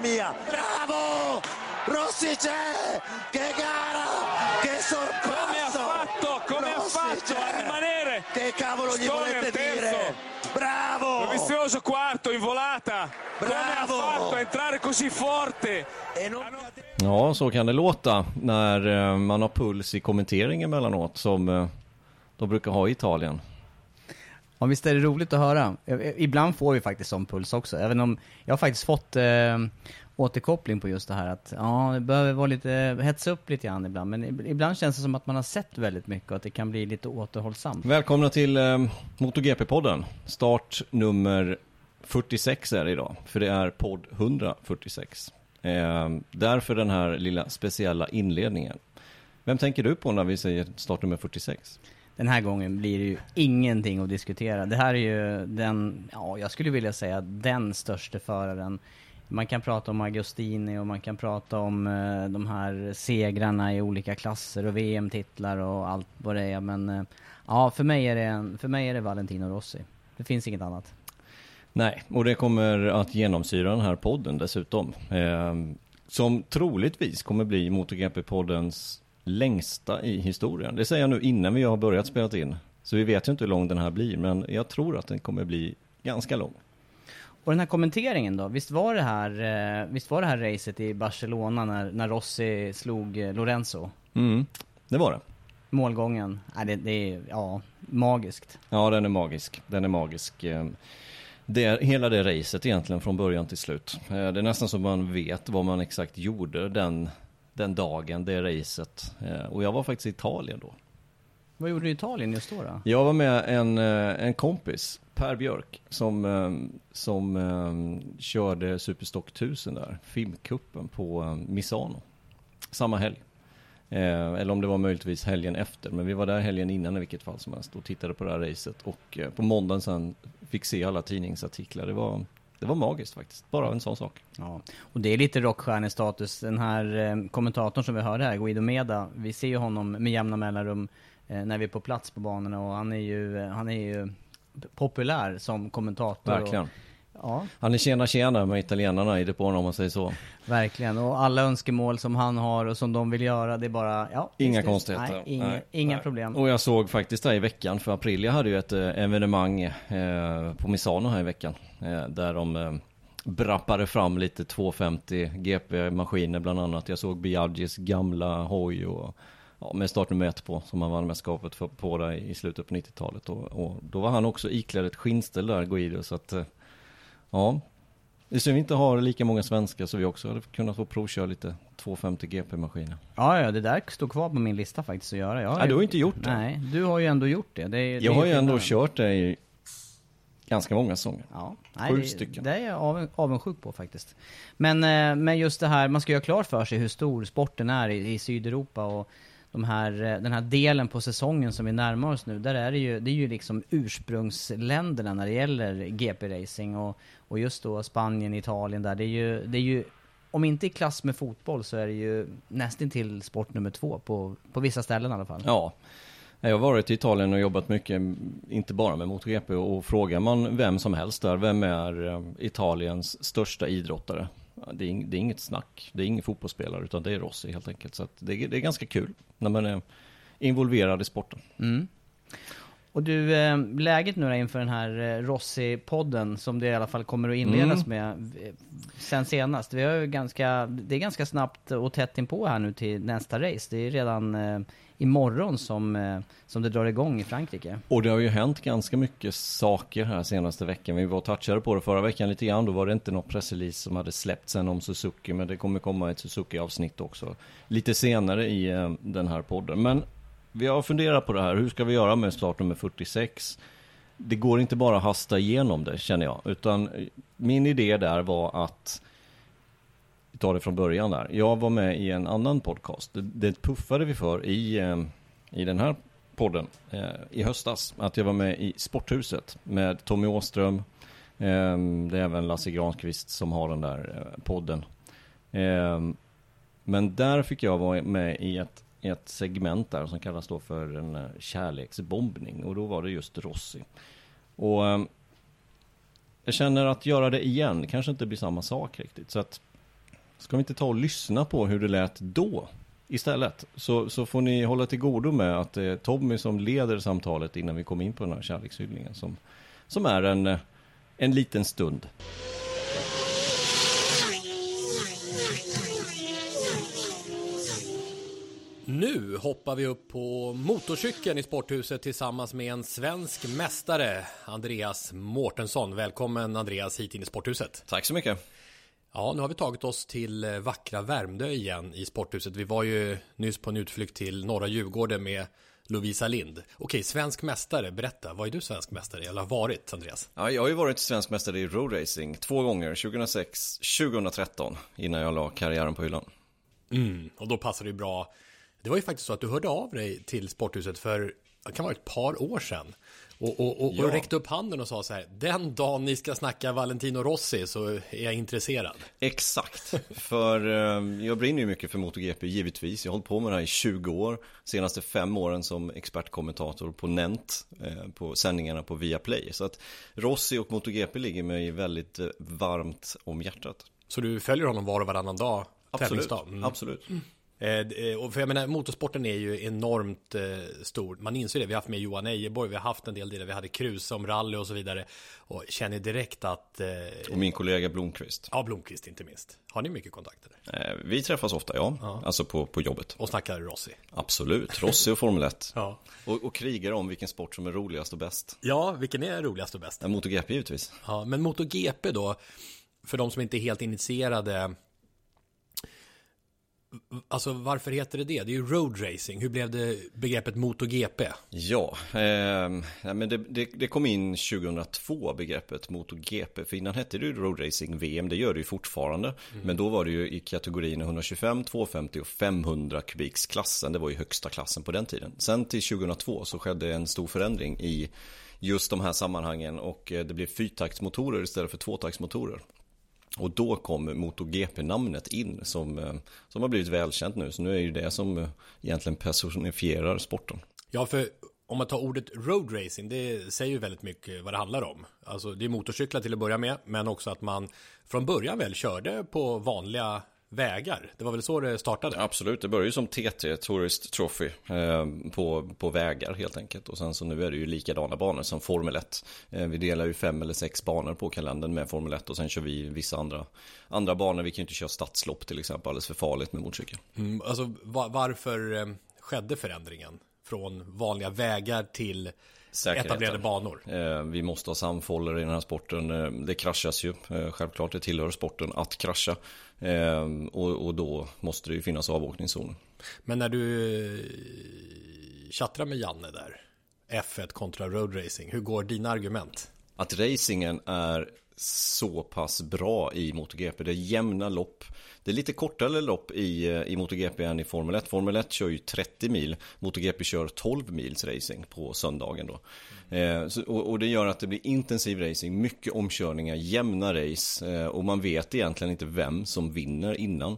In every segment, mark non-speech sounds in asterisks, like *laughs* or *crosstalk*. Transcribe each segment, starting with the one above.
mia! Bravo! Rossi c'è! Che gara! Che sorpasso! Come ha fatto? Come ha Rossi fatto c'è! a rimanere? Che cavolo gli Stoner volete terzo. dire? Bravo! Vizioso quarto in volata. Come ha Bravo. fatto a entrare così forte? E non Ja, så kan det låta när eh, man har puls i kommenteringen emellanåt som eh, de brukar ha i Italien. Ja visst är det roligt att höra. Eh, eh, ibland får vi faktiskt sån puls också, även om jag har faktiskt fått eh, återkoppling på just det här att ja, det behöver vara lite, eh, hetsa upp lite grann ibland, men ibland känns det som att man har sett väldigt mycket och att det kan bli lite återhållsamt. Välkomna till eh, MotoGP-podden. Start nummer 46 är det idag, för det är podd 146. Eh, därför den här lilla speciella inledningen. Vem tänker du på när vi säger start nummer 46? Den här gången blir det ju ingenting att diskutera. Det här är ju den, ja jag skulle vilja säga den största föraren. Man kan prata om Agostini och man kan prata om eh, de här segrarna i olika klasser och VM-titlar och allt vad det är. Men eh, ja, för mig är det, en, för mig är det Valentino Rossi. Det finns inget annat. Nej, och det kommer att genomsyra den här podden dessutom. Eh, som troligtvis kommer bli MotoGP-poddens längsta i historien. Det säger jag nu innan vi har börjat spela in. Så vi vet ju inte hur lång den här blir, men jag tror att den kommer bli ganska lång. Och den här kommenteringen då, visst var det här, eh, visst var det här racet i Barcelona när, när Rossi slog eh, Lorenzo? Mm, det var det. Målgången, nej, det, det är, ja, magiskt. Ja, den är magisk. Den är magisk. Eh, Det är hela det racet egentligen från början till slut. Det är nästan så man vet vad man exakt gjorde den, den dagen, det racet. Eh, Och jag var faktiskt i Italien då. Vad gjorde du i Italien just då? då? Jag var med en, eh, en kompis, Per Björk, som, eh, som körde Superstock 1000 där, filmkuppen på Misano. Samma helg. Eller om det var möjligtvis helgen efter, men vi var där helgen innan i vilket fall som helst och tittade på det här racet. Och på måndagen sen fick se alla tidningsartiklar. Det var, det var magiskt faktiskt, bara en sån sak. Ja, och det är lite rockstjärnestatus. Den här eh, kommentatorn som vi hörde här, Guido Meda, vi ser ju honom med jämna mellanrum eh, när vi är på plats på banorna och han är ju, eh, han är ju populär som kommentator. Verkligen. Och, ja, Han är tjena tjena med italienarna i depån om man säger så. verkligen. Och alla önskemål som han har och som de vill göra, det är bara, ja. Inga konstigheter. Nej, inga, Nej, inga nej. problem. Och jag såg faktiskt där i veckan, för Aprilia hade ju ett eh, evenemang eh, på Misano här i veckan. Eh, där de eh, brappade fram lite 250 GP-maskiner bland annat. Jag såg Biagis gamla hoj och ja, med startnummer ett på, som han vann mästerskapet på där i slutet på 90-talet. Och, och då var han också iklädd ett skinnställ där, Guido, så att eh, ja. Det synd vi inte har lika många svenskar så vi också hade kunnat få provköra lite 250 GP-maskiner. Ja, ja, det där står kvar på min lista faktiskt att göra. Jag Nej, du har inte gjort det. Nej, du har ju ändå gjort det. det, är- det Jag har ju ändå skillnaden. kört det i ganska många säsonger. Ja, Sju det, stycken. Det är jag av, avundsjuk på faktiskt. Men, eh, men just det här, man ska göra klart för sig hur stor sporten är i, i Sydeuropa och de här, eh, den här delen på säsongen som vi närmar oss nu, där är det ju, det är ju liksom ursprungsländerna när det gäller GP-racing och, och just då Spanien, Italien där, det är ju, det är ju om inte i klass med fotboll så är det ju nästan till sport nummer två på, på vissa ställen i alla fall. Ja. Jag har varit i Italien och jobbat mycket, inte bara med MotoGP och frågar man vem som helst där, vem är eh, Italiens största idrottare? Det är, det är inget snack, det är ingen fotbollsspelare utan det är Rossi helt enkelt. Så det, är, det är ganska kul när man är involverad i sporten. Mm. Och du, eh, läget nu inför den här eh, Rossi-podden som det i alla fall kommer att inledas Mm. med eh, sen senast. Vi har ju ganska, det är ganska snabbt och tätt inpå här nu till nästa race. Det är redan imorgon som, eh, som det drar igång i Frankrike. Och det har ju hänt ganska mycket saker här senaste veckan. Vi var och touchade på det förra veckan lite grann. Då var det inte något pressrelease som hade släppts än om Suzuki. Men det kommer komma ett Suzuki-avsnitt också. Lite senare i eh, den här podden. Men vi har funderat på det här. Hur ska vi göra med start nummer 46? Det går inte bara att hasta igenom det känner jag. Utan eh, min idé där var att vi tar det från början där. Jag var med i en annan podcast. Det, det puffade vi för i, eh, i den här podden eh, i höstas. Att jag var med i Sporthuset med Tommy Åström. Eh, det är även Lasse Granqvist som har den där eh, podden. Eh, men där fick jag vara med i ett, ett segment där som kallas då för en eh, kärleksbombning. Och då var det just Rossi. Och jag känner att göra det igen kanske inte blir samma sak riktigt. Så att Ska vi inte ta och lyssna på hur det lät då istället? Så, så får ni hålla till godo med att det är Tommy som leder samtalet innan vi kommer in på den här kärlekshyllningen som, som är en, en liten stund. Nu hoppar vi upp på motorcykeln i sporthuset tillsammans med en svensk mästare, Andreas Mårtensson. Välkommen Andreas hit in i sporthuset. Tack så mycket. Ja, nu har vi tagit oss till eh, vackra Värmdö igen i sporthuset. Vi var ju nyss på en utflykt till norra Djurgården med Lovisa Lind. Okej, svensk mästare, berätta. Vad är du svensk mästare eller har varit, Andreas? Ja, jag har ju varit svensk mästare i roadracing två gånger, 2006, 2013, innan jag la karriären på hyllan. Mm, och då passar det ju bra. Det var ju faktiskt så att du hörde av dig till sporthuset för, det kan vara ett par år sedan. Och, och, och, Ja. och räckte upp handen och sa så här, den dagen ni ska snacka Valentino Rossi så är jag intresserad. Exakt, för eh, jag brinner ju mycket för MotoGP givetvis. Jag har hållit på med det här i 20 år. Senaste fem åren som expertkommentator på NENT, eh, på sändningarna på Viaplay. Så att Rossi och MotoGP ligger mig väldigt eh, varmt om hjärtat. Så du följer honom var och varannan dag? Absolut? Mm. absolut. Eh, eh, för jag menar, motorsporten är ju enormt eh, stor. Man inser det. Vi har haft med Johan Ejeborg, vi har haft en del där vi hade Kruse om rally och så vidare. Och känner direkt att... Eh, Och min kollega Blomqvist. ja, Blomqvist inte minst. Har ni mycket kontakter? Vi träffas ofta, ja. Alltså på, på jobbet. Och snackar Rossi? Absolut, Rossi och Formel 1. *laughs* Ja. Och, och krigar om vilken sport som är roligast och bäst. Ja, vilken är roligast och bäst? Ja, MotoGP givetvis. Ja, men MotoGP då, för de som inte är helt initierade. Alltså varför heter det det? Det är ju road racing. Hur blev det begreppet MotoGP? Ja, eh, men det, det, det kom in 2002 begreppet MotoGP. För innan hette det ju Road Racing VM, det gör det ju fortfarande. Men då var det ju i kategorierna 125, 250 och 500 kubiksklassen. Det var ju högsta klassen på den tiden. Sen till 2002 så skedde en stor förändring i just de här sammanhangen och eh, det blev fyrtaktsmotorer istället för tvåtaktsmotorer. Och då kom MotoGP-namnet in som, eh, som har blivit välkänt nu. Så nu är ju det som eh, egentligen personifierar sporten. Ja, för om man tar ordet road racing, det säger ju väldigt mycket vad det handlar om. Alltså det är motorcyklar till att börja med, men också att man från början väl körde på vanliga vägar. Det var väl så det startade? Absolut, det började ju som TT, Tourist Trophy, eh, på, på vägar helt enkelt. Och sen så nu är det ju likadana banor som Formel 1. Eh, vi delar ju fem eller sex banor på kalendern med Formel 1 och sen kör vi vissa andra, andra banor. Vi kan ju inte köra stadslopp till exempel, alldeles för farligt med motorcykel. Mm, alltså va- varför eh, skedde förändringen? Från vanliga vägar till Säkerheten. etablerade banor? Eh, vi måste ha samfållare i den här sporten. Eh, det kraschas ju, eh, självklart det tillhör sporten att krascha. Och, och då måste det ju finnas avåkningszoner. Men när du chattrar med Janne där, F1 kontra road racing, hur går dina argument? Att racingen är så pass bra i MotoGP. Det är jämna lopp. Det är lite kortare lopp i, eh, i MotoGP än i Formel 1. Formel 1 kör ju 30 mil. MotoGP kör 12 mils racing på söndagen då. Eh, så, och, och, det gör att det blir intensiv racing, mycket omkörningar, jämna race. Eh, och man vet egentligen inte vem som vinner innan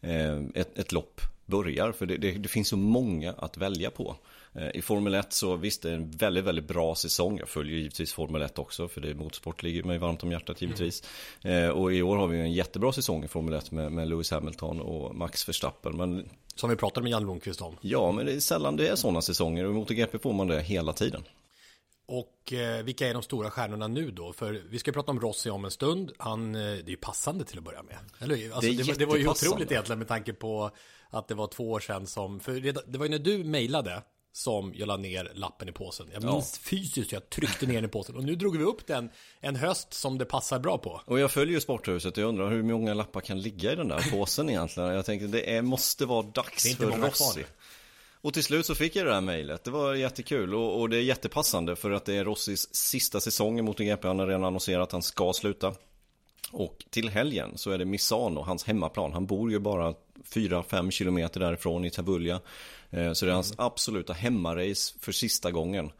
eh, ett, ett lopp börjar. För det, det, det, finns så många att välja på. Eh, I Formel 1 så visst, det är en väldigt, väldigt bra säsong. Jag följer givetvis Formel 1 också, för det är motorsport ligger mig varmt om hjärtat givetvis. Mm. Och i år har vi en jättebra säsong i Formel 1 med, med Lewis Hamilton och Max Verstappen. Men... Som vi pratade med Jan Blomqvist om. Ja, men det är sällan det är sådana säsonger och i MotoGP får man det hela tiden. Och eh, vilka är de stora stjärnorna nu då? För vi ska prata om Rossi om en stund. Han, eh, det är ju passande till att börja med. Eller Alltså, det, det, det, var ju otroligt egentligen med tanke på att det var två år sedan som, för det, det var ju när du mejlade som jag la ner lappen i påsen. Jag minns ja. fysiskt jag tryckte ner den i påsen. Och nu drog vi upp den en höst som det passar bra på. Och jag följer ju Sporthuset och jag undrar hur många lappar kan ligga i den där påsen egentligen. Jag tänkte det är, måste vara dags för Rossi. Och till slut så fick jag det här mejlet. Det var jättekul och, och, det är jättepassande för att det är Rossis sista säsong i MotoGP. Han har redan annonserat att han ska sluta. Och till helgen så är det Misano, hans hemmaplan. Han bor ju bara 4-5 kilometer därifrån i Tavulja. Eh, så det är hans absoluta hemmarace för sista gången.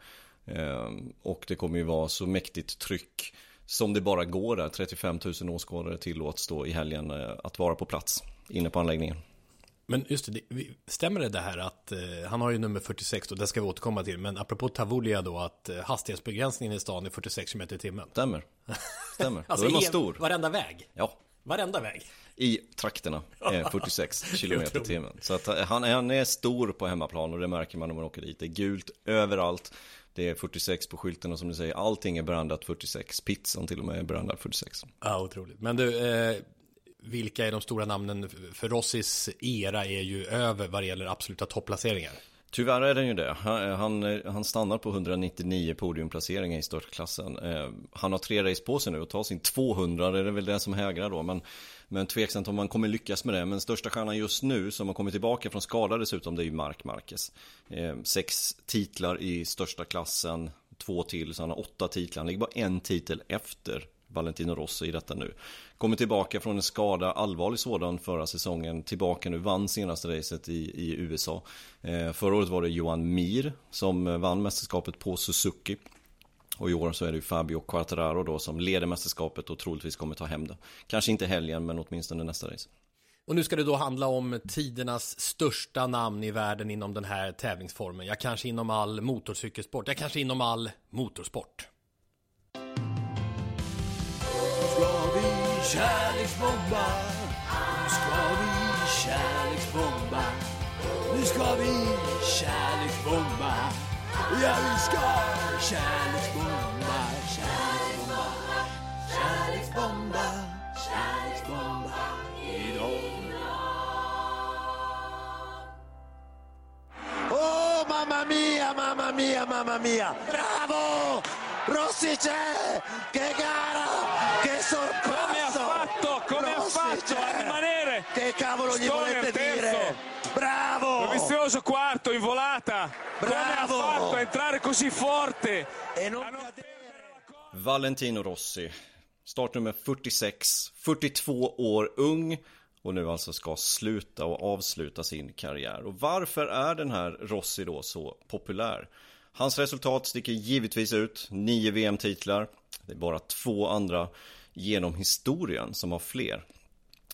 Eh, och det kommer ju vara så mäktigt tryck som det bara går där. 35 000 åskådare tillåts då i helgen eh, att vara på plats inne på anläggningen. Men just det, stämmer det, det här att eh, han har ju nummer 46 och det ska vi återkomma till. Men apropå Tavulia då att eh, hastighetsbegränsningen i stan är 46 km i timmen. Stämmer. Stämmer. *laughs* alltså då är man stor. Varenda väg. Ja. Varenda väg. I trakterna är *laughs* 46 km i timmen. Så att eh, han, han är stor på hemmaplan och det märker man när man åker dit. Det är gult överallt. Det är 46 på skylten och som du säger, allting är brandat 46. Pizzan till och med är brandad 46. Ja, otroligt. Men du, eh, vilka är de stora namnen? För Rossis era är ju över vad det gäller absoluta topplaceringar. Tyvärr är den ju det. Han, han, stannar på 199 podiumplaceringar i störtklassen. Eh, han har tre race på sig nu och tar sin 200, det är väl det som hägrar då. Men, men tveksamt om man kommer lyckas med det. Men största stjärnan just nu som har kommit tillbaka från skada dessutom, det är ju Mark Marquez. Eh, sex titlar i största klassen, två till, så han har åtta titlar. Han ligger bara en titel efter Valentino Rossi i detta nu. Kommer tillbaka från en skada, allvarlig sådan förra säsongen. Tillbaka nu, vann senaste racet i, i USA. Eh, förra året var det Johan Mir som eh, vann mästerskapet på Suzuki. Och i år så är det ju Fabio Quartararo då som leder mästerskapet och troligtvis kommer ta hem det. Kanske inte helgen men åtminstone nästa race. Och nu ska det då handla om tidernas största namn i världen inom den här tävlingsformen. Jag kanske inom all motorcykelsport, jag kanske inom all motorsport. Kärleksbomba. Nu ska vi kärleksbomba. Nu ska vi kärleksbomba. Ja, vi ska kärleksbomba, kärleksbomba, kärleksbomba, kärleksbomba idag. Oh, mamma mia, mamma mia, mamma mia! Bravo! Rossi c'è! Che gara! Che sorpresa! Che cavolo gli volete dire? Bravo! Dovizioso quarto in volata! Bravo! Come ha fatto a entrare così forte? E non Valentino Rossi Startnummer 46 42 år ung och nu alltså ska sluta och avsluta sin karriär. Och varför är den här Rossi då så populär? Hans resultat sticker givetvis ut, nio VM-titlar. Det är bara två andra genom historien som har fler.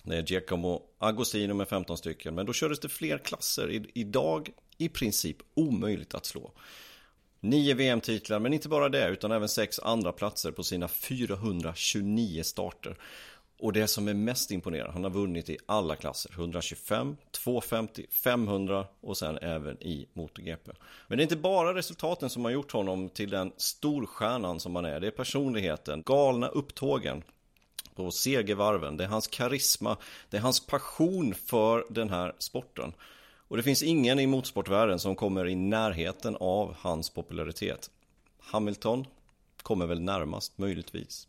Det är Giacomo Agostino med 15 stycken, men då kördes det fler klasser. idag i princip omöjligt att slå. Nio VM-titlar, men inte bara det, utan även sex andra platser på sina 429 starter. Och det som är mest imponerande, han har vunnit i alla klasser. 125, 250, 500 och sen även i MotoGP. Men det är inte bara resultaten som har gjort honom till den storstjärnan som han är. Det är personligheten, galna upptågen på segervarven. Det är hans karisma, det är hans passion för den här sporten. Och det finns ingen i motorsportvärlden som kommer i närheten av hans popularitet. Hamilton kommer väl närmast, möjligtvis.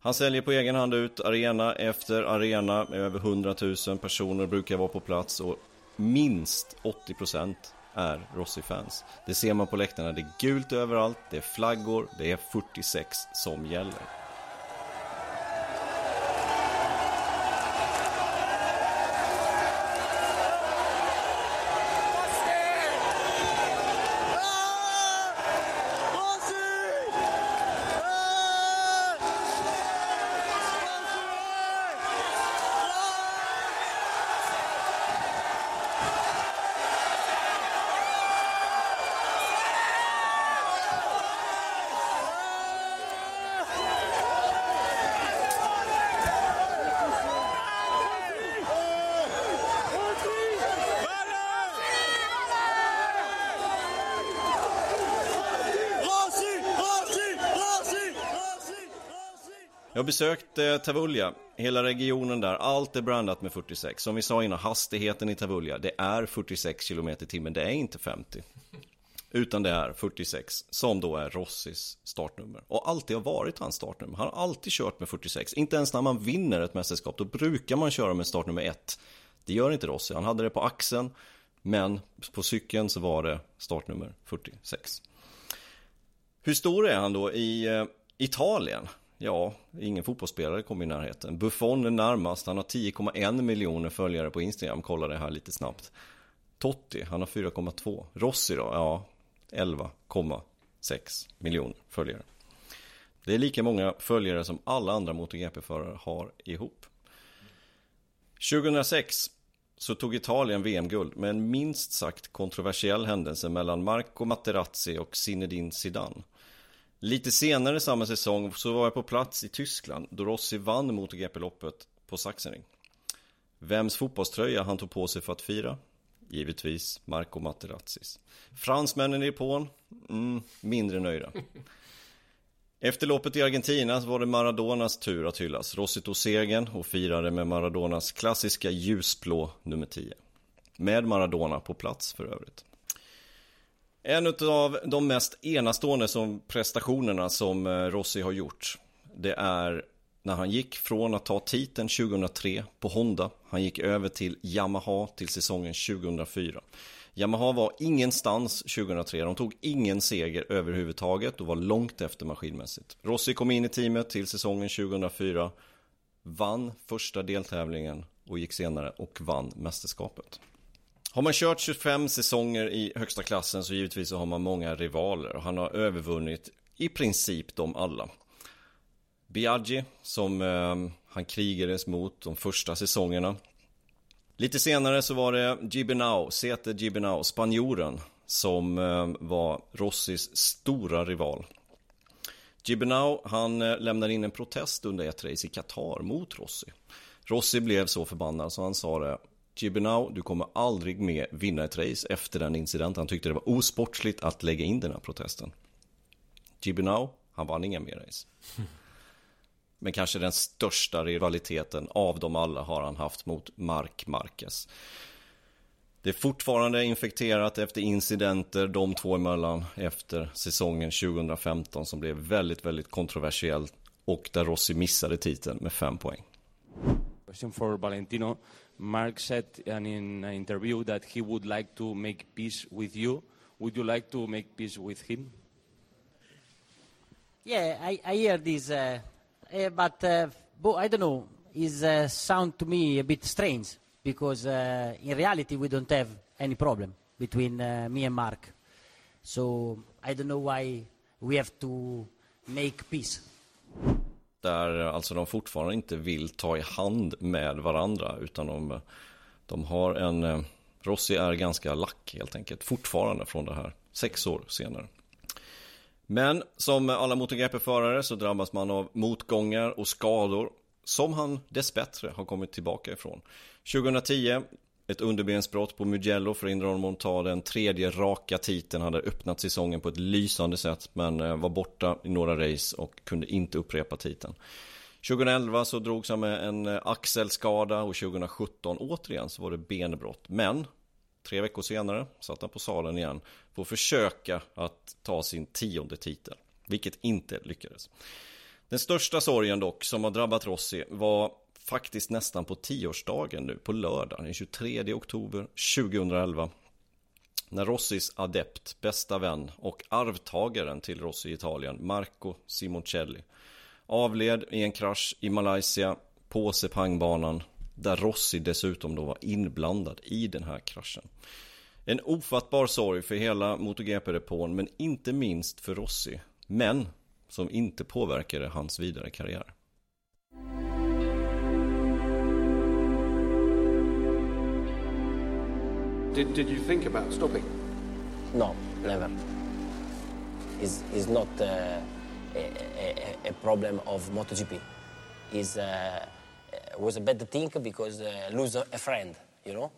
Han säljer på egen hand ut arena efter arena med över 100 000 personer brukar vara på plats och minst 80% är Rossi-fans. Det ser man på läktarna, det är gult överallt, det är flaggor, det är 46 som gäller. Jag har besökt eh, Tavulja, hela regionen där, allt är brandat med 46. Som vi sa innan, hastigheten i Tavulja, det är 46 km i timmen, det är inte 50. Utan det är 46, som då är Rossis startnummer. Och alltid har varit hans startnummer. Han har alltid kört med 46. Inte ens när man vinner ett mästerskap, då brukar man köra med startnummer 1. Det gör inte Rossi. Han hade det på axeln, men på cykeln så var det startnummer 46. Hur stor är han då i eh, Italien? Ja, ingen fotbollsspelare kom i närheten. Buffon är närmast, han har 10,1 miljoner följare på Instagram, kolla det här lite snabbt. Totti, han har 4,2. Rossi då? Ja, 11,6 miljoner följare. Det är lika många följare som alla andra MotoGP-förare har ihop. 2006 så tog Italien VM-guld med en minst sagt kontroversiell händelse mellan Marco Materazzi och Zinedine Zidane. Lite senare samma säsong så var jag på plats i Tyskland då Rossi vann MotoGP-loppet på Sachsenring. Vems fotbollströja han tog på sig för att fira? Givetvis Marco Materazzis. Fransmännen i depån? Mm, mindre nöjda. Efter loppet i Argentina så var det Maradonas tur att hyllas. Rossi tog segern och firade med Maradonas klassiska ljusblå nummer 10. Med Maradona på plats för övrigt. En av de mest enastående som prestationerna som eh, Rossi har gjort Det är när han gick från att ta titeln 2003 på Honda. Han gick över till Yamaha till säsongen 2004 Yamaha var ingenstans 2003, de tog ingen seger överhuvudtaget och var långt efter maskinmässigt. Rossi kom in i teamet till säsongen 2004 Vann första deltävlingen och gick senare och vann mästerskapet har man kört 25 säsonger i högsta klassen så givetvis så har man många rivaler och han har övervunnit i princip dem alla. Biaggi som eh, han krigades mot de första säsongerna. Lite senare så var det Gibinau, Sete Gibinau, spanjoren som eh, var Rossis stora rival. Gibinau han eh, lämnade in en protest under ett race i Qatar mot Rossi. Rossi blev så förbannad så han sa det Gibinau, du kommer aldrig mer vinna ett race efter den incidenten. Han tyckte det var osportsligt att lägga in den här protesten. Gibinau, han vann inga mer race. *laughs* Men kanske den största rivaliteten av dem alla har han haft mot Mark Marquez. Det är fortfarande infekterat efter incidenter de två emellan efter säsongen 2015 som blev väldigt, väldigt kontroversiell och där Rossi missade titeln med fem poäng. Question for Valentino. Mark said in an interview that he would like to make peace with you. Would you like to make peace with him? Yeah, I, I hear this, uh, uh, but uh, I don't know. It uh, sound to me a bit strange because uh, in reality we don't have any problem between uh, me and Mark. So I don't know why we have to make peace. Där alltså de fortfarande inte vill ta i hand med varandra utan de, de har en eh, Rossi är ganska lack helt enkelt fortfarande från det här sex år senare. Men som alla MotoGP-förare så drabbas man av motgångar och skador som han dessbättre har kommit tillbaka ifrån. 2010 ett underbensbrott på Mugello förhindrade honom att ta den tredje raka titeln. Han Hade öppnat säsongen på ett lysande sätt men eh, var borta i några race och kunde inte upprepa titeln. 2011 så drogs han med en eh, axelskada och 2017 återigen så var det benbrott. Men tre veckor senare satt han på salen igen för att försöka att ta sin tionde titel. Vilket inte lyckades. Den största sorgen dock som har drabbat Rossi var faktiskt nästan på tioårsdagen nu på lördag den 23 oktober 2011 när Rossis adept, bästa vän och arvtagaren till Rossi i Italien, Marco Simoncelli avled i en krasch i Malaysia på Sepangbanan där Rossi dessutom då var inblandad i den här kraschen. En ofattbar sorg för hela MotoGP-depån men inte minst för Rossi. Men som inte påverkade hans vidare karriär. Did, did you think about stopping? No, never. It's, it's not uh, a, a, a, problem of MotoGP. It uh, was a bad thing because uh, lose a friend, you know.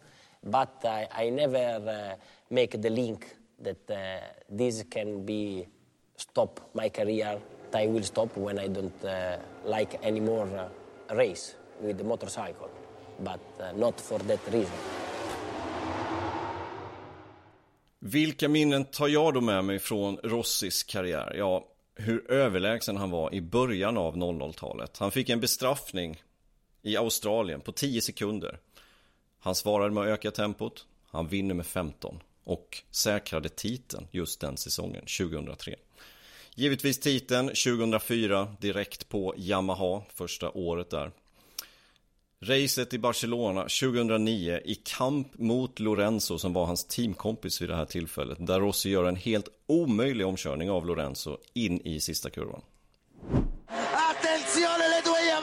But I, I never uh, make the link that uh, this can be stop my career I will stop when I don't uh, like anymore uh, race with the motorcycle, but uh, not for that reason. Vilka minnen tar jag då med mig från Rossis karriär? Ja, hur överlägsen han var i början av 00-talet. Han fick en bestraffning i Australien på 10 sekunder. Han svarade med att öka tempot. Han vinner med 15 och säkrade titeln just den säsongen, 2003. Givetvis titeln 2004 direkt på Yamaha första året där. Racet i Barcelona 2009 i kamp mot Lorenzo som var hans teamkompis vid det här tillfället. Där Rossi gör en helt omöjlig omkörning av Lorenzo in i sista kurvan. Attenzione le due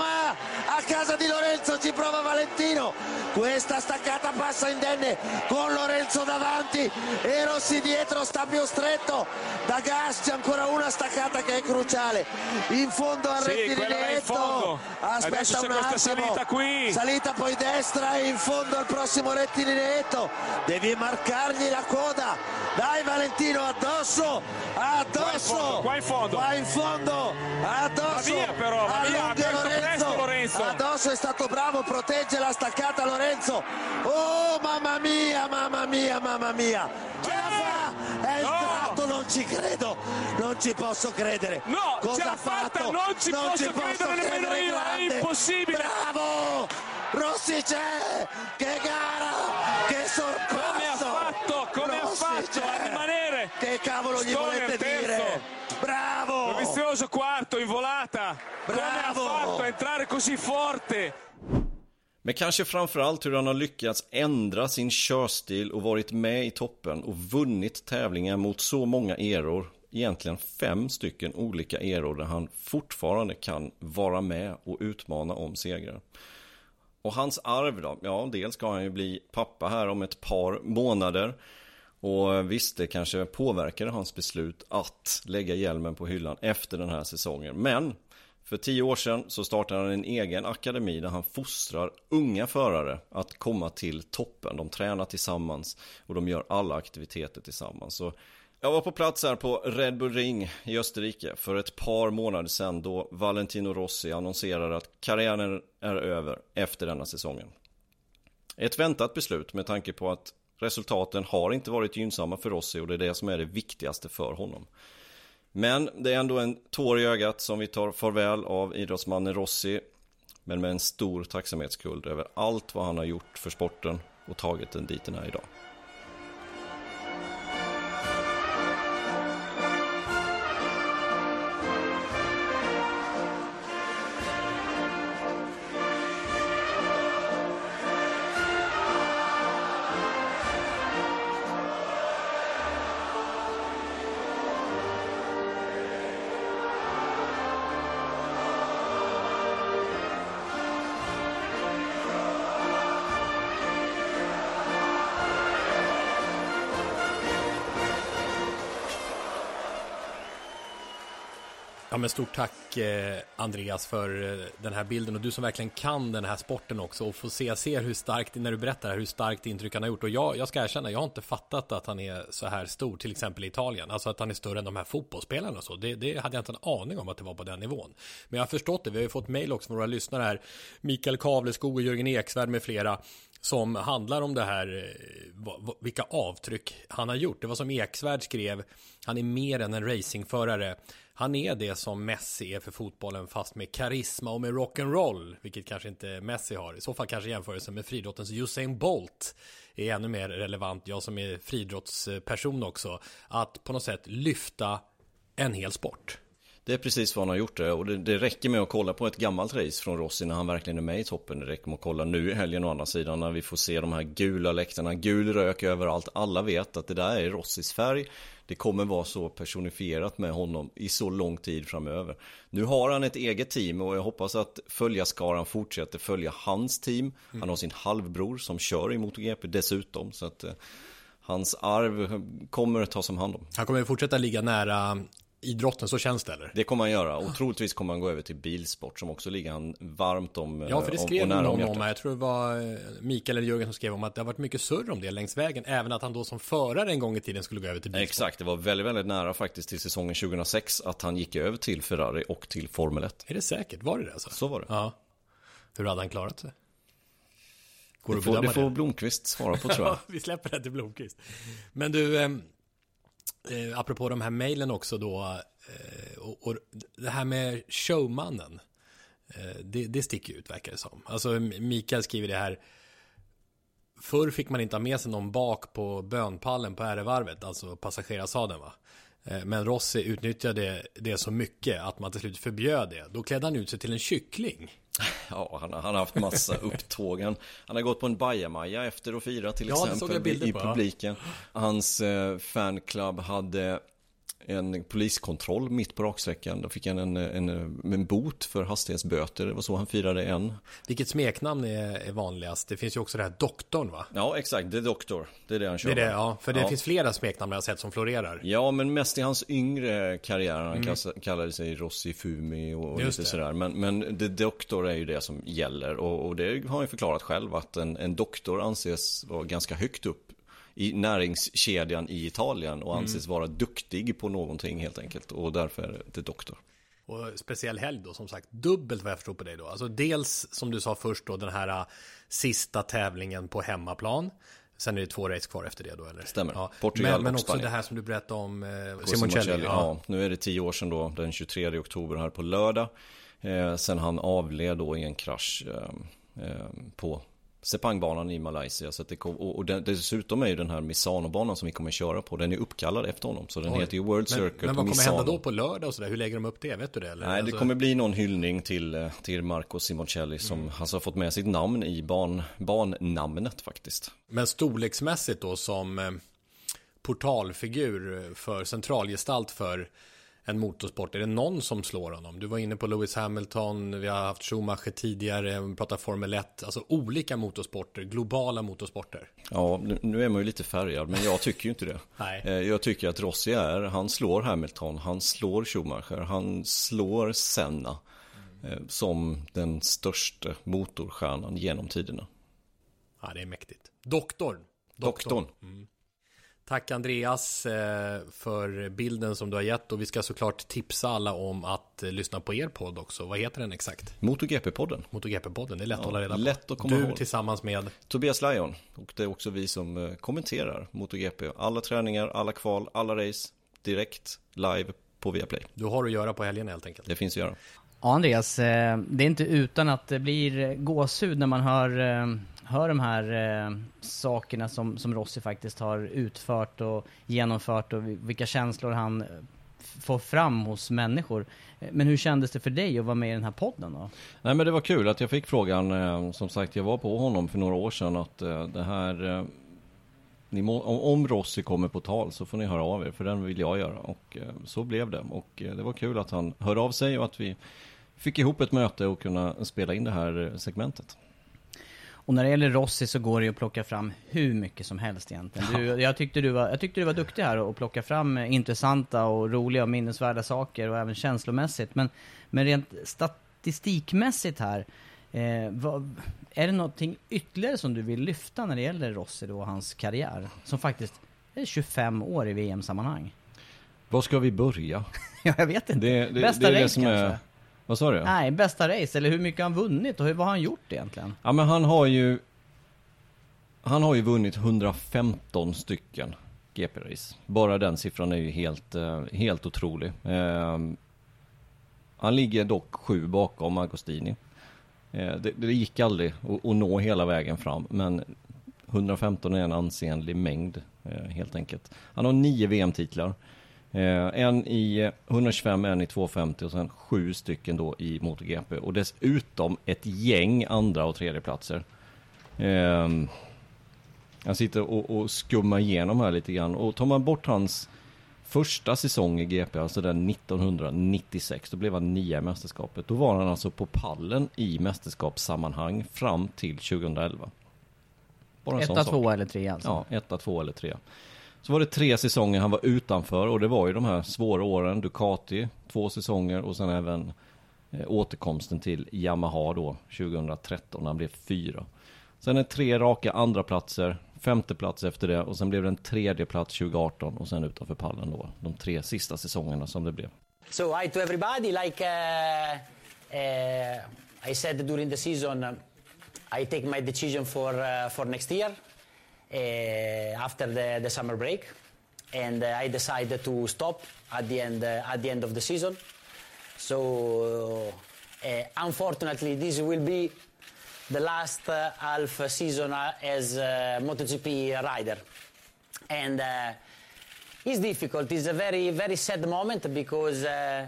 casa di Lorenzo ci prova Valentino. Questa staccata passa indenne con Lorenzo davanti e Rossi dietro sta più stretto. Da gas c'è ancora una staccata che è cruciale. In fondo al Sì, rettilinetto aspetta un attimo. salita qui. salita poi destra e in fondo al prossimo rettilinetto. Devi marcargli la coda. Dai Valentino addosso addosso. Qua in fondo, qua in fondo. Addosso Va via però, va via, aperto presto Lorenzo. Addosso è stato bravo protegge la staccata Lorenzo. Oh mamma mia mamma mia mamma mia. Ce la fa è entrato non ci credo non ci posso credere. No, cosa ce l'ha ha fatta, fatto? non ci posso credere nemmeno io, è grande. impossibile. bravo! Rossi c'è che gara che sorpasso Come ha fatto, come ha Rossi fatto a rimanere? che cavolo gli Stoner volete dire? Bravo Vizioso quarto in volata. Come ha Bravo. fatto a entrare così forte? Men kanske framförallt hur han har lyckats ändra sin körstil och varit med i toppen och vunnit tävlingar mot så många eror. Egentligen fem stycken olika eror där han fortfarande kan vara med och utmana om segrar. Och hans arv då? Ja, dels ska han ju bli pappa här om ett par månader. Och visst, det kanske påverkade hans beslut att lägga hjälmen på hyllan efter den här säsongen. Men för tio år sedan så startade han en egen akademi där han fostrar unga förare att komma till toppen. De tränar tillsammans och de gör alla aktiviteter tillsammans. Så jag var på plats här på Red Bull Ring i Österrike för ett par månader sedan då Valentino Rossi annonserade att karriären är över efter denna säsongen. Ett väntat beslut med tanke på att resultaten har inte varit gynnsamma för Rossi och det är det som är det viktigaste för honom. Men det är ändå en tår i ögat som vi tar farväl av idrottsmannen Rossi. Men med en stor tacksamhetsskuld över allt vad han har gjort för sporten och tagit den dit den är idag. Men stort tack eh, Andreas för eh, den här bilden. Och du som verkligen kan den här sporten också och få se, se hur starkt, när du berättar här, hur starkt intryck han har gjort. Och jag, jag ska erkänna, jag har inte fattat att han är så här stor till exempel i Italien, alltså att han är större än de här fotbollsspelarna och så, det, det hade jag inte en aning om att det var på den nivån. Men jag har förstått det, vi har ju fått mejl också från våra lyssnare här, Mikael Kavleskog och Jörgen Eksvärd med flera som handlar om det här, eh, vilka avtryck han har gjort. Det var som Eksvärd skrev, han är mer än en racingförare. Han är det som Messi är för fotbollen fast med karisma och med rock'n'roll, vilket kanske inte Messi har. I så fall kanske jämförelsen med friidrottens Usain Bolt är ännu mer relevant. Jag som är friidrottsperson också, att på något sätt lyfta en hel sport. Det är precis vad han har gjort det och det, det räcker med att kolla på ett gammalt race från Rossi när han verkligen är med i toppen. Det räcker med att kolla nu i helgen å andra sidan när vi får se de här gula läktarna, gul rök överallt. Alla vet att det där är Rossis färg. Det kommer vara så personifierat med honom i så lång tid framöver. Nu har han ett eget team och jag hoppas att följarskaran fortsätter följa hans team. Han har sin halvbror som kör i MotoGP dessutom. Så att eh, hans arv kommer att tas om hand om. Han kommer fortsätta ligga nära idrotten, så känns det eller? Det kommer han göra och troligtvis kommer han gå över till bilsport som också ligger han varmt om Ja, för det om- och skrev nära någon om, hjärtat. jag tror det var eh, Mikael eller Jörgen som skrev om att det har varit mycket surr om det längs vägen, även att han då som förare en gång i tiden skulle gå över till bilsport. Exakt, det var väldigt, väldigt nära faktiskt till säsongen 2006 att han gick över till Ferrari och till Formel 1. Är det säkert? Var det det alltså? Så var det. Ja. Hur hade han klarat sig? Går Det får, det får Blomqvist svara på tror jag. *laughs* Ja, vi släpper det till Blomqvist. Men du, eh, apropå de här mejlen också då, eh, och, och det här med showmannen, eh, det, det sticker ut verkar det som. Alltså Mikael skriver det här, förr fick man inte ha med sig någon bak på bönpallen på ärevarvet, alltså passagerarsadeln va. Eh, Men Rossi utnyttjade det så mycket att man till slut förbjöd det. Då klädde han ut sig till en kyckling. Ja, han, har- han har haft massa *laughs* upptågen. Han har gått på en bajamaja efter att fira till Ja, exempel i ja. publiken. Hans eh, fanclub hade en poliskontroll mitt på raksträckan. Då fick han en, en, en bot för hastighetsböter. Det var så han firade en. Vilket smeknamn är, är vanligast? Det finns ju också det här doktorn va? Ja, exakt. Det är doktor. Det är det han kör Det är det, ja. För det finns flera smeknamn jag har sett som florerar. Ja, men mest i hans yngre karriär. Han Mm. kallade- sig Rossi Fumi och, och lite det. sådär. Men, men det doktor är ju det som gäller. Och, och det har han ju förklarat själv att en, en doktor anses vara ganska högt upp i näringskedjan i Italien och Mm. anses vara duktig på någonting helt enkelt. Och därför är det doktor. Och speciell helg då, som sagt, dubbelt vad jag förstår på dig då. Alltså dels, som du sa först då, den här äh, sista tävlingen på hemmaplan. Sen är det två race kvar efter det då, eller? Stämmer. Ja. Portugal men, men och också Spanien. det här som du berättade om eh, Simoncelli. ja. Ja. nu är det tio år sedan då, den 23 oktober här på lördag. Eh, sen han avled då i en krasch eh, eh, på Sepangbanan i Malaysia. Så det kom, och, och den, dessutom är ju den här Misano-banan som vi kommer köra på, den är uppkallad efter honom. Så den Oj. heter ju World men, Circuit men vad kommer Misano. hända då på lördag och sådär? Hur lägger de upp det? Vet du det? Eller? Nej, det Alltså- kommer bli någon hyllning till, eh, till Marco Simoncelli som Mm. alltså har fått med sitt namn i ban, bannamnet faktiskt. Men storleksmässigt då som eh, portalfigur för centralgestalt för en motorsport? Är det någon som slår honom? Du var inne på Lewis Hamilton, vi har haft Schumacher tidigare, vi pratar Formel 1, alltså olika motorsporter, globala motorsporter. Ja, nu, är man ju lite färgad, men jag tycker ju inte det. *laughs* Nej. Eh, Jag tycker att Rossi är, han slår Hamilton, han slår Schumacher, han slår Senna eh, som den största motorstjärnan genom tiderna. Ja, det är mäktigt. Doktorn. Doktorn. Mm. Tack Andreas eh, för bilden som du har gett och vi ska såklart tipsa alla om att eh, lyssna på er podd också. Vad heter den exakt? MotoGP-podden. MotoGP-podden, det är lätt Ja, att hålla reda på. lätt att komma du ihåg. tillsammans med Tobias Lajon, och det är också vi som eh, kommenterar MotoGP. Alla träningar, alla kval, alla race, direkt, live på Viaplay. Du har att göra på helgen helt enkelt. Det finns att göra. Ja, Andreas, det är inte utan att det blir gåshud när man hör, hör de här eh, sakerna som, som Rossi faktiskt har utfört och genomfört och vilka känslor han eh, får fram hos människor. Eh, men hur kändes det för dig att vara med i den här podden då? Nej men det var kul att jag fick frågan, eh, som sagt jag var på honom för några år sedan att eh, det här, eh, ni må, om, om Rossi kommer på tal så får ni höra av er för den vill jag göra och så blev det och det var kul att han hörde av sig och att vi fick ihop ett möte och kunna spela in det här segmentet. Och när det gäller Rossi så går det ju att plocka fram hur mycket som helst egentligen. Du, jag, tyckte du var, jag tyckte du var duktig här och plocka fram intressanta och roliga och minnesvärda saker och även känslomässigt. Men, men rent statistikmässigt här, eh, vad, är det någonting ytterligare som du vill lyfta när det gäller Rossi och hans karriär? Som faktiskt är 25 år i VM-sammanhang. Var ska vi börja? *laughs* ja, jag vet inte. Det, det, Bästa det är det som är, kanske? Vad sa du? Nej, bästa race, eller hur mycket har han vunnit och hur, vad har han gjort egentligen? Ja men han har ju Han har ju vunnit 115 stycken GP-race. Bara den siffran är ju helt, eh, helt otrolig. Eh, han ligger dock sju bakom Agostini. Eh, det, det gick aldrig att, att nå hela vägen fram, men 115 är en ansenlig mängd eh, helt enkelt. Han har nio VM-titlar. Eh, en i 125, en i 250 och sen sju stycken då i MotoGP. Och dessutom ett gäng andra och tredjeplatser. Eh, jag sitter och, och skummar igenom här lite grann. Och tar man bort hans första säsong i GP, alltså den 1996, då blev han nia i mästerskapet. Då var han alltså på pallen i mästerskapssammanhang fram till 2011. Bara en Etta, tvåa eller trea alltså? Ja, etta, två eller tre. Så var det tre säsonger han var utanför och det var ju de här svåra åren. Ducati, två säsonger och sen även eh, återkomsten till Yamaha då 2013 när han blev fyra. Sen är tre raka andra platser, femte plats efter det och sen blev det en tredje plats 2018 och sen utanför pallen då. De tre sista säsongerna som det blev. So hi to everybody. Like uh, uh, I said during the season, um, I take my decision for uh, for next year after the, the summer break, and uh, I decided to stop at the end uh, at the end of the season. So uh, unfortunately, this will be the last uh, half season uh, as a MotoGP rider, and. Uh, it's difficult. It's a very, very sad moment because uh,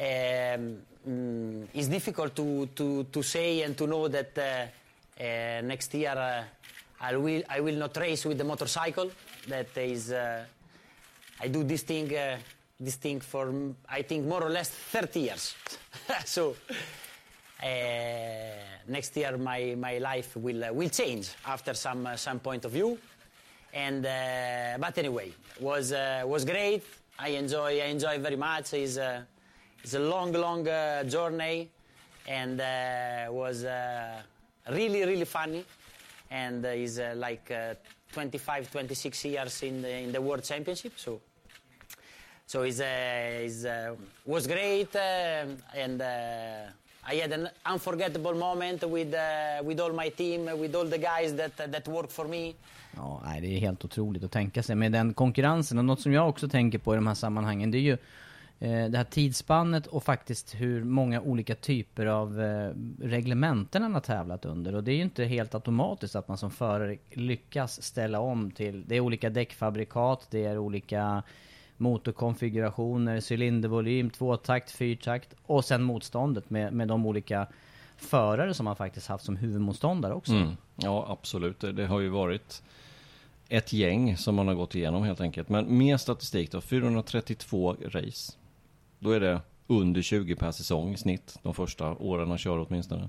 um, mm, it's difficult to, to, to say and to know that uh, uh, next year uh, I will I will not race with the motorcycle. That is, uh, I do this thing uh, this thing for I think more or less 30 years. *laughs* so uh, next year my, my life will uh, will change after some uh, some point of view. And uh, but anyway, was was great. I enjoy I enjoy very much. It's a it's a long long journey, and was really really funny. And is uh, like uh, 25 26 years in the in the world championship. So so uh, it's, uh, was great, and I had an unforgettable moment with with all my team, with all the guys that that work for me. Ja, nej, det är helt otroligt att tänka sig med den konkurrensen. Och något som jag också tänker på i de här sammanhangen, det är ju Eh, det här tidsspannet och faktiskt hur många olika typer av eh, reglementen han har tävlat under. Och det är ju inte helt automatiskt att man som förare lyckas ställa om till... Det är olika däckfabrikat, det är olika motorkonfigurationer, cylindervolym, tvåtakt, fyrtakt och sen motståndet med, med de olika förare som man faktiskt haft som huvudmotståndare också. Mm. Ja, absolut. Det, det har ju varit ett gäng som man har gått igenom helt enkelt. Men mer statistik då. 432 race. Då är det under 20 per säsong i snitt. De första åren han kör åtminstone.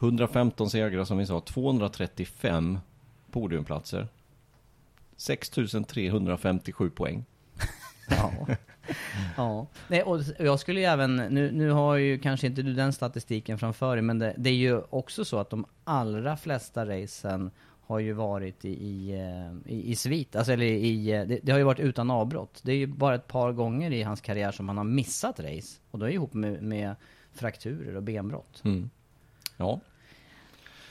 115 segrar som vi sa. 235 podiumplatser. 6357 poäng. *laughs* Ja. ja. Nej, och jag skulle ju även, nu, nu har ju kanske inte du den statistiken framför dig, men det, det är ju också så att de allra flesta racen har ju varit i, i, eh, i, i svit, alltså eller i, eh, det, det har ju varit utan avbrott. Det är ju bara ett par gånger i hans karriär som han har missat race. Och då är ihop med, med frakturer och benbrott. Mm. Ja.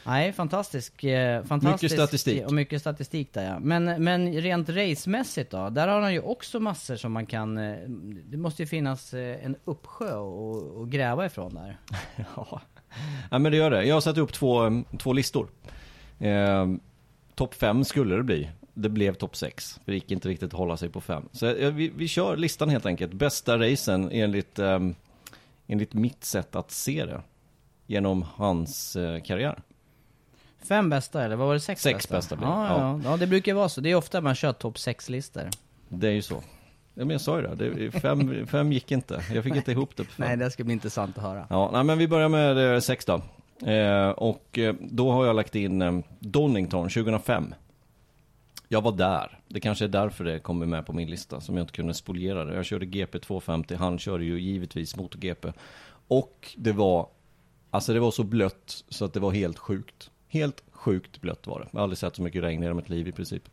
Nej, fantastisk, eh, fantastisk. Mycket statistik. Och mycket statistik där ja. Men, men rent racemässigt då? Där har han ju också massor som man kan... Det måste ju finnas en uppsjö att att gräva ifrån där. *laughs* ja. ja, men det gör det. Jag har satt upp två, två listor. Eh, topp fem skulle det bli. Det blev topp sex. Det gick inte riktigt att hålla sig på fem. Så eh, vi, vi kör listan helt enkelt. Bästa racen enligt, eh, enligt mitt sätt att se det. Genom hans eh, karriär. Fem bästa eller vad var det? Sex, Sex bästa? bästa blir det, ja, ja. ja, det brukar vara så. Det är ofta man kör topp sex listor Det är ju så. Ja, men jag sa ju det. det fem, fem gick inte. Jag fick inte ihop det på fem. Nej, det ska bli intressant att höra. Ja, nej, men vi börjar med eh, sex då. Eh, och eh, då har jag lagt in eh, Donington 2005. Jag var där. Det kanske är därför det kommer med på min lista som jag inte kunde spoliera det. Jag körde GP 250, han körde ju givetvis MotoGP. Och det var, alltså det var så blött så att det var helt sjukt. Helt sjukt blött var det. Jag har aldrig sett så mycket regn i hela mitt liv i princip.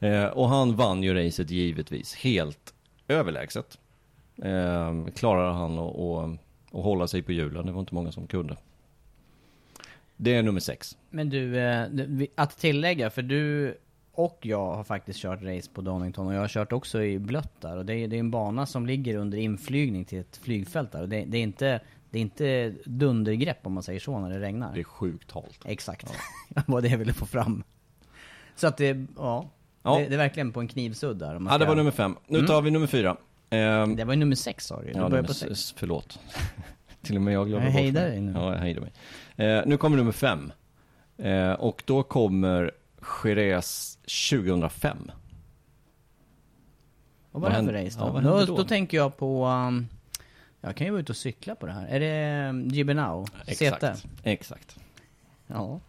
Eh, och han vann ju racet givetvis helt överlägset. Eh, klarade han att hålla sig på hjulen, det var inte många som kunde. Det är nummer sex. Men du, eh, att tillägga, för du och jag har faktiskt kört race på Donington och jag har kört också i blött där. Och det är, det är en bana som ligger under inflygning till ett flygfält där. Och det, det är inte det är inte dundergrepp om man säger så när det regnar. Det är sjukt halt. Exakt. *laughs* Det var det jag ville få fram. Så att det, ja. Ja. Det, det är verkligen på en knivsudd där. man Ja, det ska- var nummer fem. Nu Mm. tar vi nummer fyra. Eh, Det var ju nummer sex sa du Ja, nummer på sex. förlåt. *laughs* Till och med jag glömde bort mig. dig nu. Ja, jag hejdar mig. Eh, nu kommer nummer fem. Eh, och då kommer Jerez 2005. Vad var det för race då? Ja, då, då? då? tänker jag på... Um, jag kan ju vara ute och cykla på det här. Är det um, Gibbenau? Exakt. CT? Exakt. Ja.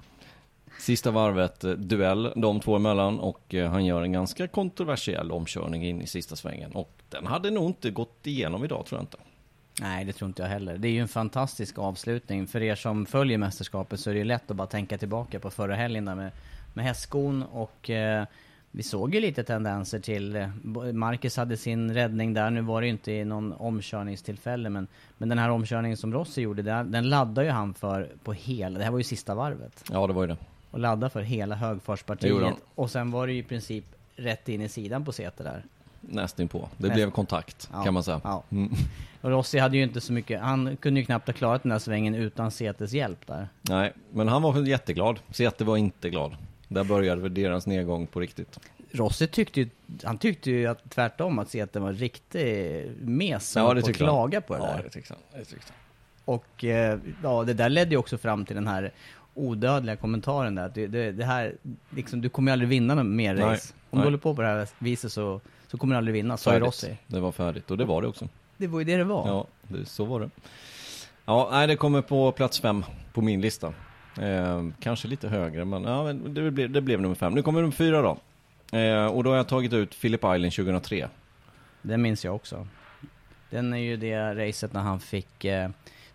Sista varvet, eh, duell de två emellan och eh, han gör en ganska kontroversiell omkörning in i sista svängen. Och den hade nog inte gått igenom idag tror jag inte. Nej, det tror inte jag heller. Det är ju en fantastisk avslutning. För er som följer mästerskapet så är det ju lätt att bara tänka tillbaka på förra helgen där med, med hästskon och eh, vi såg ju lite tendenser till, eh, Marcus hade sin räddning där, nu var det ju inte i någon omkörningstillfälle men, men den här omkörningen som Rossi gjorde, där, den laddade ju han för på hela, det här var ju sista varvet. Ja, det var ju det. Och ladda för hela högfartspartiet. Och sen var det ju i princip rätt in i sidan på Säter där. Nästinpå. Det Näst- blev kontakt Ja, kan man säga. ja. Mm. Och Rossi hade ju inte så mycket, han kunde ju knappt ha klarat den där svängen utan Säters hjälp där. Nej, men han var jätteglad. Säter var inte glad. Där började väl deras nedgång på riktigt. Rossi tyckte ju, han tyckte ju att tvärtom att Säter var riktig mes Ja, det på att klaga på det Ja, där. det tyckte han. Det tyckte han. Och eh, ja, det där ledde ju också fram till den här odödliga kommentaren där. Att det, det, det här, liksom, du kommer ju aldrig vinna mer Nej, race. Om nej. du håller på på det här viset så, så kommer du aldrig vinna, sa ju. Rossi. Det var färdigt och det var det också. Det var ju det det var. Ja, det, så var det. Ja, nej, det kommer på plats fem på min lista. Eh, kanske lite högre, men, ja, men det, blev, det blev nummer fem. Nu kommer nummer fyra då. Eh, och då har jag tagit ut Philip Island 2003. Den minns jag också. Den är ju det racet när han fick eh,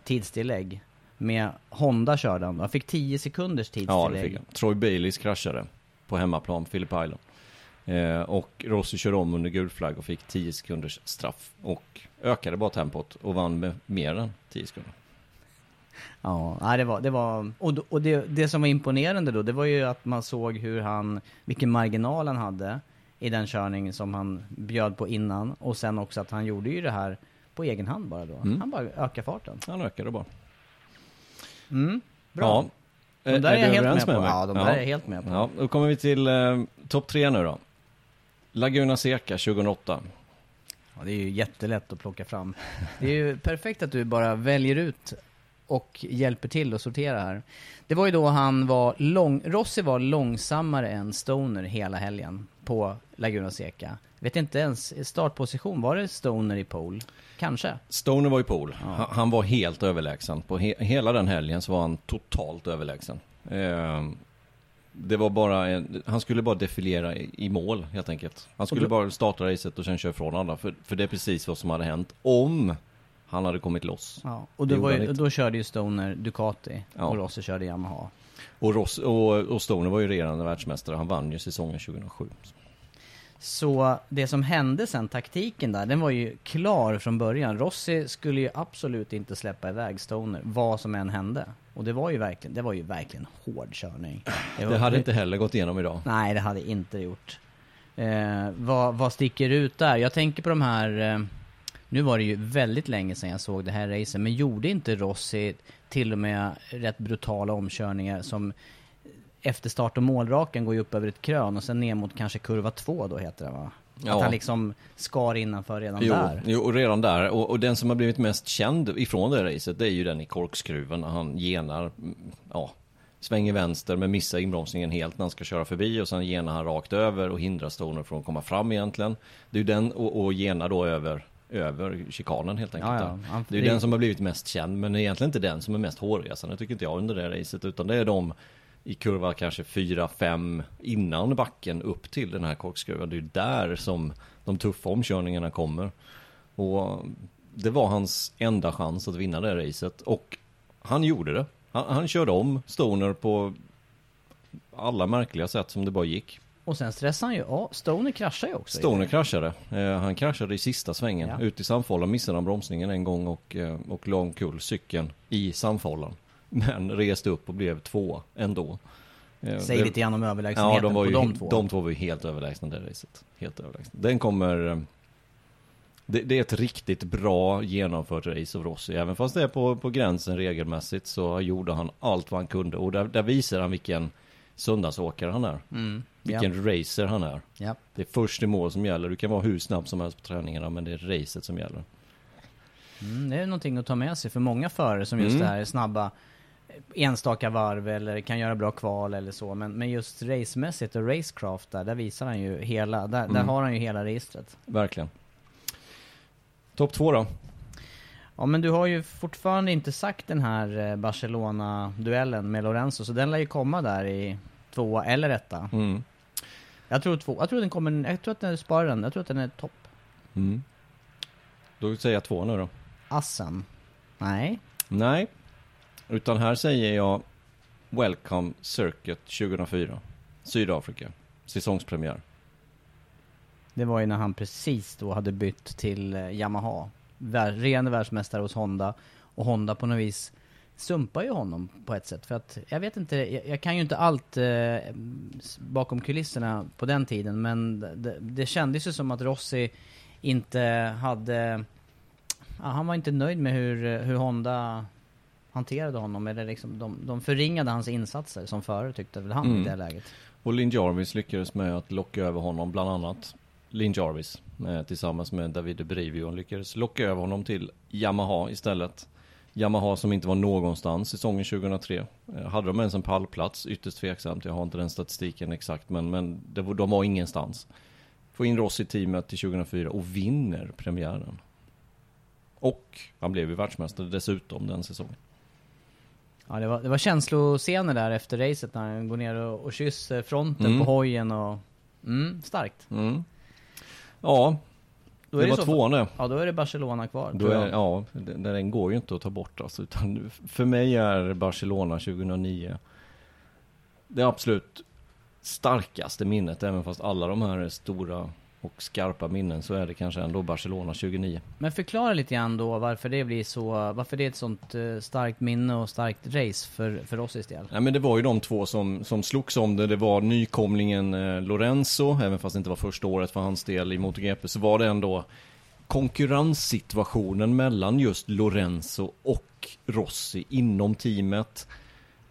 tidstillägg. Med Honda körde han. Han fick 10 sekunders Ja, det tidstillägg. fick han. Troy Baileys kraschade på hemmaplan, Philip Island. Eh, och Rossi körde om under gul flagg och fick 10 sekunders straff. Och ökade bara tempot och vann med mer än 10 sekunder. Ja, det var, det var, och, och det, det som var imponerande då, det var ju att man såg hur han, vilken marginal han hade i den körning som han bjöd på innan. Och sen också att han gjorde ju det här på egen hand bara då. Mm. Han bara ökade farten. Han ökade bara. Mm, bra. Ja. De där är jag du helt överens med på. Ja, de där är jag helt med på. Ja, då kommer vi till eh, topp tre nu då. Laguna Seca 2008. Ja, det är ju jättelätt att plocka fram. Det är ju perfekt att du bara väljer ut och hjälper till att sortera här. Det var ju då han var lång, Rossi var långsammare än Stoner hela helgen på Laguna Seca. Vet inte ens startposition, var det Stoner i pole? Kanske? Stoner var i pool. Han, han var helt överlägsen. På he, hela den helgen så var han totalt överlägsen. Eh, det var bara en, han skulle bara defilera i, i mål helt enkelt. Han skulle då- bara starta racet och sen köra ifrån alla. För, för det är precis vad som hade hänt om han hade kommit loss. Ja, och ju, då körde ju Stoner Ducati Ja. och Rossi körde Yamaha. Och, Ross, och, och Stoner var ju regerande världsmästare. Han vann ju säsongen 2007. Så det som hände sen, taktiken där, den var ju klar från början. Rossi skulle ju absolut inte släppa iväg Stoner, vad som än hände. Och det var ju verkligen, det var ju verkligen hård körning. var- Det hade inte heller gått igenom idag. Nej, det hade inte gjort. Eh, vad, vad sticker ut där? Jag tänker på de här... Eh, nu var det ju väldigt länge sedan jag såg det här racet, men gjorde inte Rossi till och med rätt brutala omkörningar som efter start och målraken går ju upp över ett krön och sen ner mot kanske kurva två då heter det va? Ja. Att han liksom skar innanför redan Jo, där. jo, och redan där. Och, och den som har blivit mest känd ifrån det racet, det är ju den i korkskruven när han genar, mm, ja, svänger vänster men missar inbromsningen helt när han ska köra förbi och sen genar han rakt över och hindrar Stoner från att komma fram egentligen. Det är ju den, och, och genar då över, över chikanen helt enkelt. Ja, ja. Det är ju den som har blivit mest känd, men egentligen inte den som är mest hårresande tycker inte jag under det racet, utan det är de i kurva kanske 4-5 innan backen upp till den här korkskruven. Det är där som de tuffa omkörningarna kommer. Och det var hans enda chans att vinna det här racet. Och han gjorde det. Han, han körde om Stoner på alla märkliga sätt som det bara gick. Och sen stressade han ju, ja, Stoner kraschade ju också. Stoner kraschade. Eh, han kraschade i sista svängen. Ja. Ut i samfållan missade han bromsningen en gång och, eh, och la omkull cykeln i samfållan. Men reste upp och blev två ändå. Eh, Säg det- lite grann om överlägsenheten ja, de var på ju, de två. De två var ju helt överlägsna det racet. Helt överlägsna. Den kommer... eh, Det, det är ett riktigt bra genomfört race av Rossi. Även fast det är på, på gränsen regelmässigt så gjorde han allt vad han kunde. Och där, där visar han vilken söndagsåkare han är. Mm, Vilken racer han är. Ja. Det är först i mål som gäller. Du kan vara hur snabb som helst på träningarna men det är racet som gäller. Mm, det är någonting att ta med sig för många förare som just Mm. det här är snabba enstaka varv eller kan göra bra kval eller så. Men, men just racemässigt och racecraft där, där visar han ju hela, där, där Mm. har han ju hela registret. Verkligen. Topp två då? Ja men du har ju fortfarande inte sagt den här eh, Barcelona-duellen med Lorenzo, så den lär ju komma där i tvåa eller etta. Mm. Jag tror två, jag tror den kommer, jag tror att den sparar den, jag tror att den är topp. Mm. Då säger jag två nu då. Assen? Nej. Nej, utan här säger jag Welcome Circuit 2004. Sydafrika. Säsongspremiär. Det var ju när han precis då hade bytt till eh, Yamaha. Vär, ren världsmästare hos Honda. Och Honda på något vis sumpar ju honom på ett sätt. För att, jag vet inte, jag, jag kan ju inte allt eh, bakom kulisserna på den tiden. Men det, det kändes ju som att Rossi inte hade... Ja, han var inte nöjd med hur, eh, hur Honda hanterade honom. Eller liksom, de, de förringade hans insatser som förare tyckte väl han i Mm. det läget. Och Lin Jarvis lyckades med att locka över honom, bland annat Lin Jarvis med, tillsammans med Davide Brivio lyckades locka över honom till Yamaha istället. Yamaha som inte var någonstans säsongen 2003. Eh, Hade de ens en pallplats? Ytterst tveksamt. Jag har inte den statistiken exakt men, men det var, de var ingenstans. Får in Ross i teamet till 2004 och vinner premiären. Och han blev ju världsmästare dessutom den säsongen. Ja, det var, det var känsloscener där efter racet när han går ner och, och kysser fronten Mm. på hojen och... Mm, starkt. Mm. Ja, Då det är var så- tvåan det. Ja, då är det Barcelona kvar. Då är, ja, den, den går ju inte att ta bort alltså, utan för mig är Barcelona 2009 det absolut starkaste minnet, även fast alla de här är stora och skarpa minnen, så är det kanske ändå Barcelona 2009. Men förklara lite grann då varför det blir så, varför det är ett sånt eh, starkt minne och starkt race för, för oss del. Ja, men det var ju de två som, som slogs om det. Det var nykomlingen eh, Lorenzo, även fast det inte var första året för hans del i MotoGP, så var det ändå konkurrenssituationen mellan just Lorenzo och Rossi inom teamet.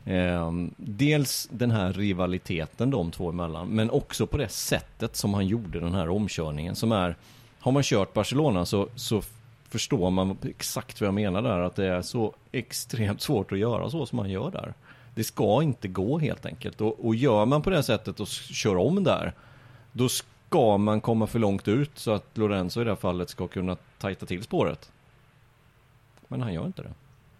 Eh, dels den här rivaliteten de två emellan, men också på det sättet som han gjorde den här omkörningen som är, har man kört Barcelona så, så förstår man exakt vad jag menar där, att det är så extremt svårt att göra så som man gör där. Det ska inte gå helt enkelt. Och, och gör man på det sättet och kör om där, då ska man komma för långt ut så att Lorenzo i det här fallet ska kunna tajta till spåret. Men han gör inte det.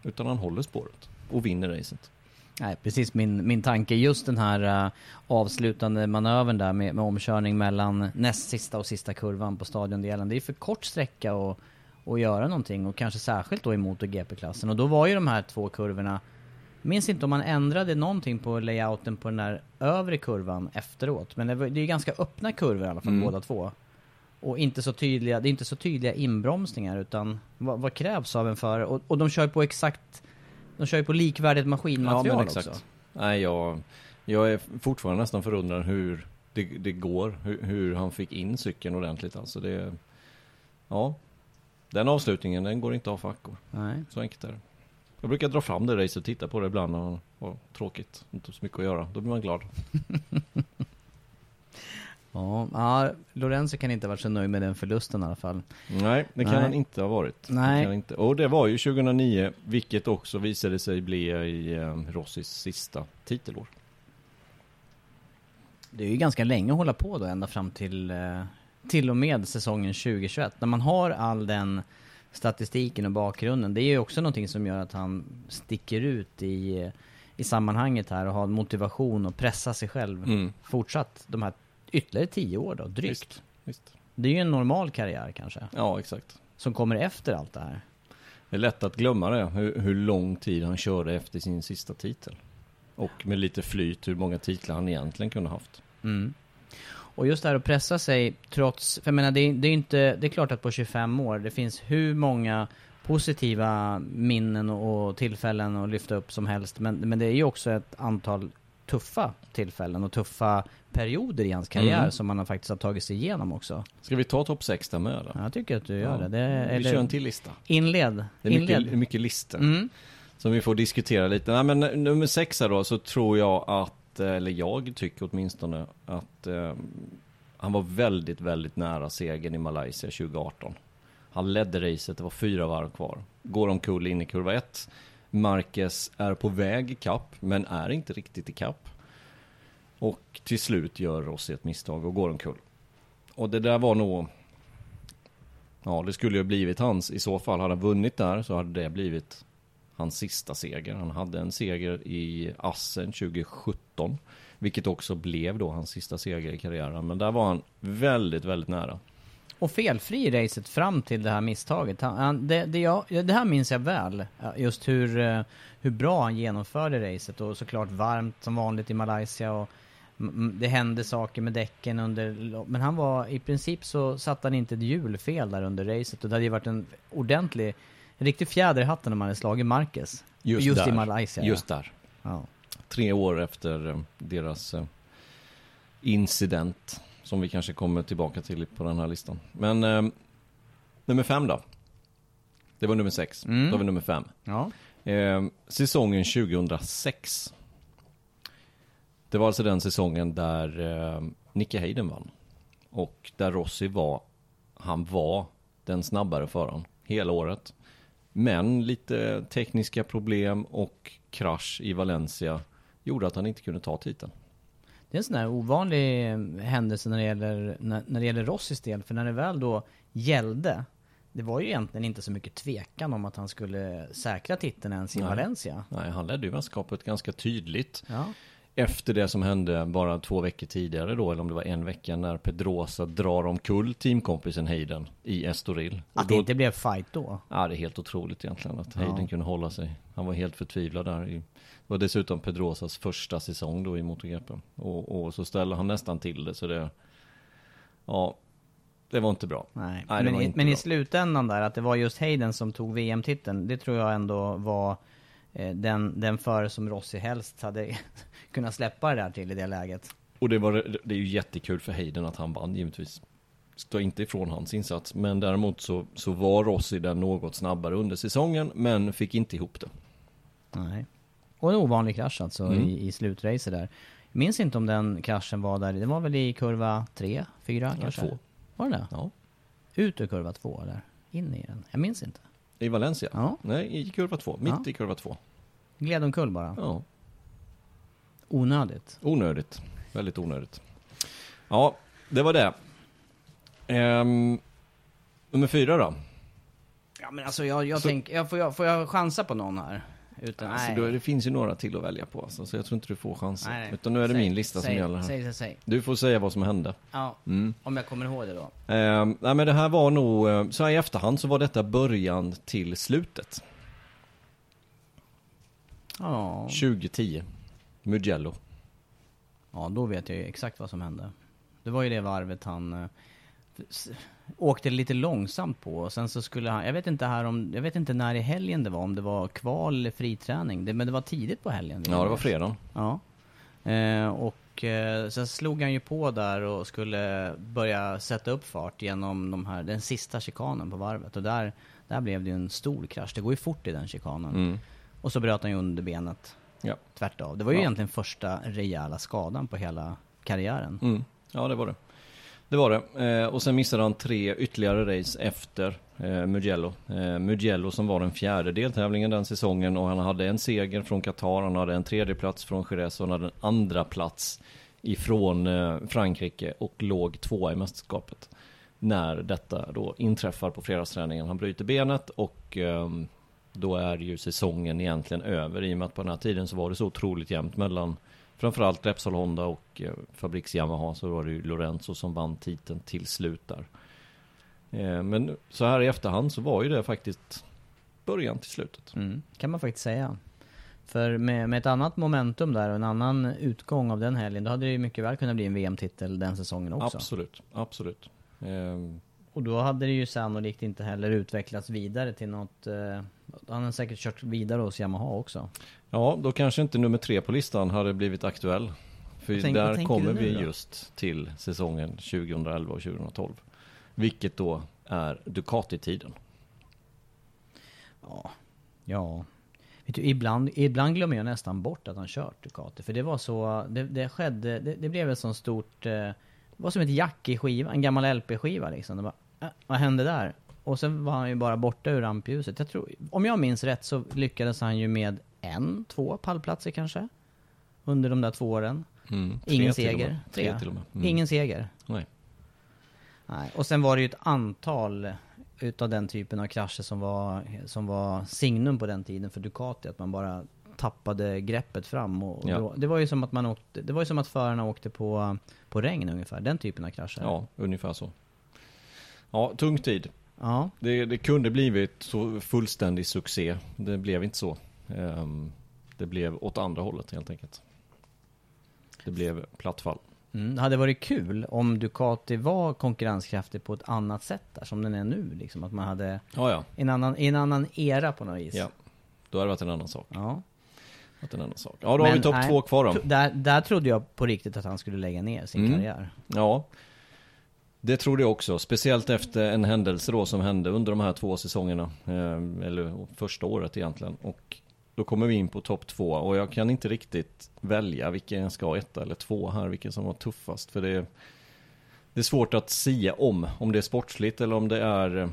Utan han håller spåret och vinner racet. Nej, precis min, min tanke. Just den här eh, avslutande manövern där med, med omkörning mellan näst sista och sista kurvan på stadiondelen. Det är för kort sträcka att att göra någonting och kanske särskilt då i MotoGP-klassen. Och då var ju de här två kurvorna Minns inte om man ändrade någonting på layouten på den där övre kurvan efteråt. Men det, var, det är ganska öppna kurvor i alla fall Mm. båda två. Och inte så tydliga, det är inte så tydliga inbromsningar utan vad, vad krävs av en förare? Och, och de kör på exakt, de kör ju på likvärdigt maskinmaterial också. Nej, jag, jag är fortfarande nästan förundrad hur det, det går. Hur, hur han fick in cykeln ordentligt. Alltså det, ja, den avslutningen den går inte av för Acko. Nej. Så enkelt är det. Jag brukar dra fram det racet och titta på det ibland när man har tråkigt. Inte så mycket att göra. Då blir man glad. *laughs* Ja, Lorenzo kan inte ha varit så nöjd med den förlusten i alla fall. Nej, det kan Nej. han inte ha varit. Det Nej. han inte. Och det var ju 2009, vilket också visade sig bli i eh, Rossis sista titelår. Det är ju ganska länge att hålla på då, ända fram till, eh, till och med säsongen 2021. När man har all den statistiken och bakgrunden. Det är ju också någonting som gör att han sticker ut i, i sammanhanget här och har motivation att pressa sig själv Mm. fortsatt de här ytterligare tio år då, drygt. Visst, visst. Det är ju en normal karriär kanske. Ja, exakt. Som kommer efter allt det här. Det är lätt att glömma det, hur, hur lång tid han körde efter sin sista titel. Och med lite flyt hur många titlar han egentligen kunde haft. Mm. Och just det här att pressa sig trots, för jag menar det är, det är inte, det är klart att på 25 år, det finns hur många positiva minnen och, och tillfällen att lyfta upp som helst. Men, men det är ju också ett antal tuffa tillfällen och tuffa perioder i hans karriär Mm. som man har faktiskt har tagit sig igenom också. Ska vi ta topp 6 där med? Ja, jag tycker att du gör Ja. det. det Vi eller- kör en till lista. Inled. Det är Inled. mycket, mycket listor. Mm. Som vi får diskutera lite. Nej men nummer sex här då så tror jag att, eh, eller jag tycker åtminstone att eh, han var väldigt, väldigt nära segern i Malaysia 2018. Han ledde racet, det var fyra varv kvar. Går omkull in i kurva 1. Marquez är på väg i kapp, men är inte riktigt i kapp. Och till slut gör Rossi ett misstag och går omkull. Och det där var nog Ja, det skulle ju blivit hans. I så fall hade han vunnit där så hade det blivit hans sista seger. Han hade en seger i Assen 2017. Vilket också blev då hans sista seger i karriären. Men där var han väldigt, väldigt nära. Och felfri i racet fram till det här misstaget. Han, det, det, jag, det här minns jag väl. Eh, just hur, eh, hur bra han genomförde racet och såklart varmt som vanligt i Malaysia. Och det hände saker med däcken under... Men han var, i princip så satte han inte ett hjul fel där under racet. Och det hade ju varit en ordentlig, en riktig fjäder i hatten om han hade slagit Marquez. Just, Just där. i Malaysia. Just där. Ja. Tre år efter eh, deras eh, incident. Som vi kanske kommer tillbaka till på den här listan. Men eh, nummer fem då. Det var nummer sex. Mm. Då har vi nummer fem. Ja. Eh, säsongen 2006. Det var alltså den säsongen där eh, Nicky Hayden vann. Och där Rossi var, han var den snabbare föraren hela året. Men lite tekniska problem och krasch i Valencia gjorde att han inte kunde ta titeln. Det är en sån här ovanlig eh, händelse när det gäller, när, när det gäller Rossis del, för när det väl då gällde, det var ju egentligen inte så mycket tvekan om att han skulle säkra titeln ens i Nej. Valencia. Nej, han ledde ju mästerskapet ganska tydligt. Ja. Efter det som hände bara två veckor tidigare då, eller om det var en vecka, när Pedrosa drar omkull teamkompisen Hayden i Estoril. Att det då- inte blev fight då. Ja, det är helt otroligt egentligen att Ja. Hayden kunde hålla sig. Han var helt förtvivlad där. i- Det var dessutom Pedrosas första säsong då i MotoGP. Och, och så ställde han nästan till det, så det... Ja, det var inte bra. Nej, det men, i, men i bra. slutändan där, att det var just Hayden som tog VM-titeln, det tror jag ändå var den, den före som Rossi helst hade *laughs* kunnat släppa det där till i det läget. Och det, var, det är ju jättekul för Hayden att han vann givetvis. Står inte ifrån hans insats. Men däremot så, så var Rossi den något snabbare under säsongen, men fick inte ihop det. Nej. Och en ovanlig krasch alltså Mm. i, i slutracet där. Minns inte om den kraschen var där, det var väl i kurva 3, 4 Ja, kanske? två. Var det det? Ja. Ut ur kurva 2 eller? In i den? Jag minns inte. I Valencia? Ja. Nej, i kurva två. Mitt Ja. i kurva två. Gled omkull bara. Ja. Onödigt. Onödigt. Väldigt onödigt. Ja, det var det. Ehm, nummer fyra då? Ja men alltså jag, jag Så- tänker, jag, får, jag, får jag chansa på någon här? Utan, Alltså, då, det finns ju några till att välja på, alltså, så jag tror inte du får chansen. Nej, nej. Utan nu är det Säg, min lista säg, som gäller här. säg, säg, säg. Du får säga vad som hände. Ja, Mm. om jag kommer ihåg det då. Ehm, nej men det här var nog, eh, så här i efterhand så var detta början till slutet. Ja. 2010. Mugello. Ja, då vet jag ju exakt vad som hände. Det var ju det varvet han eh, åkte lite långsamt på och sen så skulle han, jag vet inte här om, jag vet inte när i helgen det var, om det var kval eller friträning. Det, men det var tidigt på helgen. Ja, det var fredagen. Ja. Eh, och eh, sen slog han ju på där och skulle börja sätta upp fart genom de här, den sista chikanen på varvet. Och där, där blev det ju en stor krasch. Det går ju fort i den chikanen. Mm. Och så bröt han ju under benet. Ja. Tvärt av. Det var ju Ja. egentligen första rejäla skadan på hela karriären. Mm. Ja, det var det. Det var det. Eh, och sen missade han tre ytterligare race efter eh, Mugello. Eh, Mugello som var den fjärde deltävlingen den säsongen och han hade en seger från Qatar, han hade en tredje plats från Jerez och han hade en andra plats ifrån Frankrike och låg tvåa i mästerskapet. När detta då inträffar på fredagsträningen. Han bryter benet och ehm, då är ju säsongen egentligen över i och med att på den här tiden så var det så otroligt jämnt mellan framförallt Repsol Honda och eh, Fabriks Yamaha så var det ju Lorenzo som vann titeln till slut där. Eh, men så här i efterhand så var ju det faktiskt början till slutet. Mm, kan man faktiskt säga. För med, med ett annat momentum där och en annan utgång av den helgen, då hade det ju mycket väl kunnat bli en VM-titel den säsongen också. Absolut, absolut. Ehm, Och då hade det ju sannolikt inte heller utvecklats vidare till något... Eh, han har säkert kört vidare hos Yamaha också. Ja, då kanske inte nummer tre på listan hade blivit aktuell. För tänk- där kommer vi då? just till säsongen 2011 och 2012. Vilket då är Ducati-tiden. Ja. Ja. Du, ibland, ibland glömmer jag nästan bort att han kört Ducati. För det var så... Det, det skedde... Det, det blev ett sånt stort... Eh, det var som ett jack i skiva, en gammal LP-skiva liksom. Det bara, äh, vad hände där? Och sen var han ju bara borta ur rampljuset. Jag tror, om jag minns rätt så lyckades han ju med en, två pallplatser kanske. Under de där två åren. Mm, Ingen seger. Tre till och med. Mm. Ingen seger. Nej. Nej. Och sen var det ju ett antal utav den typen av krascher som var, som var signum på den tiden för Ducati. Att man bara tappade greppet fram. Och Ja. då, det var ju som att man åkte, det var ju som att förarna åkte på, på regn ungefär. Den typen av krascher. Ja, ungefär så. Ja, tung tid. Ja. Det, det kunde blivit så fullständig succé. Det blev inte så. Ehm, det blev åt andra hållet helt enkelt. Det blev platt fall. Mm, det hade varit kul om Ducati var konkurrenskraftig på ett annat sätt där, som den är nu. Liksom, att man hade Ja, ja. en, annan, en annan era på något vis. Ja, då hade det varit en annan sak. Ja. En annan sak. Ja, då har vi topp två kvar då. Där, där trodde jag på riktigt att han skulle lägga ner sin Mm. karriär. Ja, det trodde jag också. Speciellt efter en händelse då som hände under de här två säsongerna. Eh, eller första året egentligen. Och då kommer vi in på topp två. Och jag kan inte riktigt välja vilken jag ska ha etta eller två här. Vilken som var tuffast. För det är, det är svårt att sia om. Om det är sportsligt eller om det är eh,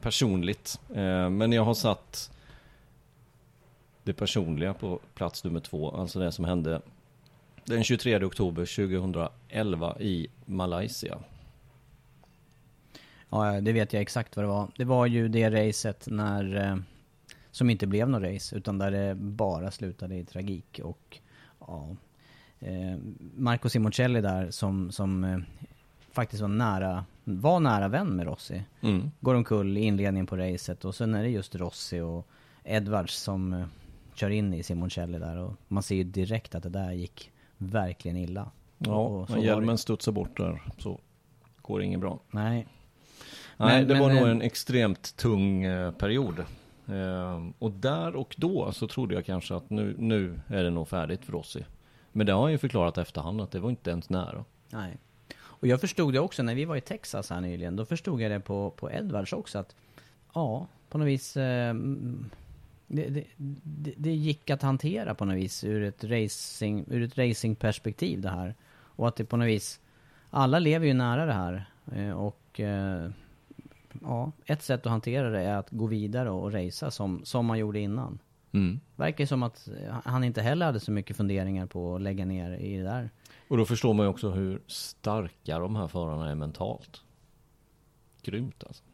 personligt. Eh, men jag har satt det personliga på plats nummer två. Alltså det som hände den 23 oktober 2011 i Malaysia. Ja, det vet jag exakt vad det var. Det var ju det racet när, eh, som inte blev något race, utan där det bara slutade i tragik. Och ja, eh, Marco Simoncelli där som, som eh, faktiskt var nära, var nära vän med Rossi. Mm. Går omkull i inledningen på racet och sen är det just Rossi och Edwards som kör in i Simoncelli där och man ser ju direkt att det där gick verkligen illa. Ja, Och hjälmen studsar bort där så går det inget bra. Nej. Nej, Men- det men, var nog eh, en extremt tung eh, period. Eh, och där och då så trodde jag kanske att nu, nu är det nog färdigt för Rossi. Men det har han ju förklarat efterhand att det var inte ens nära. Nej. Och jag förstod det också när vi var i Texas här nyligen. Då förstod jag det på, på Edwards också att ja, på något vis eh, det, det, det, det gick att hantera på något vis ur ett, racing, ur ett racingperspektiv det här. Och att det på något vis, alla lever ju nära det här. Eh, och eh, ja, ett sätt att hantera det är att gå vidare och racea som, som man gjorde innan. Mm. Verkar som att han inte heller hade så mycket funderingar på att lägga ner i det där. Och då förstår man ju också hur starka de här förarna är mentalt. Grymt alltså.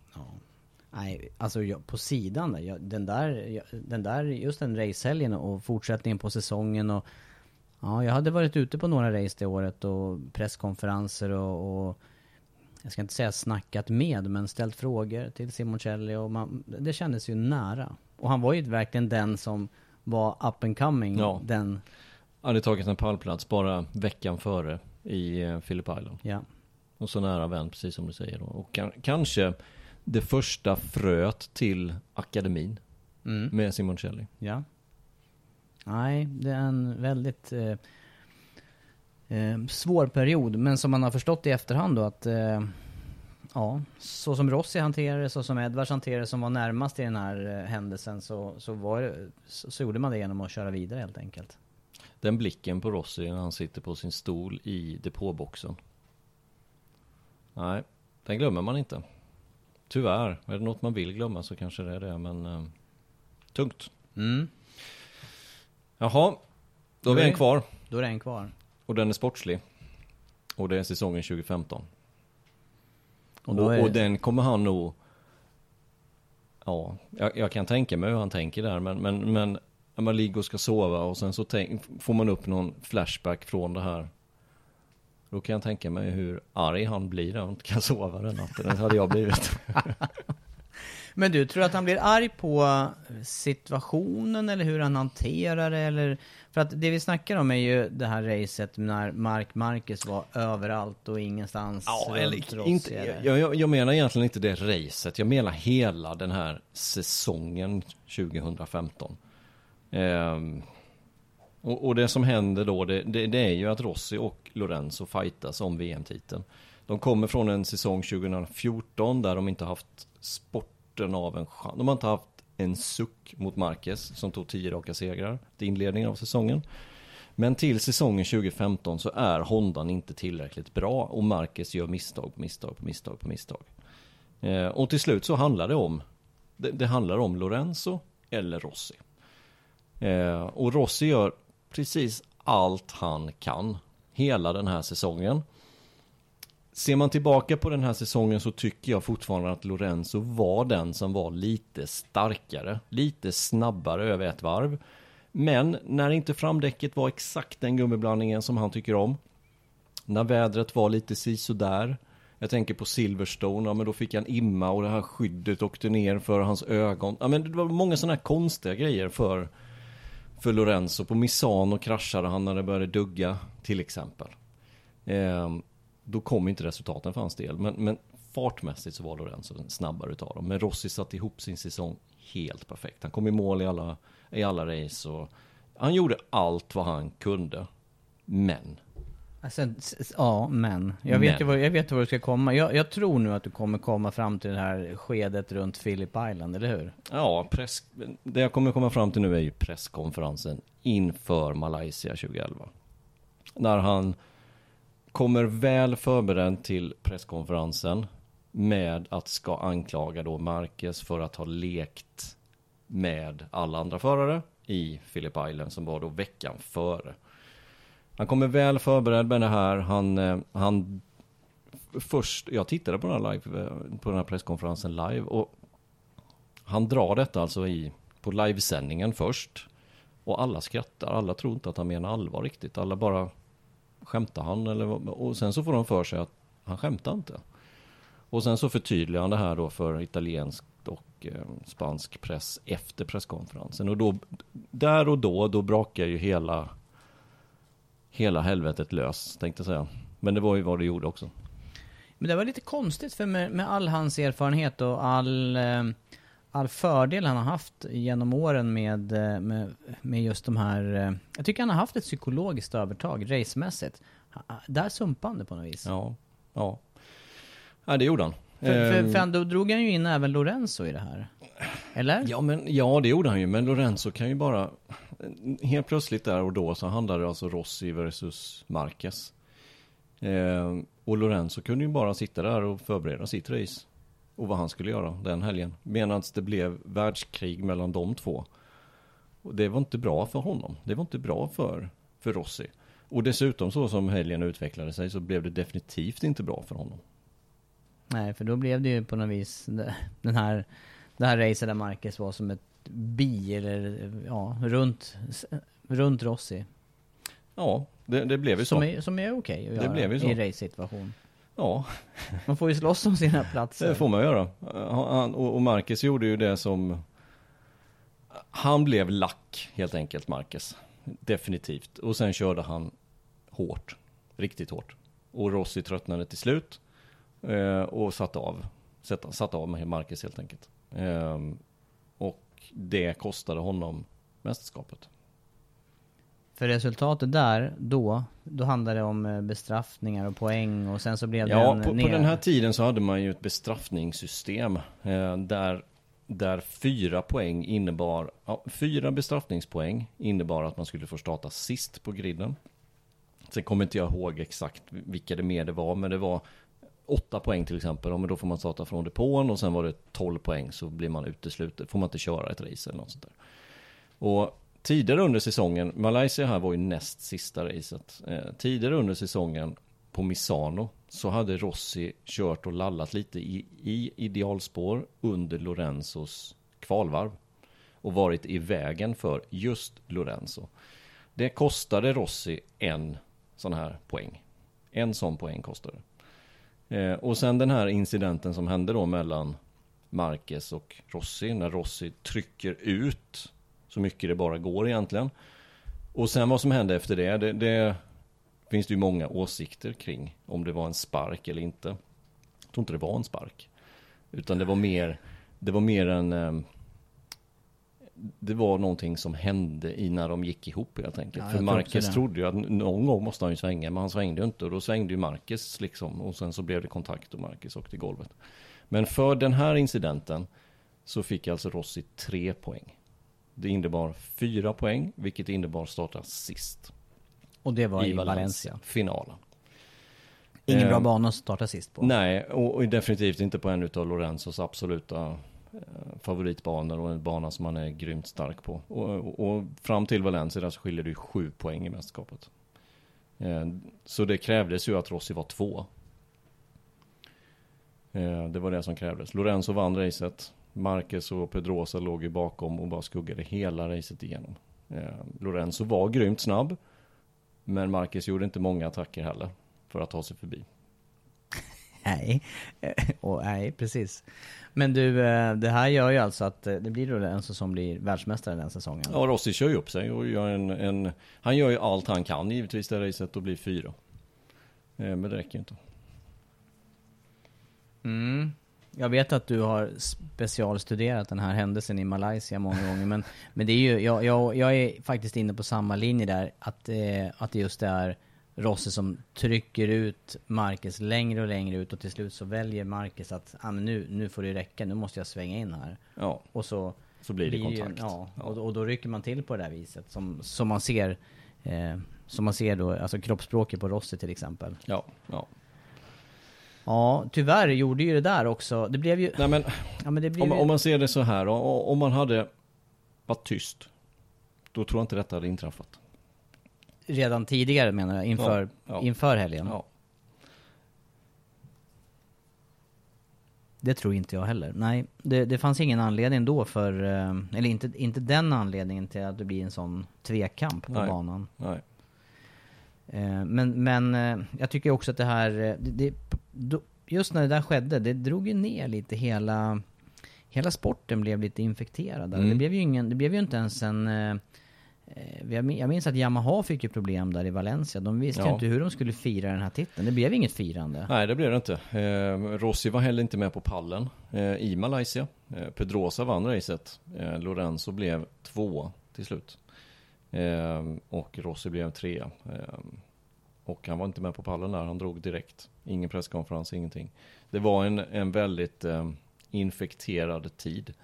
Nej, alltså jag, på sidan där, jag, den där, jag, den där, just den racehelgen och fortsättningen på säsongen och Ja, jag hade varit ute på några race det året och presskonferenser och, och jag ska inte säga snackat med, men ställt frågor till Simoncelli och man, det kändes ju nära. Och han var ju verkligen den som var up and coming. Ja. Den, hade tagit en pallplats bara veckan före i eh, Phillip Island. ja. Och så nära vän, precis som du säger. då. Och kan, kanske det första fröet till akademin Mm. med Simoncelli. Ja. Nej, det är en väldigt eh, eh, svår period. Men som man har förstått i efterhand då att eh, ja, så som Rossi hanterade så som Edwards hanterade som var närmast i den här eh, händelsen så, så, var det, så, så gjorde man det genom att köra vidare helt enkelt. Den blicken på Rossi när han sitter på sin stol i depåboxen. Nej, den glömmer man inte. Tyvärr, är det något man vill glömma så kanske det är det, men eh, tungt. Mm. Jaha, då har vi en kvar. Då är det en kvar. Och den är sportslig. Och det är säsongen 2015. Och Och, är- och den kommer han nog... Ja, jag, jag kan tänka mig hur han tänker där, men, men, men när man ligger och ska sova och sen så tänk, får man upp någon flashback från det här. Då kan jag tänka mig hur arg han blir när han inte kan sova den natten. Det hade jag blivit. *laughs* Men du, tror att han blir arg på situationen eller hur han hanterar det eller? För att det vi snackar om är ju det här racet när Mark Marquez var överallt och ingenstans Ja, eller, inte, jag, jag, jag menar egentligen inte det racet. Jag menar hela den här säsongen 2015. Ehm, och, och det som händer då, det, det, det är ju att Rossi och Lorenzo fightas om VM-titeln. De kommer från en säsong 2014 där de inte haft spurten av en chans. De har inte haft en suck mot Marquez som tog 10 raka segrar till inledningen av säsongen. Men till säsongen 2015 så är Hondan inte tillräckligt bra och Marquez gör misstag på misstag på misstag på misstag. Eh, och till slut så handlar det om det, det handlar om Lorenzo eller Rossi. Eh, och Rossi gör precis allt han kan hela den här säsongen. Ser man tillbaka på den här säsongen så tycker jag fortfarande att Lorenzo var den som var lite starkare, lite snabbare över ett varv. Men när inte framdäcket var exakt den gummiblandningen som han tycker om. När vädret var lite sisådär. Jag tänker på Silverstone, ja men då fick han imma och det här skyddet åkte ner för hans ögon. Ja men det var många sådana här konstiga grejer för, för Lorenzo. På Misano kraschade han när det började dugga till exempel. Eh, då kom inte resultaten för hans del. Men, men fartmässigt så var Lorenzo den snabbare utav dem. Men Rossi satte ihop sin säsong helt perfekt. Han kom i mål i alla, i alla race och han gjorde allt vad han kunde. Men Alltså, ja, men. Jag vet, Men. ju vad, jag vet var du ska komma. Jag, jag tror nu att du kommer komma fram till det här skedet runt Phillip Island, eller hur? Ja, press, det jag kommer komma fram till nu är ju presskonferensen inför Malaysia 2011. När han kommer väl förberedd till presskonferensen med att ska anklaga då Marquez för att ha lekt med alla andra förare i Phillip Island som var då veckan före. Han kommer väl förberedd med det här. Han, eh, han först, jag tittade på den här, live, eh, på den här presskonferensen live och han drar detta alltså i, på livesändningen först. Och alla skrattar, alla tror inte att han menar allvar riktigt. Alla bara skämtar han eller vad- och sen så får de för sig att han skämtar inte. Och sen så förtydligar han det här då för italiensk och eh, spansk press efter presskonferensen. Och då, där och då, då brakar ju hela, hela helvetet lös, tänkte jag säga. Men det var ju vad det gjorde också. Men det var lite konstigt för med, med all hans erfarenhet och all, eh, all fördel han har haft genom åren med, eh, med, med just de här... eh, Jag tycker han har haft ett psykologiskt övertag racemässigt. Där sumpade han det på något vis. Ja, ja. Ja, det gjorde han. För, för, Ehm, för då drog han ju in även Lorenzo i det här. Eller? Ja, men, ja, det gjorde han ju. Men Lorenzo kan ju bara... Helt plötsligt där och då så handlade det alltså Rossi versus Marquez. Eh, och Lorenzo kunde ju bara sitta där och förbereda sitt race. Och vad han skulle göra den helgen. Medan det blev världskrig mellan de två. Och det var inte bra för honom. Det var inte bra för, för Rossi. Och dessutom så som helgen utvecklade sig så blev det definitivt inte bra för honom. Nej, för då blev det ju på något vis den här, det här racet där Marquez var som ett bi, eller ja, runt, runt Rossi. Ja, det, det blev ju Som så. är, som är okej att Det göra blev ju så. i race-situation. Ja. Man får ju slåss om sina platser. Det får man göra. Han, och, Marcus gjorde ju det som... Han blev lack helt enkelt, Marcus. Definitivt. Och sen körde han hårt. Riktigt hårt. Och Rossi tröttnade till slut. Eh, och satte av. Satt, satte av med Marcus helt enkelt. Eh, och det kostade honom mästerskapet. För resultatet där, då, då handlade det om eh, bestraffningar och poäng och sen så blev det Ja, en på, ner... på den här tiden så hade man ju ett bestraffningssystem eh, där, där fyra poäng innebar, ja, fyra bestraffningspoäng innebar att man skulle få starta sist på griden. Sen kommer inte jag ihåg exakt vilka det mer det var, men det var åtta poäng till exempel, men då får man starta från depån och sen var det 12 poäng så blir man utesluten, får man inte köra ett race eller något sånt där. Och tidigare under säsongen, Malaysia här var ju näst sista racet. Eh, tidigare under säsongen på Misano så hade Rossi kört och lallat lite i, i idealspår under Lorenzos kvalvarv. Och varit i vägen för just Lorenzo. Det kostade Rossi en sån här poäng. En sån poäng kostade det. Eh, och sen den här incidenten som hände då mellan Marquez och Rossi. När Rossi trycker ut så mycket det bara går egentligen. Och sen vad som hände efter det, det, det finns det ju många åsikter kring. Om det var en spark eller inte. Jag tror inte det var en spark. Utan det var mer, det var mer en... eh, Det var någonting som hände i när de gick ihop helt enkelt. Ja, För det. trodde ju att någon gång måste han ju svänga, men han svängde ju inte. Och då svängde ju Marquez liksom. Och sen så blev det kontakt och Marquez åkte i golvet. Men för den här incidenten så fick alltså Rossi tre poäng. Det innebar fyra poäng, vilket innebar starta sist. Och det var i Valencia. Finalen. Ingen bra Eh, bana att starta sist på. Nej, och, och definitivt inte på en utav Lorenzos absoluta eh, favoritbanor och en bana som han är grymt stark på. Och, och, och fram till Valencia så skiljer det ju sju poäng i mästerskapet. Eh, så det krävdes ju att Rossi var två. Eh, det var det som krävdes. Lorenzo vann racet. Marquez och Pedrosa låg ju bakom och bara skuggade hela racet igenom. Eh, Lorenzo var grymt snabb. Men Marcus gjorde inte många attacker heller för att ta sig förbi. Nej, *laughs* och nej precis. Men du, eh, det här gör ju alltså att eh, det blir Lorenzo som blir världsmästare den säsongen. Ja, Rossi kör ju upp sig och gör en, en Han gör ju allt han kan givetvis det racet och blir fyra. Eh, Men det räcker ju inte. Mm. Jag vet att du har specialstuderat den här händelsen i Malaysia många gånger, men, men det är ju, jag, jag, jag är faktiskt inne på samma linje där, att, eh, att det just är Rossi som trycker ut Marcus längre och längre ut och till slut så väljer Marcus att ah, men nu, nu får det räcka, nu måste jag svänga in här. Ja. Och så, Så blir det kontakt. ja, och, och då rycker man till på det där viset som, som man ser eh, som man ser då, alltså kroppsspråket på Rossi till exempel. Ja, ja. Ja, tyvärr gjorde ju det där också. Det blev ju... Nej men, ja, men om, ju... om man ser det så här, om man hade varit tyst. Då tror jag inte detta hade inträffat. Redan tidigare menar jag, inför, Ja, ja. inför helgen. Ja. Det tror inte jag heller. Nej, det, det fanns ingen anledning då för, eh, eller inte, inte den anledningen till att det blir en sån tvekamp på Nej. banan. Nej. Eh, Men, men eh, jag tycker också att det här, eh, det, det, just när det där skedde, det drog ju ner lite hela, hela sporten blev lite infekterad. Mm. Det blev ju ingen, det blev ju inte ens en, jag min- jag minns att Yamaha fick ju problem där i Valencia. De visste ju Ja. inte hur de skulle fira den här titeln. Det blev inget firande. Nej, det blev det inte. Eh, Rossi var heller inte med på pallen eh, i Malaysia. Eh, Pedrosa vann racet. Eh, Lorenzo blev två till slut. Ehm, och Rossi blev trea. Ehm, och han var inte med på pallen där, han drog direkt. Ingen presskonferens, ingenting. Det var en, en väldigt eh, infekterad tid.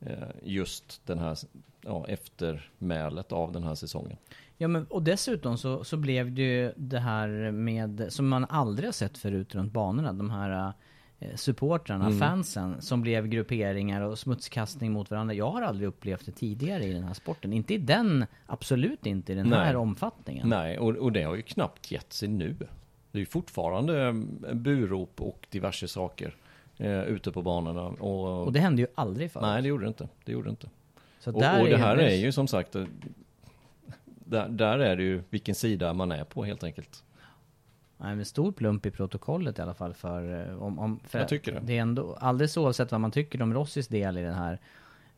Eh, just den här, ja, eftermälet av den här säsongen. Ja men och dessutom så, så blev det ju det här med, som man aldrig har sett förut runt banorna, de här supportrarna, Mm. fansen, som blev grupperingar och smutskastning mot varandra. Jag har aldrig upplevt det tidigare i den här sporten. Inte i den, absolut inte i den här Nej. omfattningen. Nej, och, och det har ju knappt gett sig nu. Det är ju fortfarande eh, burop och diverse saker eh, ute på banorna. Och, Och det hände ju aldrig förut. Nej, det gjorde det inte. Det gjorde det inte. Så och, och det är här är ju som sagt, eh, där, där är det ju vilken sida man är på helt enkelt. Nej, men stor plump i protokollet i alla fall för... eh, Om, om, för Jag tycker det. Det är ändå, alldeles oavsett vad man tycker om Rossis del i den här,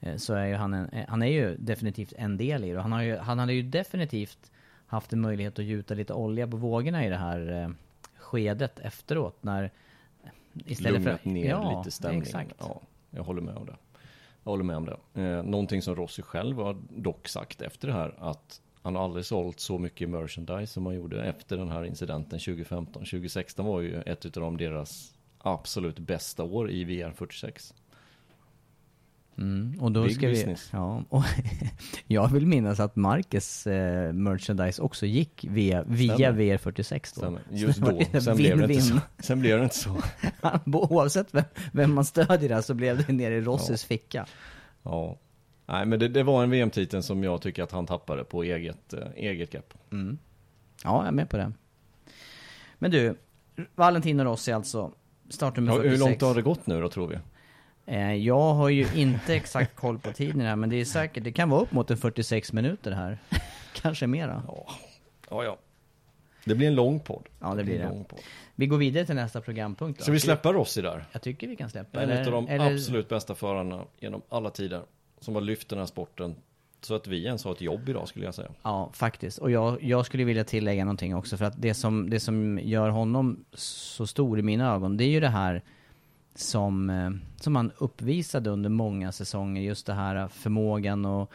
eh, så är ju han en, eh, han är ju definitivt en del i det. Och han, har ju, han hade ju definitivt haft en möjlighet att gjuta lite olja på vågorna i det här skedet efteråt när... Lugnat ner ja, lite stämningen. Exakt. Ja, jag håller med om det. Jag håller med om det. Eh, någonting som Rossi själv har dock sagt efter det här att han har aldrig sålt så mycket merchandise som han gjorde efter den här incidenten 2015. 2016 var ju ett de deras absolut bästa år i VR 46. Mm, och då Big ska business. vi, ja, och *laughs* jag vill minnas att Marcus eh, merchandise också gick via, via Stämmer. VR46 då. Stämmer. Just då. Sen blev det inte så. Sen blev det inte så. *laughs* Oavsett vem, vem man stödjer så blev det ner i Rosses ficka. Ja. Nej men det, det var en VM-titel som jag tycker att han tappade på eget, eh, eget grepp. Mm. Ja, jag är med på det. Men du, Valentino Rossi alltså, startnummer Ja, 46. hur långt har det gått nu då tror vi? Eh, Jag har ju inte exakt koll på tiden här, men det är säkert, det kan vara upp mot en 46 minuter här. *laughs* Kanske mera. Ja, ja. Det blir en lång podd. Ja, det blir en det. lång podd. Vi går vidare till nästa programpunkt då. Ska vi släppa Rossi där? Jag tycker vi kan släppa. En Eller- av de eller- absolut bästa förarna genom alla tider. Som har lyft den här sporten. Så att vi ens har ett jobb idag skulle jag säga. Ja, faktiskt. Och jag, jag skulle vilja tillägga någonting också. För att det som, det som gör honom så stor i mina ögon, det är ju det här som, eh, som han uppvisade under många säsonger. Just det här förmågan och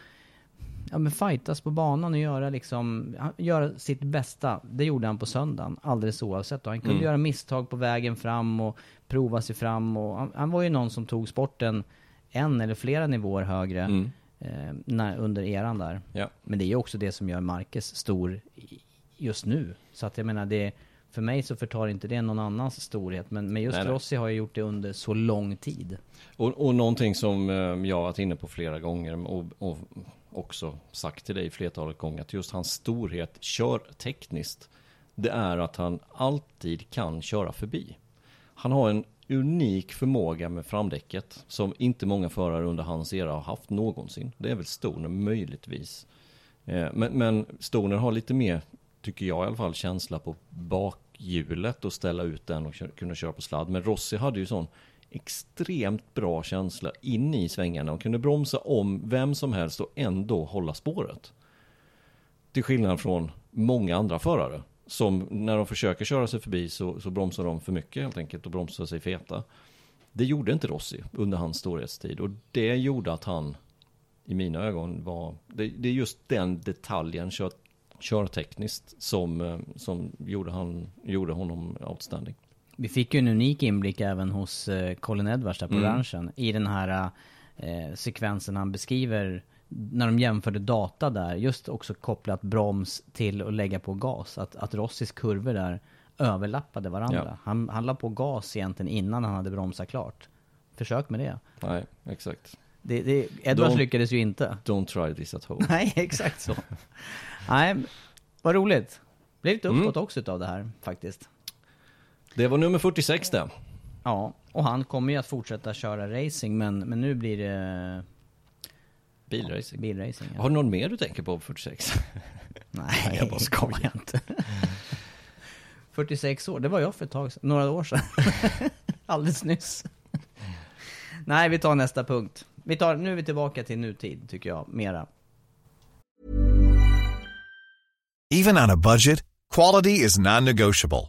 ja, men fightas på banan och göra liksom, göra sitt bästa. Det gjorde han på söndagen, alldeles oavsett. Och han kunde Mm. göra misstag på vägen fram och prova sig fram. Och han, han var ju någon som tog sporten en eller flera nivåer högre Mm. eh, när, under eran där. Ja. Men det är också det som gör Marquez stor just nu. Så att jag menar, det, för mig så förtar inte det någon annans storhet. Men, men just Nej, nej. Rossi har ju gjort det under så lång tid. Och, och någonting som eh, jag har varit inne på flera gånger och, och också sagt till dig flertalet gånger att just hans storhet kör tekniskt det är att han alltid kan köra förbi. Han har en unik förmåga med framdäcket som inte många förare under hans era har haft någonsin. Det är väl Stoner möjligtvis eh, men, men Stoner har lite mer, tycker jag i alla fall, känsla på bakhjulet och ställa ut den och kunna köra på sladd. Men Rossi hade ju sån extremt bra känsla in i svängarna och kunde bromsa om vem som helst och ändå hålla spåret. Till skillnad från många andra förare. Som när de försöker köra sig förbi så, så bromsar de för mycket helt enkelt och bromsar sig feta. Det gjorde inte Rossi under hans storhetstid och det gjorde att han i mina ögon var, det, det är just den detaljen kör, körtekniskt som, eh, som gjorde, han, gjorde honom outstanding. Vi fick ju en unik inblick även hos eh, Colin Edwards där på Mm. ranchen. I den här eh, sekvensen han beskriver när de jämförde data där. Just också kopplat broms till att lägga på gas. Att, att Rossis kurvor där överlappade varandra. Ja. Han, han la på gas egentligen innan han hade bromsat klart. Försök med det. Nej, exakt. det, det Edwards Don't- lyckades ju inte. Don't try this at home. *laughs* Nej, exakt så. Nej, vad roligt. Blev lite uppåt Mm. också utav det här faktiskt. Det var nummer 46 det. Ja, och han kommer ju att fortsätta köra racing men, men nu blir det... Bilracing. Bilracing, ja. Har du någon mer du tänker på på 46? *laughs* Nej, *laughs* jag bara skojar. inte. *laughs* 46 år, det var jag för ett tag sedan, några år sedan. Alldeles nyss. Nej, vi tar nästa punkt. Vi tar, nu är vi tillbaka till nutid, tycker jag, mera. Even on a budget, quality is non-negotiable.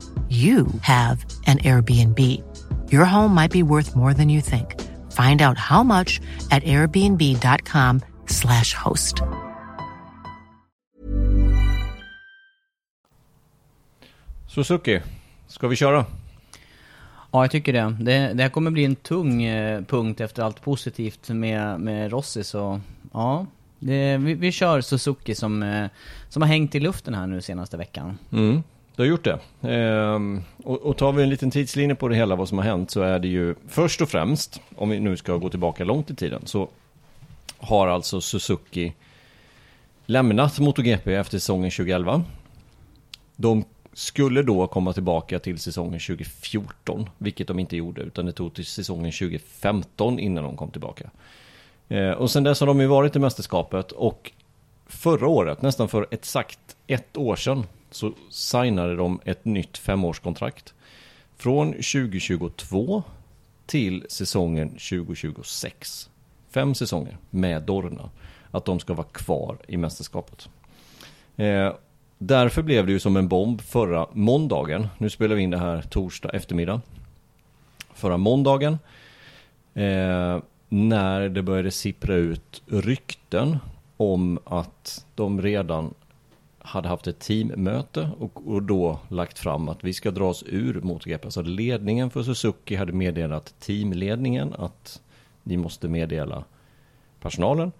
you have an Airbnb. Your home might be worth more than you think. Find out how much at airbnb.com/slash host. Suzuki, ska vi köra? Ja, jag tycker det. Det, det här kommer bli en tung eh, punkt efter allt positivt med, med Rossi, så ja. Det, vi, vi kör Suzuki som, eh, som har hängt i luften här nu senaste veckan. Mm, du har gjort det. Ehm, och, och tar vi en liten tidslinje på det hela, vad som har hänt, så är det ju först och främst, om vi nu ska gå tillbaka långt i tiden, så har alltså Suzuki lämnat MotoGP efter säsongen 2011. De skulle då komma tillbaka till säsongen 2014, vilket de inte gjorde, utan det tog till säsongen 2015 innan de kom tillbaka. Ehm, och sen dess har de ju varit i mästerskapet och förra året, nästan för exakt ett år sedan, så signade de ett nytt femårskontrakt. Från 2022 till säsongen 2026. Fem säsonger med Dorna. Att de ska vara kvar i mästerskapet. Eh, därför blev det ju som en bomb förra måndagen. Nu spelar vi in det här torsdag eftermiddag. Förra måndagen. Eh, när det började sippra ut rykten om att de redan hade haft ett teammöte och, och då lagt fram att vi ska dra oss ur MotoGP. Alltså ledningen för Suzuki hade meddelat teamledningen att ni måste meddela personalen.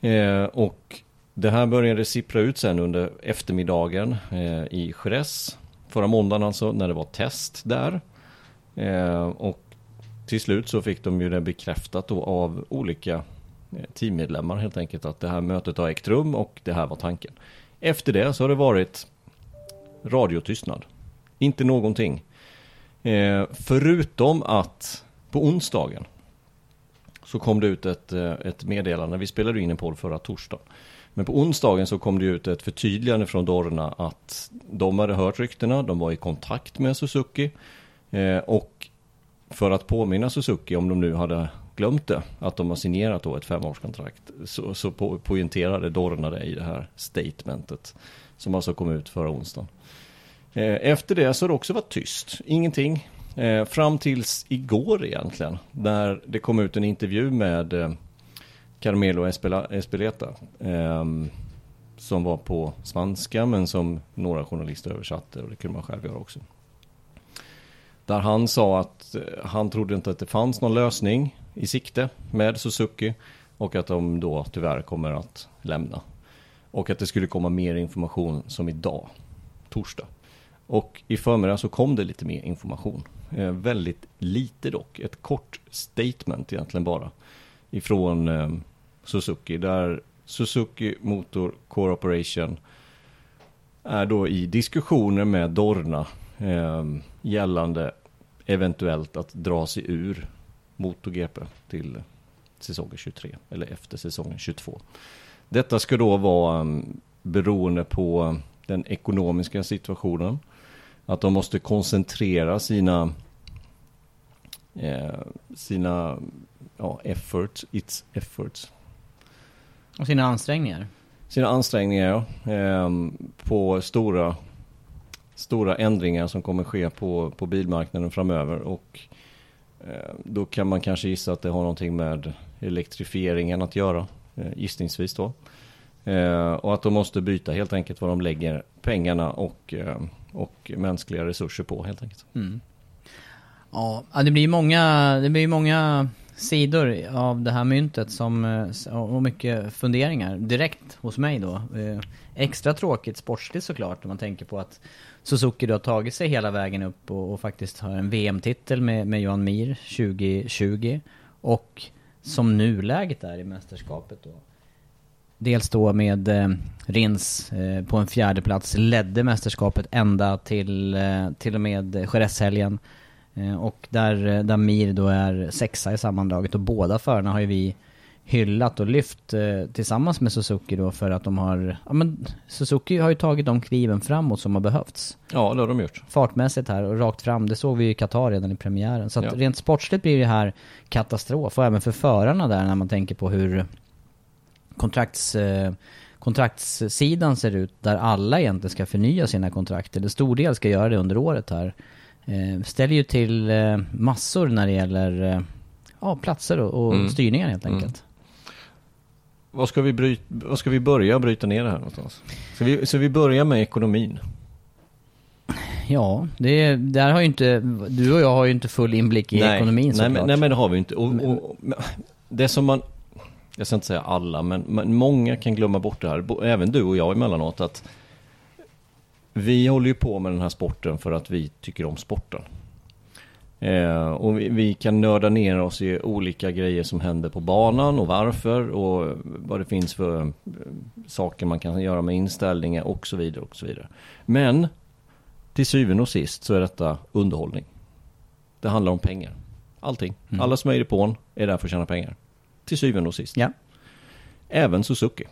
Eh, och det här började sippra ut sen under eftermiddagen eh, i Jerez. Förra måndagen alltså, när det var test där. Eh, och till slut så fick de ju det bekräftat då av olika eh, teammedlemmar helt enkelt att det här mötet har ägt rum och det här var tanken. Efter det så har det varit radiotystnad. Inte någonting. Eh, förutom att på onsdagen så kom det ut ett, eh, ett meddelande. Vi spelade in en podd förra torsdagen. Men på onsdagen så kom det ut ett förtydligande från Dorna att de hade hört ryktena, de var i kontakt med Suzuki. Eh, och för att påminna Suzuki, om de nu hade glömt det, att de har signerat då ett femårskontrakt, så, så po poängterade Dorna det i det här statementet. Som alltså kom ut förra onsdagen. Eh, efter det så har det också varit tyst, ingenting. Eh, fram tills igår egentligen, när det kom ut en intervju med eh, Carmelo Espeleta. Ehm, som var på spanska men som några journalister översatte och det kunde man själv göra också. Där han sa att eh, han trodde inte att det fanns någon lösning i sikte med Suzuki och att de då tyvärr kommer att lämna. Och att det skulle komma mer information som idag, torsdag. Och i förmiddag så kom det lite mer information. Eh, väldigt lite dock, ett kort statement egentligen bara. Ifrån eh, Suzuki där Suzuki Motor Corporation är då i diskussioner med Dorna eh, gällande eventuellt att dra sig ur MotoGP till säsongen 23 eller efter säsongen 22. Detta ska då vara um, beroende på den ekonomiska situationen. Att de måste koncentrera sina eh, sina ja, efforts, its efforts. Och sina ansträngningar. Sina ansträngningar ja. Eh, på stora stora ändringar som kommer ske på, på bilmarknaden framöver och eh, då kan man kanske gissa att det har någonting med elektrifieringen att göra, eh, gissningsvis då. Eh, och att de måste byta helt enkelt vad de lägger pengarna och, eh, och mänskliga resurser på helt enkelt. Mm. Ja, det blir många, det blir många sidor av det här myntet som, eh, och mycket funderingar direkt hos mig då. Eh, extra tråkigt sportsligt såklart om man tänker på att Suzuki då har tagit sig hela vägen upp och, och faktiskt har en VM-titel med, med Johan Mir 2020 och som nuläget är i mästerskapet då. Dels då med eh, Rins eh, på en fjärde plats ledde mästerskapet ända till, eh, till och med Jerez-helgen. Eh, och där, eh, där Mir då är sexa i sammandraget och båda förarna har ju vi hyllat och lyft eh, tillsammans med Suzuki då för att de har, ja men Suzuki har ju tagit de kliven framåt som har behövts. Ja, det har de gjort. Fartmässigt här och rakt fram, det såg vi ju i Qatar redan i premiären. Så att Ja. rent sportsligt blir det här katastrof och även för förarna där när man tänker på hur kontrakts, eh, kontraktssidan ser ut där alla egentligen ska förnya sina kontrakt, eller stor del ska göra det under året här. Eh, ställer ju till massor när det gäller ja, platser och, och Mm. styrningar helt Mm. Vad ska vi, bryta, vad ska vi börja bryta ner det här någonstans? Så vi, så vi börjar med ekonomin. Ja, det, där har ju inte, du och jag har ju inte full inblick i ekonomin nej, såklart. men, nej men det har vi inte. Och, och, det som man, jag ska inte säga alla, men, men många kan glömma bort det här, även du och jag emellanåt, att vi håller ju på med den här sporten för att vi tycker om sporten. Eh, och vi, vi kan nörda ner oss i olika grejer som händer på banan och varför och vad det finns för eh, saker man kan göra med inställningar och så vidare och så vidare. Men till syvende och sist så är detta underhållning. Det handlar om pengar. Allting. Mm. Alla som är i depån är där för att tjäna pengar. Till syvende och sist. Ja. Även Suzuki.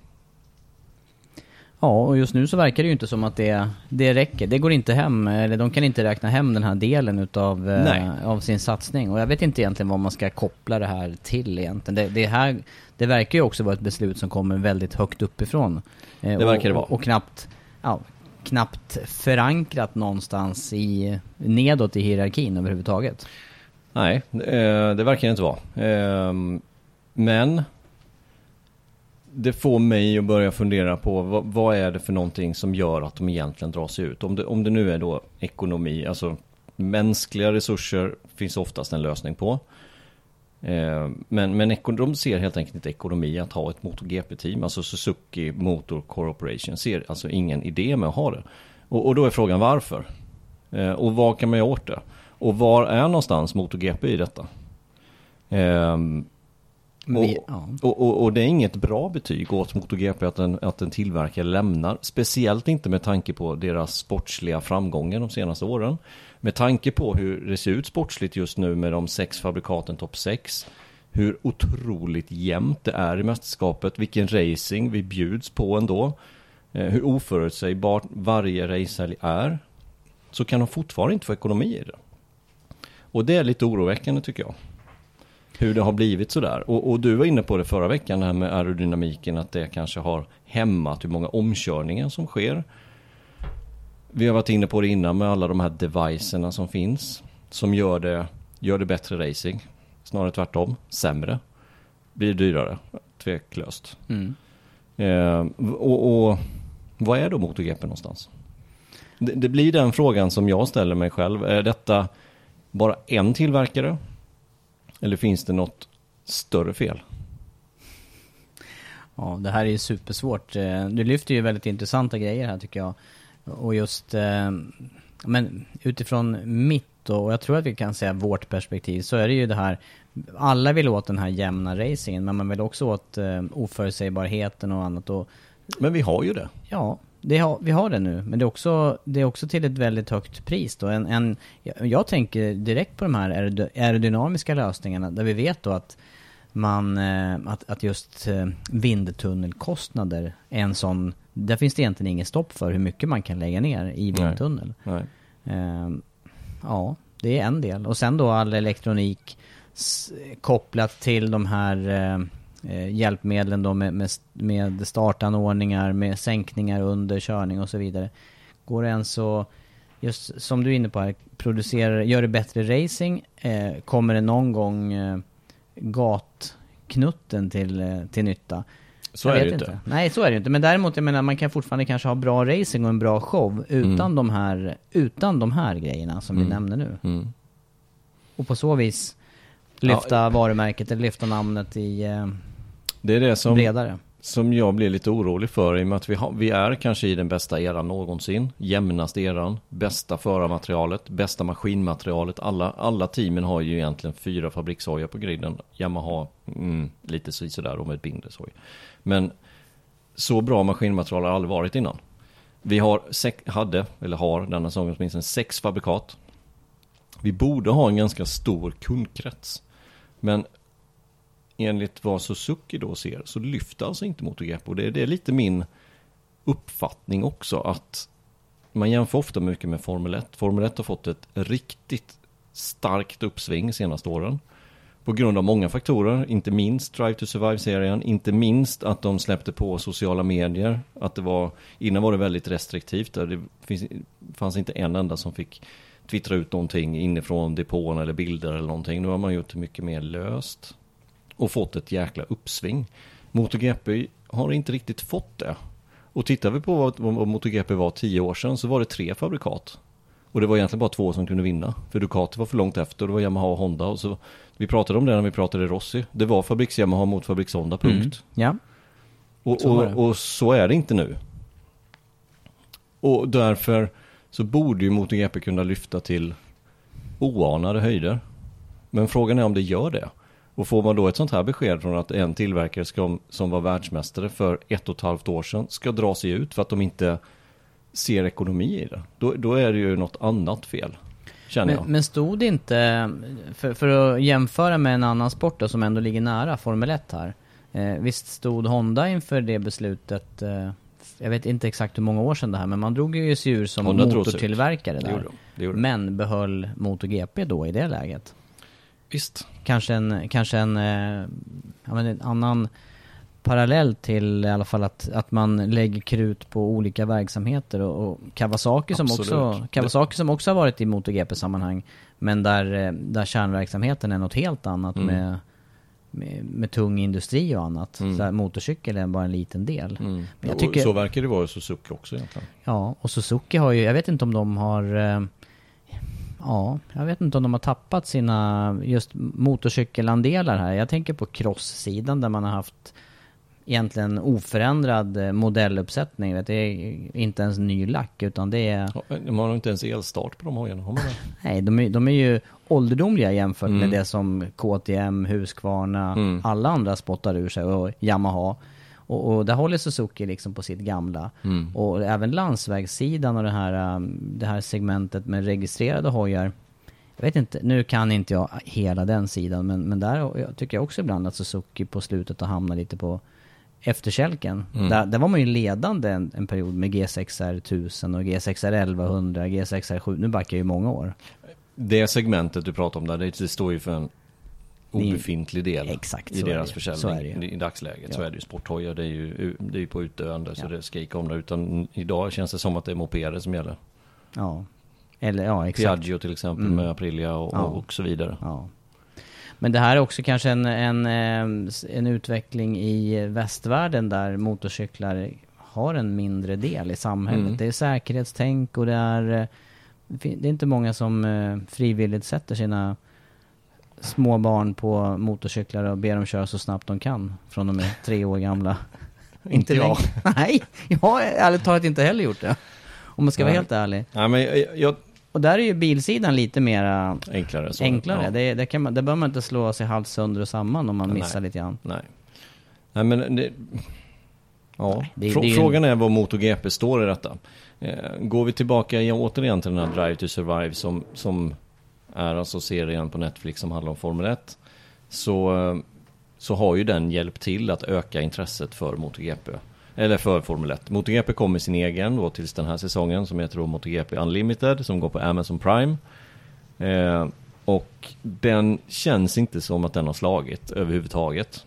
Ja, och just nu så verkar det ju inte som att det, det räcker. Det går inte hem, eller de kan inte räkna hem den här delen utav eh, av sin satsning. Och jag vet inte egentligen vad man ska koppla det här till egentligen. Det, det, här, det verkar ju också vara ett beslut som kommer väldigt högt uppifrån. Eh, Det verkar det och, vara. Och knappt, ja, knappt förankrat någonstans i, nedåt i hierarkin överhuvudtaget. Nej, eh, det verkar det inte vara. Ehm, Men det får mig att börja fundera på vad, vad är det för någonting som gör att de egentligen drar sig ut? Om det, om det nu är då ekonomi, alltså mänskliga resurser finns oftast en lösning på. Eh, Men, men de ser helt enkelt inte ekonomi att ha ett MotoGP-team. Alltså Suzuki Motor Corporation ser alltså ingen idé med att ha det. Och, och då är frågan varför? Eh, Och vad kan man göra åt det? Och var är någonstans MotoGP i detta? Eh, vi- Och, ja. och, och, och det är inget bra betyg åt MotoGP att en, att en tillverkare lämnar. Speciellt inte med tanke på deras sportsliga framgångar de senaste åren. Med tanke på hur det ser ut sportsligt just nu med de sex fabrikaten topp 6. Hur otroligt jämnt det är i mästerskapet. Vilken racing vi bjuds på ändå. Eh, hur oförutsägbart varje racehelg är. Så kan de fortfarande inte få ekonomi i det. Och det är lite oroväckande tycker jag hur det har blivit sådär. Och, och du var inne på det förra veckan, det här med aerodynamiken, att det kanske har hämmat hur många omkörningar som sker. Vi har varit inne på det innan med alla de här devicerna som finns, som gör det, gör det bättre racing. Snarare tvärtom, sämre. Blir dyrare, tveklöst. Mm. Eh, och, och vad är då MotoGP någonstans? Det, det blir den frågan som jag ställer mig själv. Är detta bara en tillverkare? Eller finns det något större fel? Ja, det här är ju supersvårt. Eh, Du lyfter ju väldigt intressanta grejer här tycker jag. Och just, eh, men utifrån mitt då, och jag tror att vi kan säga vårt perspektiv, så är det ju det här, alla vill åt den här jämna racingen, men man vill också åt eh, oförutsägbarheten och annat. Och, men vi har ju det. Ja, har, vi har det nu, men det är också, det är också till ett väldigt högt pris då. En, en, jag, tänker direkt på de här aerody- aerodynamiska lösningarna, där vi vet då att man, eh, att, att just eh, vindtunnelkostnader är en sån, där finns det egentligen inget stopp för hur mycket man kan lägga ner i Nej. vindtunnel. Nej. Eh, ja, det är en del. Och sen då all elektronik kopplat till de här eh, hjälpmedlen då med, med, med startanordningar, med sänkningar under körning och så vidare. Går det ens så, just som du är inne på här, producerar, gör det bättre racing? Eh, kommer det någon gång eh, gatknutten till, eh, till nytta? Så Jag är det ju inte. Nej, så är det ju inte. Men däremot, jag menar, man kan fortfarande kanske ha bra racing och en bra show utan, Mm. de, här, utan de här grejerna som vi Mm. nämner nu. Mm. Och på så vis lyfta varumärket eller lyfta namnet i eh, Det är det som, bredare. som jag blir lite orolig för i och med att vi, har, vi är kanske i den bästa eran någonsin. Jämnaste eran, bästa förarmaterialet, bästa maskinmaterialet. Alla, alla teamen har ju egentligen fyra fabrikshojar på griden. Yamaha mm, lite så- sådär och med ett bindeshoj. Men så bra maskinmaterial har aldrig varit innan. Vi har, hade, eller har denna säsongen åtminstone sex fabrikat. Vi borde ha en ganska stor kundkrets. Men enligt vad Suzuki då ser så lyfter alltså inte MotoGP. Och det, det är lite min uppfattning också att man jämför ofta mycket med Formel 1. Formel 1 har fått ett riktigt starkt uppsving de senaste åren. På grund av många faktorer, inte minst Drive to Survive-serien, inte minst att de släppte på sociala medier. Att det var, innan var det väldigt restriktivt, där det finns, fanns inte en enda som fick twittra ut någonting inifrån depån eller bilder eller någonting. Nu har man gjort det mycket mer löst och fått ett jäkla uppsving. MotoGP har inte riktigt fått det. Och tittar vi på vad, vad MotoGP var tio år sedan så var det tre fabrikat. Och det var egentligen bara två som kunde vinna. För Ducati var för långt efter, det var Yamaha och Honda. Och så, vi pratade om det när vi pratade Rossi. Det var fabriks Yamaha mot fabriks Honda, punkt. Ja. Och, Så och, och så är det inte nu. Och därför så borde ju MotoGP kunna lyfta till oanade höjder. Men frågan är om det gör det. Och får man då ett sånt här besked från att en tillverkare ska, som var världsmästare för ett och ett halvt år sedan ska dra sig ut för att de inte ser ekonomi i det. Då, då är det ju något annat fel. Känner jag. Men, men stod det inte, för, för att jämföra med en annan sport då, som ändå ligger nära, Formel 1 här. Eh, visst stod Honda inför det beslutet, eh, jag vet inte exakt hur många år sedan det här, men man drog ju sig ur som Honda motortillverkare Det där. gjorde de. Det gjorde de. men behöll MotoGP då i det läget. Visst. Kanske en, kanske en, eh, ja, men en annan parallell till i alla fall att, att man lägger krut på olika verksamheter och, och Kawasaki som Absolut. också, Kawasaki som också har varit i MotoGP-sammanhang men där, eh, där kärnverksamheten är något helt annat Mm. med, med, med tung industri och annat. Mm. Så här, motorcykel är bara en liten del. Mm. Men jag Och tycker, Så verkar det vara i Suzuki också egentligen. Ja, och Suzuki har ju, jag vet inte om de har eh, Ja, jag vet inte om de har tappat sina just motorcykelandelar här. Jag tänker på crosssidan där man har haft egentligen oförändrad eh, modelluppsättning. Vet, det är inte ens ny lack utan det är... De har inte ens elstart på de hojarna, har man det? *laughs* Nej, de är, de är ju ålderdomliga jämfört Mm. med det som KTM, Husqvarna, Mm. alla andra spottar ur sig och Yamaha. Och, och där håller Suzuki liksom på sitt gamla. Mm. Och även landsvägssidan och det här, um, det här segmentet med registrerade hojar. Jag vet inte, nu kan inte jag hela den sidan men, men där tycker jag också ibland att Suzuki på slutet har hamnat lite på efterkälken. Mm. Där, där var man ju ledande en, en period med G6R 1000 och G6R 1100, G6R 7. Nu backar jag ju många år. Det segmentet du pratar om där, det, står ju för en obefintlig del Exakt, i så deras det. försäljning Så det i dagsläget. Ja. Så är det ju. Sporthojar, det är ju, det är ju på utdöende så Ja. det ska inte om det. Utan idag känns det som att det är mopeder som gäller. Ja. Eller ja, exakt. Piaggio till exempel Mm. med Aprilia och, Ja. och så vidare. Ja. Men det här är också kanske en, en, eh, en utveckling i västvärlden där motorcyklar har en mindre del i samhället. Mm. Det är säkerhetstänk och det är... eh, det är inte många som eh, frivilligt sätter sina små barn på motorcyklar och ber dem köra så snabbt de kan från och med tre år gamla. *laughs* Inte jag. *laughs* Nej, jag har ärligt talat inte heller gjort det. Om man ska vara Nej. helt ärlig. Nej, men jag, jag, Och där är ju bilsidan lite mera enklare. Så, enklare. Ja. Det, det, kan man, det bör man inte slå sig halvt sönder och samman om man Nej. missar lite grann. Nej. Nej men det... Ja, det- Frå- det är ju- frågan är var MotoGP står i detta. Eh, går vi tillbaka igen, återigen till den här Drive to Survive som, som är alltså serien på Netflix som handlar om Formel 1. Så, så har ju den hjälpt till att öka intresset för MotoGP. Eller för Formel 1. MotoGP kommer sin egen då tills den här säsongen som heter då MotoGP Unlimited som går på Amazon Prime. Eh, och den känns inte som att den har slagit överhuvudtaget.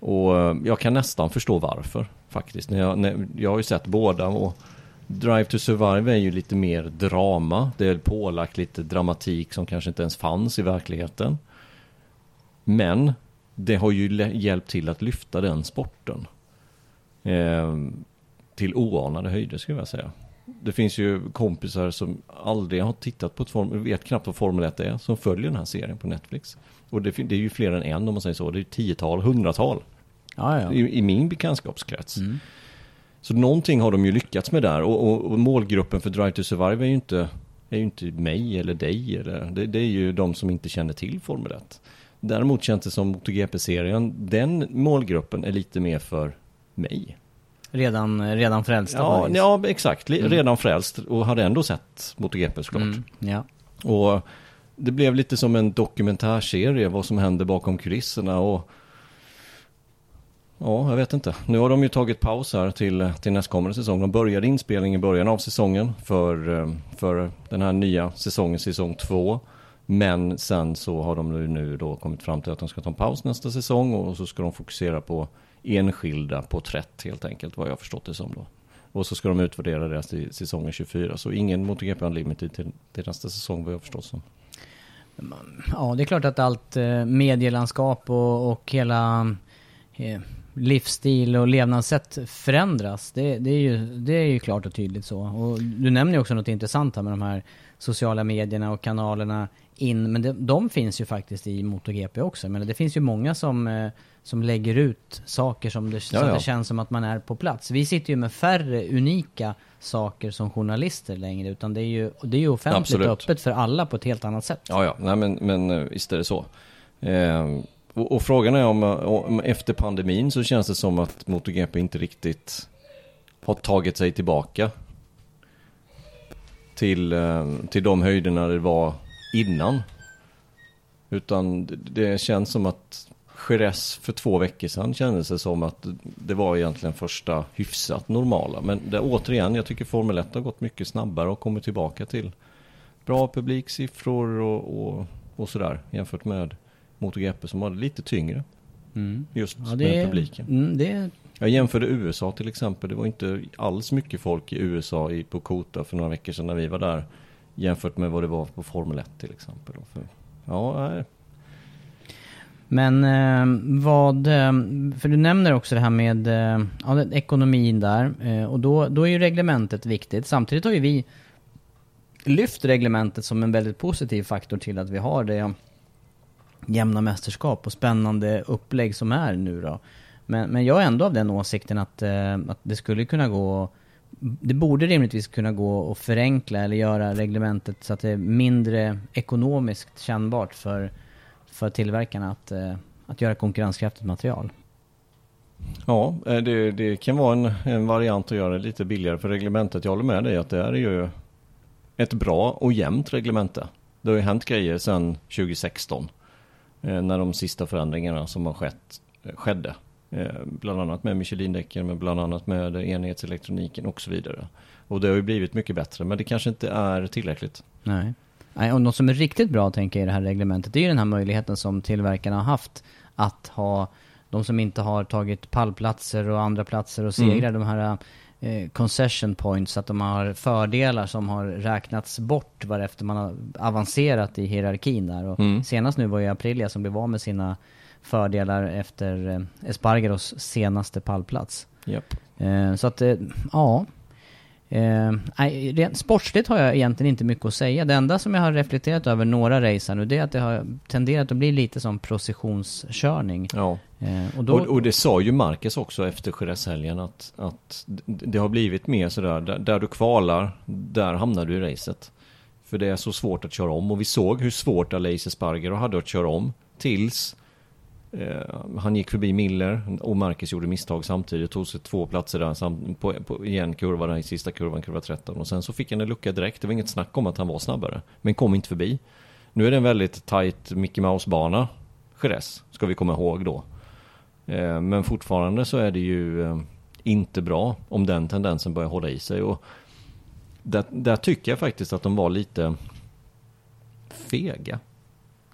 Och eh, jag kan nästan förstå varför faktiskt. När jag, när, jag har ju sett båda och Drive to Survive är ju lite mer drama. Det är pålagt lite dramatik som kanske inte ens fanns i verkligheten. Men det har ju hjälpt till att lyfta den sporten. Eh, till oanade höjder skulle jag säga. Det finns ju kompisar som aldrig har tittat på ett Formel, vet knappt vad Formel 1 är, som följer den här serien på Netflix. Och det, det är ju fler än en om man säger så. Det är ju tiotal, hundratal. Ja, ja. I, I min bekantskapskrets. Så någonting har de ju lyckats med där. Och, och, och målgruppen för Drive to Survive är ju inte, är ju inte mig eller dig. Eller, det, det är ju de som inte känner till Formel 1. Däremot känns det som MotoGP-serien, den målgruppen är lite mer för mig. Redan, redan frälsta Ja, ja exakt. Mm. Redan frälst och hade ändå sett MotoGP såklart. Mm, ja. Och det blev lite som en dokumentärserie vad som händer bakom kulisserna och Ja, jag vet inte. Nu har de ju tagit paus här till, till nästkommande säsong. De började inspelning i början av säsongen för, eh, för den här nya säsongen, säsong två. Men sen så har de nu, nu då kommit fram till att de ska ta en paus nästa säsong och så ska de fokusera på enskilda porträtt helt enkelt, vad jag har förstått det som då. Och så ska de utvärdera det i säsongen 24. Så ingen MotoGP Unlimited till, till nästa säsong vad jag har förstått som. Ja, det är klart att allt eh, medielandskap och, och hela eh, livsstil och levnadssätt förändras. Det, det, är ju, det är ju klart och tydligt så. Och du nämner ju också något intressant här med de här sociala medierna och kanalerna in. Men det, de finns ju faktiskt i MotoGP också. Men det finns ju många som, eh, som lägger ut saker som det, så Ja, att ja. det känns som att man är på plats. Vi sitter ju med färre unika saker som journalister längre. Utan det är ju, det är ju offentligt Absolut. öppet för alla på ett helt annat sätt. Ja, ja, nej men, men eh, visst är det så. Eh, och, och frågan är om, om efter pandemin så känns det som att MotoGP inte riktigt har tagit sig tillbaka till, eh, till de höjderna det var innan. Utan det, det känns som att Jerez för två veckor sedan kändes det som att det var egentligen första hyfsat normala. Men det, återigen, jag tycker Formel 1 har gått mycket snabbare och kommit tillbaka till bra publiksiffror och, och, och sådär jämfört med MotoGP som var lite tyngre. Mm. Just Ja, det med publiken. Mm, det, Jag jämförde USA till exempel. Det var inte alls mycket folk i USA i, på Kota för några veckor sedan när vi var där. Jämfört med vad det var på Formel 1 till exempel. För, ja, nej. Men eh, vad, eh, för du nämner också det här med eh, ja, ekonomin där. Eh, och då, då är ju reglementet viktigt. Samtidigt har ju vi lyft reglementet som en väldigt positiv faktor till att vi har det jämna mästerskap och spännande upplägg som är nu då. Men, men jag är ändå av den åsikten att, eh, att det skulle kunna gå det borde rimligtvis kunna gå att förenkla eller göra reglementet så att det är mindre ekonomiskt kännbart för, för tillverkarna att, eh, att göra konkurrenskraftigt material. Ja, eh, det, det kan vara en, en variant att göra det lite billigare för reglementet. Jag håller med dig att det är ju ett bra och jämnt reglemente. Det har ju hänt grejer sedan 2016 när de sista förändringarna som har skett eh, skedde. Bland annat med Michelin-däcken, men bland annat med enhetselektroniken och så vidare. Och det har ju blivit mycket bättre, men det kanske inte är tillräckligt. Nej. Nej, och något som är riktigt bra tänker jag i det här reglementet, det är ju den här möjligheten som tillverkarna har haft att ha de som inte har tagit pallplatser och andra platser och segrar, mm. de här eh, concession points, att de har fördelar som har räknats bort varefter man har avancerat i hierarkin där. Och mm. Senast nu var ju Aprilia som blev av med sina fördelar efter eh, Espargaros senaste pallplats. Yep. Eh, så att, eh, ja. Eh, rent sportsligt har jag egentligen inte mycket att säga. Det enda som jag har reflekterat över några racer nu, det är att det har tenderat att bli lite som processionskörning. Ja. Eh, och, då... och, och, det sa ju Marcus också efter Jerez-helgen att, att det har blivit mer sådär, där, där du kvalar, där hamnar du i racet. För det är så svårt att köra om och vi såg hur svårt Aleix Sparger hade att köra om tills Eh, han gick förbi Miller och Marcus gjorde misstag samtidigt. Tog sig två platser där sam, på, på, i en kurva där i sista kurvan, kurva 13. Och sen så fick han en lucka direkt. Det var inget snack om att han var snabbare. Men kom inte förbi. Nu är det en väldigt tight Mickey Mouse-bana. Jerez, ska vi komma ihåg då. Eh, men fortfarande så är det ju eh, inte bra om den tendensen börjar hålla i sig. Och där, där tycker jag faktiskt att de var lite fega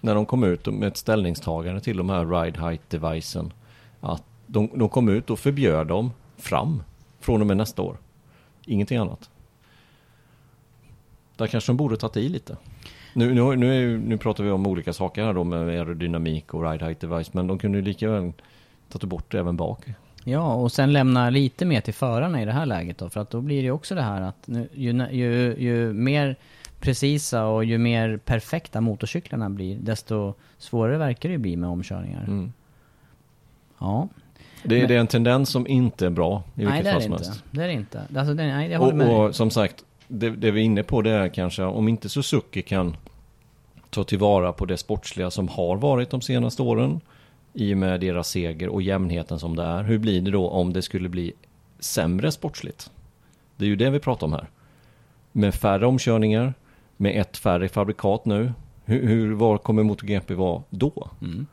när de kom ut med ett ställningstagande till de här ride height devicen. Att de, de kom ut och förbjöd dem fram från och med nästa år. Ingenting annat. Där kanske de borde tagit i lite. Nu, nu, nu, är, nu pratar vi om olika saker här då med aerodynamik och ride height device. Men de kunde ju lika väl tagit bort det även bak. Ja, och sen lämna lite mer till förarna i det här läget då. För att då blir det också det här att ju, ju, ju mer precisa och ju mer perfekta motorcyklarna blir, desto svårare verkar det bli med omkörningar. Mm. Ja. Det, Men, det är en tendens som inte är bra i vilket fall som helst. Nej, det är det inte. Alltså, det, nej, jag och, med. och som sagt, det, det vi är inne på det är kanske om inte Suzuki kan ta tillvara på det sportsliga som har varit de senaste åren i och med deras seger och jämnheten som det är. Hur blir det då om det skulle bli sämre sportsligt? Det är ju det vi pratar om här. Med färre omkörningar, med ett färre fabrikat nu. Hur, hur var kommer MotoGP vara då? Mm.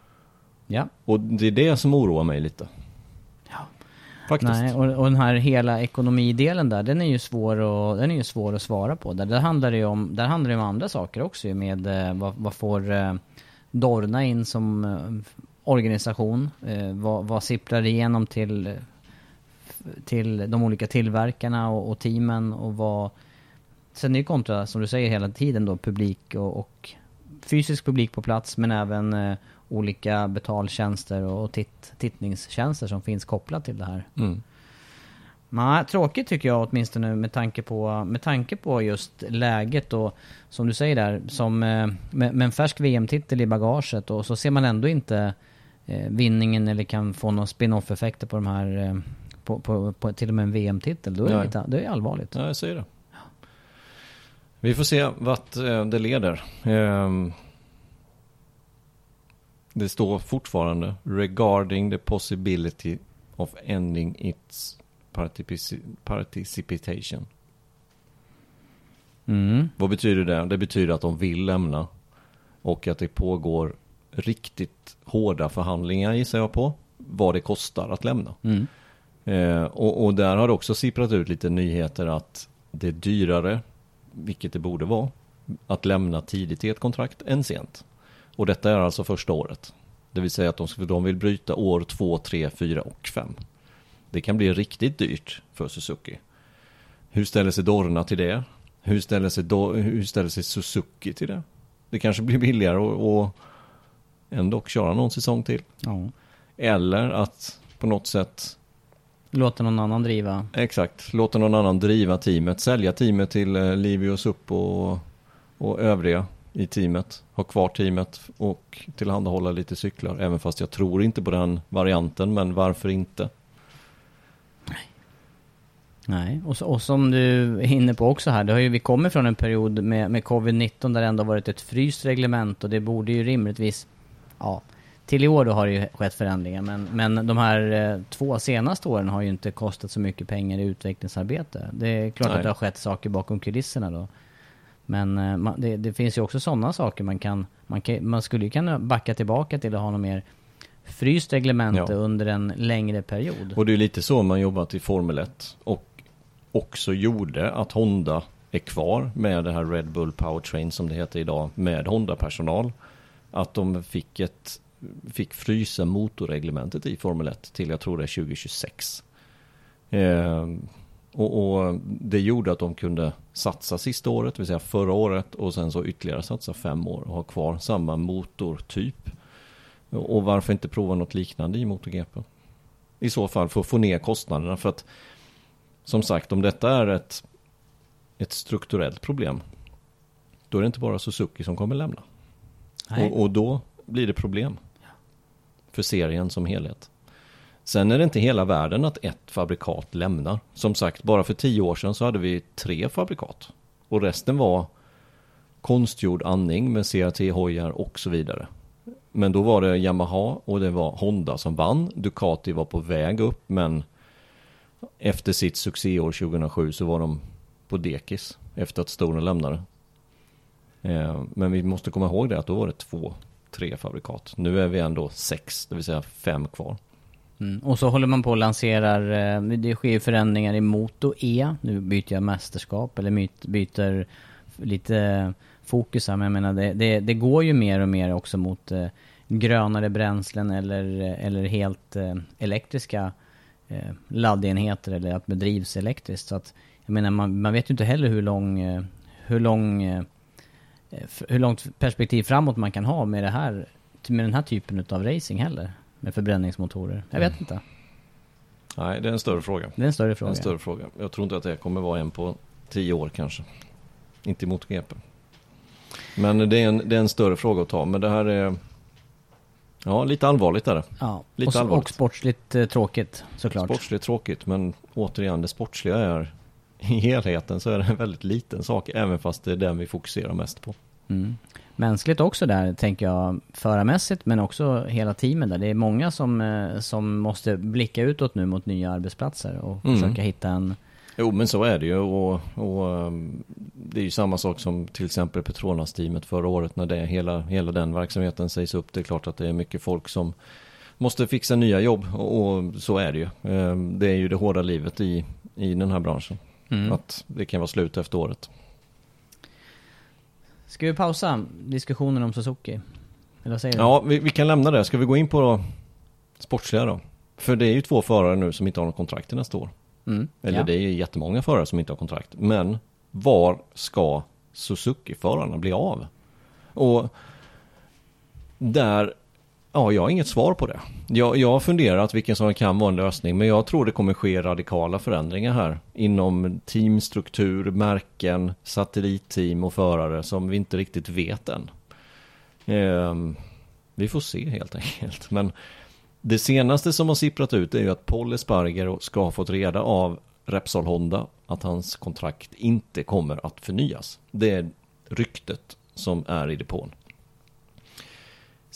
Ja. Och det är det som oroar mig lite. Ja. Faktiskt. Nej, och, och den här hela ekonomidelen där, den är ju svår, och, den är ju svår att svara på. Där, där handlar det ju om, där handlar det om andra saker också med eh, vad, vad får eh, Dorna in som eh, organisation? Eh, vad, vad sipprar igenom till, till de olika tillverkarna och, och teamen och vad Sen är ju kontra, som du säger hela tiden då, publik och, och fysisk publik på plats men även eh, olika betaltjänster och, och titt, tittningstjänster som finns kopplat till det här. Mm. Nej, tråkigt tycker jag åtminstone med tanke på, med tanke på just läget och som du säger där, som eh, med, med en färsk VM-titel i bagaget och så ser man ändå inte vinningen eller kan få några spin-off effekter på de här, eh, på, på, på, till och med en VM-titel. Då är det, det är allvarligt. Ja, jag säger det. Vi får se vart eh, det leder. Ehm, det står fortfarande regarding the possibility of ending its participation. Mm. Vad betyder det? Det betyder att de vill lämna och att det pågår riktigt hårda förhandlingar gissar jag på. Vad det kostar att lämna. Mm. Eh, och, och, där har det också sipprat ut lite nyheter att det är dyrare vilket det borde vara, att lämna tidigt i ett kontrakt än sent. Och detta är alltså första året. Det vill säga att de, de vill bryta år två, tre, fyra och fem. Det kan bli riktigt dyrt för Suzuki. Hur ställer sig Dorna till det? Hur ställer sig, Do, hur ställer sig Suzuki till det? Det kanske blir billigare och ändå köra någon säsong till. Ja. Eller att på något sätt Låta någon annan driva. Exakt, låta någon annan driva teamet. Sälja teamet till eh, Livius upp och, och övriga. i teamet, ha kvar teamet och tillhandahålla lite cyklar. Även fast jag tror inte på den varianten, men varför inte? Nej, och, så, och som du är inne på också här, det har ju, vi kommer från en period med, med covid-19 där det ändå varit ett fryst reglement och det borde ju rimligtvis, ja, till i år då har det ju skett förändringar men, men de här eh, två senaste åren har ju inte kostat så mycket pengar i utvecklingsarbete. Det är klart Nej. att det har skett saker bakom kulisserna då. Men eh, man, det, det finns ju också sådana saker man kan, man kan, man skulle ju kunna backa tillbaka till att ha något mer fryst reglemente Ja. under en längre period. Och det är lite så man jobbat i Formel 1 och också gjorde att Honda är kvar med det här Red Bull Powertrain som det heter idag med Honda-personal. Att de fick ett fick frysa motorreglementet i Formel 1 till jag tror det är 2026. Eh, och, och det gjorde att de kunde satsa sista året, det vill säga förra året och sen så ytterligare satsa fem år och ha kvar samma motortyp. Och varför inte prova något liknande i MotoGP? I så fall för att få ner kostnaderna för att som sagt om detta är ett, ett strukturellt problem då är det inte bara Suzuki som kommer lämna. Och, och då blir det problem för serien som helhet. Sen är det inte hela världen att ett fabrikat lämnar. Som sagt, bara för tio år sedan så hade vi tre fabrikat. Och resten var konstgjord andning med CRT-hojar och så vidare. Men då var det Yamaha och det var Honda som vann. Ducati var på väg upp men efter sitt succéår 2007 så var de på dekis efter att Stonen lämnade. Eh, men vi måste komma ihåg det att då var det två, tre fabrikat. Nu är vi ändå sex, det vill säga fem kvar. Mm. Och så håller man på och lanserar, eh, det sker förändringar i Moto E. Nu byter jag mästerskap eller byter lite fokus här. Men jag menar det, det, det går ju mer och mer också mot eh, grönare bränslen eller, eller helt elektriska laddenheter eller att bedrivs elektriskt. Så att jag menar man, man vet ju inte heller hur lång, hur lång hur långt perspektiv framåt man kan ha med det här, med den här typen av racing heller. Med förbränningsmotorer. Jag vet Mm. inte. Nej, det är en större fråga. Det är en större fråga. En större fråga. Jag tror inte att det kommer vara en på tio år kanske. Inte i MotoGP. Men det är, en, det är en större fråga att ta. Men det här är... Ja, lite allvarligt är det. Ja, lite och, allvarligt. och sportsligt eh, tråkigt såklart. Sportsligt tråkigt, men återigen, det sportsliga är i helheten så är det en väldigt liten sak, även fast det är den vi fokuserar mest på. Mm. Mänskligt också där, tänker jag, förarmässigt men också hela teamet där. Det är många som, eh, som måste blicka utåt nu mot nya arbetsplatser och Mm. försöka hitta en... Jo, men så är det ju och, och um, det är ju samma sak som till exempel Petronas-teamet förra året när det, hela, hela den verksamheten sägs upp. Det är klart att det är mycket folk som måste fixa nya jobb och, och så är det ju. Um, Det är ju det hårda livet i, i den här branschen. Mm. Att det kan vara slut efter året. Ska vi pausa diskussionen om Suzuki? Eller vad säger du? Ja, vi, vi kan lämna det. Ska vi gå in på då, sportsliga då? För det är ju två förare nu som inte har något kontrakt till nästa år. Mm, Eller ja. det är ju jättemånga förare som inte har kontrakt. Men var ska Suzuki-förarna bli av? Och där, ja jag har inget svar på det. Jag, jag har funderat vilken som kan vara en lösning. Men jag tror det kommer ske radikala förändringar här. Inom teamstruktur, märken, satellitteam och förare som vi inte riktigt vet än. Eh, vi får se helt *laughs* enkelt. Men det senaste som har sipprat ut är ju att Paul Esparger ska ha fått reda av Repsol Honda att hans kontrakt inte kommer att förnyas. Det är ryktet som är i depån.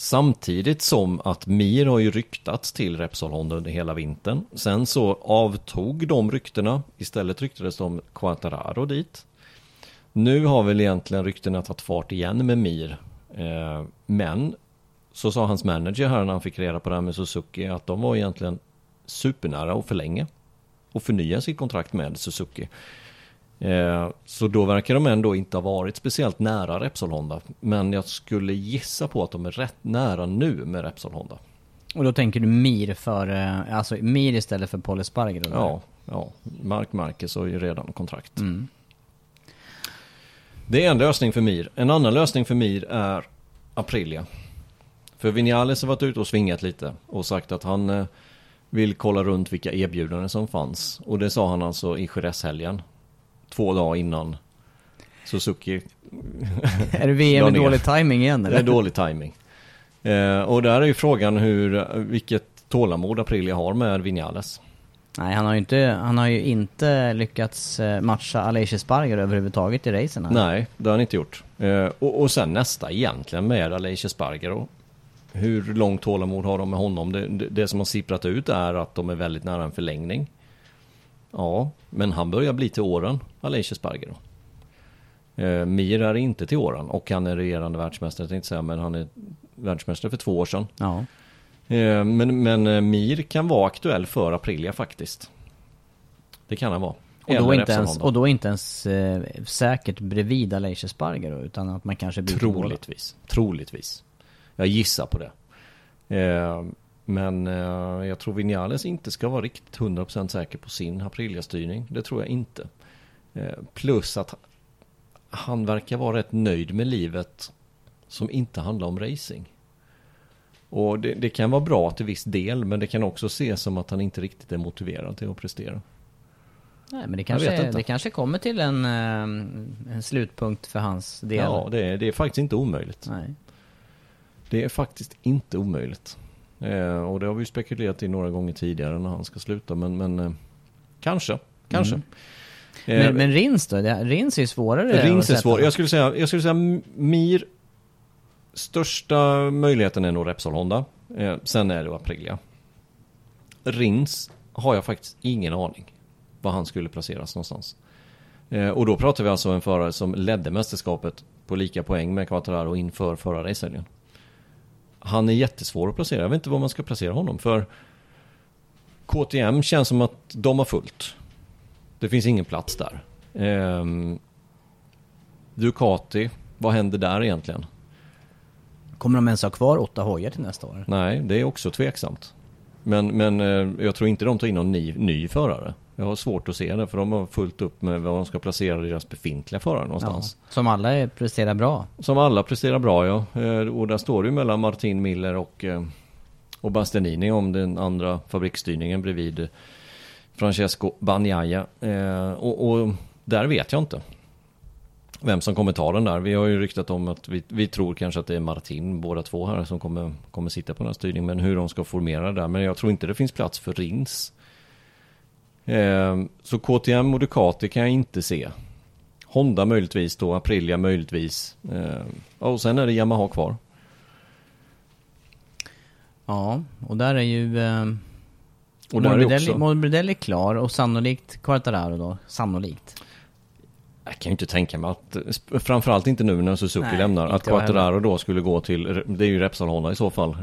Samtidigt som att Mir har ju ryktats till Repsol Honda under hela vintern. Sen så avtog de ryktena. Istället ryktades de Quattararo dit. Nu har väl egentligen ryktena tagit fart igen med Mir. Eh, men så sa hans manager här när han fick reda på det här med Suzuki att de var egentligen supernära att förlänga och förnya sitt kontrakt med Suzuki. Eh, så då verkar de ändå inte ha varit speciellt nära Repsol Honda. Men jag skulle gissa på att de är rätt nära nu med Repsol Honda. Och då tänker du Mir för, eh, alltså Mir istället för Paul Esparger? då, Ja, ja. Mark Marquez har ju redan kontrakt. Mm. Det är en lösning för Mir. En annan lösning för Mir är Aprilia. För Vinales har varit ute och svingat lite och sagt att han eh, vill kolla runt vilka erbjudanden som fanns. Och det sa han alltså i Jerez-helgen. Två dagar innan Suzuki *laughs* Är det VM med dålig timing igen Det eller? är dålig timing. Eh, och där är ju frågan hur, vilket tålamod Aprilia har med Vinales. Nej, han har ju inte, han har ju inte lyckats eh, matcha Aleix Espargaro överhuvudtaget i racen här. Nej, det har han inte gjort. Eh, och, och sen nästa egentligen med Aleix Espargaro. Hur långt tålamod har de med honom? Det, det, det som har sipprat ut är att de är väldigt nära en förlängning. Ja, men han börjar bli till åren, Aleix Espargaro. Eh, Mir är inte till åren och han är regerande världsmästare, tänkte säga, men han är världsmästare för två år sedan. Ja. Eh, men, men eh, Mir kan vara aktuell för Aprilia faktiskt. Det kan han vara. Och då, inte ens, och då inte ens eh, säkert bredvid Aleix Espargaro utan att man kanske byter båda. Troligtvis. Troligtvis. Jag gissar på det. Eh, men eh, jag tror Vinales inte ska vara riktigt 100% säker på sin Aprilia-styrning. Det tror jag inte. Eh, plus att han verkar vara rätt nöjd med livet som inte handlar om racing. Och det, det kan vara bra till viss del men det kan också ses som att han inte riktigt är motiverad till att prestera. Nej men det kanske, det kanske kommer till en, eh, en slutpunkt för hans del. Ja, det är, det är faktiskt inte omöjligt. Nej. Det är faktiskt inte omöjligt. Eh, och det har vi ju spekulerat i några gånger tidigare när han ska sluta, men, men eh, kanske, kanske. Mm. Eh, Men, men Rins då? Rins är ju svårare Rins är sätta. svår. Jag skulle säga, jag skulle säga Mir, största möjligheten är nog Repsol Honda. Sen är det Aprilia. Rins har jag faktiskt ingen aning var han skulle placeras någonstans. Och då pratar vi alltså om en förare som ledde mästerskapet på lika poäng med Quattararo inför förra racehelgen. Han är jättesvår att placera. Jag vet inte var man ska placera honom för KTM känns som att de har fullt. Det finns ingen plats där. Ehm, Ducati, vad händer där egentligen? Kommer de ens ha kvar åtta hojar till nästa år? Nej, det är också tveksamt. Men, men eh, jag tror inte de tar in någon ny, ny förare. Jag har svårt att se det för de har fullt upp med vad de ska placera deras befintliga förare någonstans. Ja, som alla presterar bra. Som alla presterar bra ja. Eh, Och där står det ju mellan Martin Miller och, eh, och Bastianini om den andra fabriksstyrningen bredvid Francesco Bagnaia. Eh, Och, och där vet jag inte. Vem som kommer ta den där. Vi har ju ryktat om att vi, vi tror kanske att det är Martin, båda två här, som kommer, kommer sitta på den här styrningen. Men hur de ska formera det där. Men jag tror inte det finns plats för Rins. Eh, Så KTM och Ducati kan jag inte se. Honda möjligtvis då, Aprilia möjligtvis. Eh, och sen är det Yamaha kvar. Ja, och där är ju... Eh, Och där är Morbidelli, också- Morbidelli klar och sannolikt Quartararo då. Sannolikt. Jag kan ju inte tänka mig att, framförallt inte nu när Suzuki Nej, lämnar, att Quattararo då skulle gå till, det är ju Repsol Honda i så fall.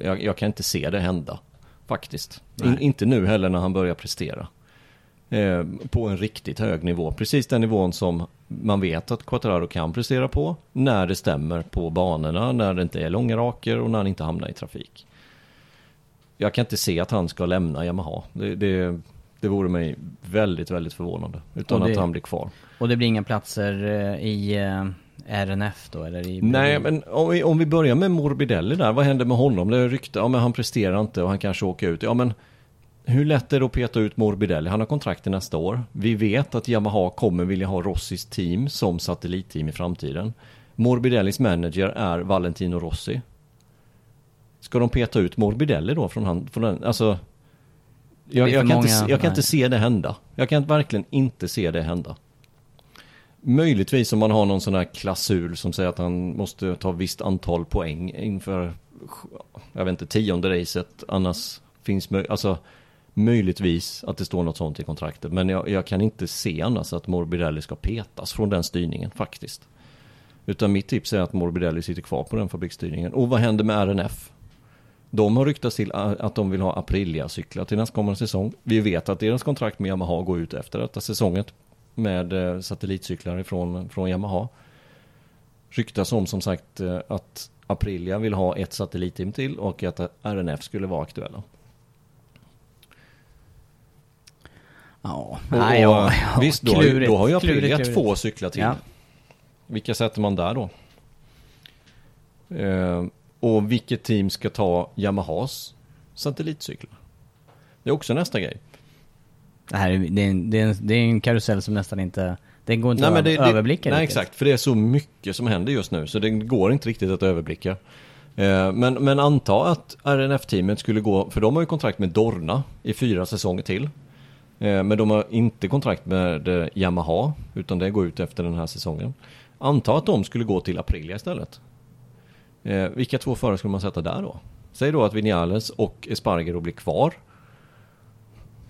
Jag, jag kan inte se det hända, faktiskt. In, inte nu heller när han börjar prestera. Eh, På en riktigt hög nivå, precis den nivån som man vet att Quattararo kan prestera på, när det stämmer på banorna, när det inte är långa raker och när han inte hamnar i trafik. Jag kan inte se att han ska lämna Yamaha. Det, det, det vore mig väldigt, väldigt förvånande. Utan det- att han blir kvar. Och det blir inga platser eh, i eh, RNF då eller i... Nej, men om vi, om vi börjar med Morbidelli där. Vad händer med honom? Det är rykte. Ja, men han presterar inte och han kanske åker ut. Ja, men hur lätt är det att peta ut Morbidelli? Han har kontrakt till nästa år. Vi vet att Yamaha kommer vilja ha Rossis team som satellitteam i framtiden. Morbidellis manager är Valentino Rossi. Ska de peta ut Morbidelli då från han? Från den, alltså, jag, jag, kan, många- inte, jag kan inte se det hända. Jag kan verkligen inte se det hända. Möjligtvis om man har någon sån här klausul som säger att han måste ta visst antal poäng inför, jag vet inte, tionde racet. Annars finns möj- alltså möjligtvis att det står något sånt i kontraktet. Men jag, jag kan inte se annars att Morbidelli ska petas från den styrningen faktiskt. Utan mitt tips är att Morbidelli sitter kvar på den fabriksstyrningen. Och vad händer med RNF? De har ryktats till att de vill ha Aprilia-cyklar till nästkommande säsong. Vi vet att deras kontrakt med Yamaha går ut efter detta säsongen med eh, satellitcyklar ifrån, från Yamaha. Ryktas om som sagt eh, att Aprilia vill ha ett satellitteam till och att RNF skulle vara aktuella. Ja, Och, nej, ja, ja, visst, då, klurigt, då har ju Aprilia två cyklar till. Ja. Vilka sätter man där då? Eh, och vilket team ska ta Yamahas satellitcyklar? Det är också nästa grej. Det här är, det är, en, det, är en, det är en karusell som nästan inte det går inte att det, överblicka Nej, riktigt. exakt. För det är så mycket som händer just nu, så det går inte riktigt att överblicka. Eh, Men, men anta att RNF-teamet skulle gå, för de har ju kontrakt med Dorna i fyra säsonger till. Eh, Men de har inte kontrakt med eh, Yamaha, utan det går ut efter den här säsongen. Anta att de skulle gå till Aprilia istället. Eh, Vilka två förare skulle man sätta där då? Säg då att Vinales och Espargaro blir kvar.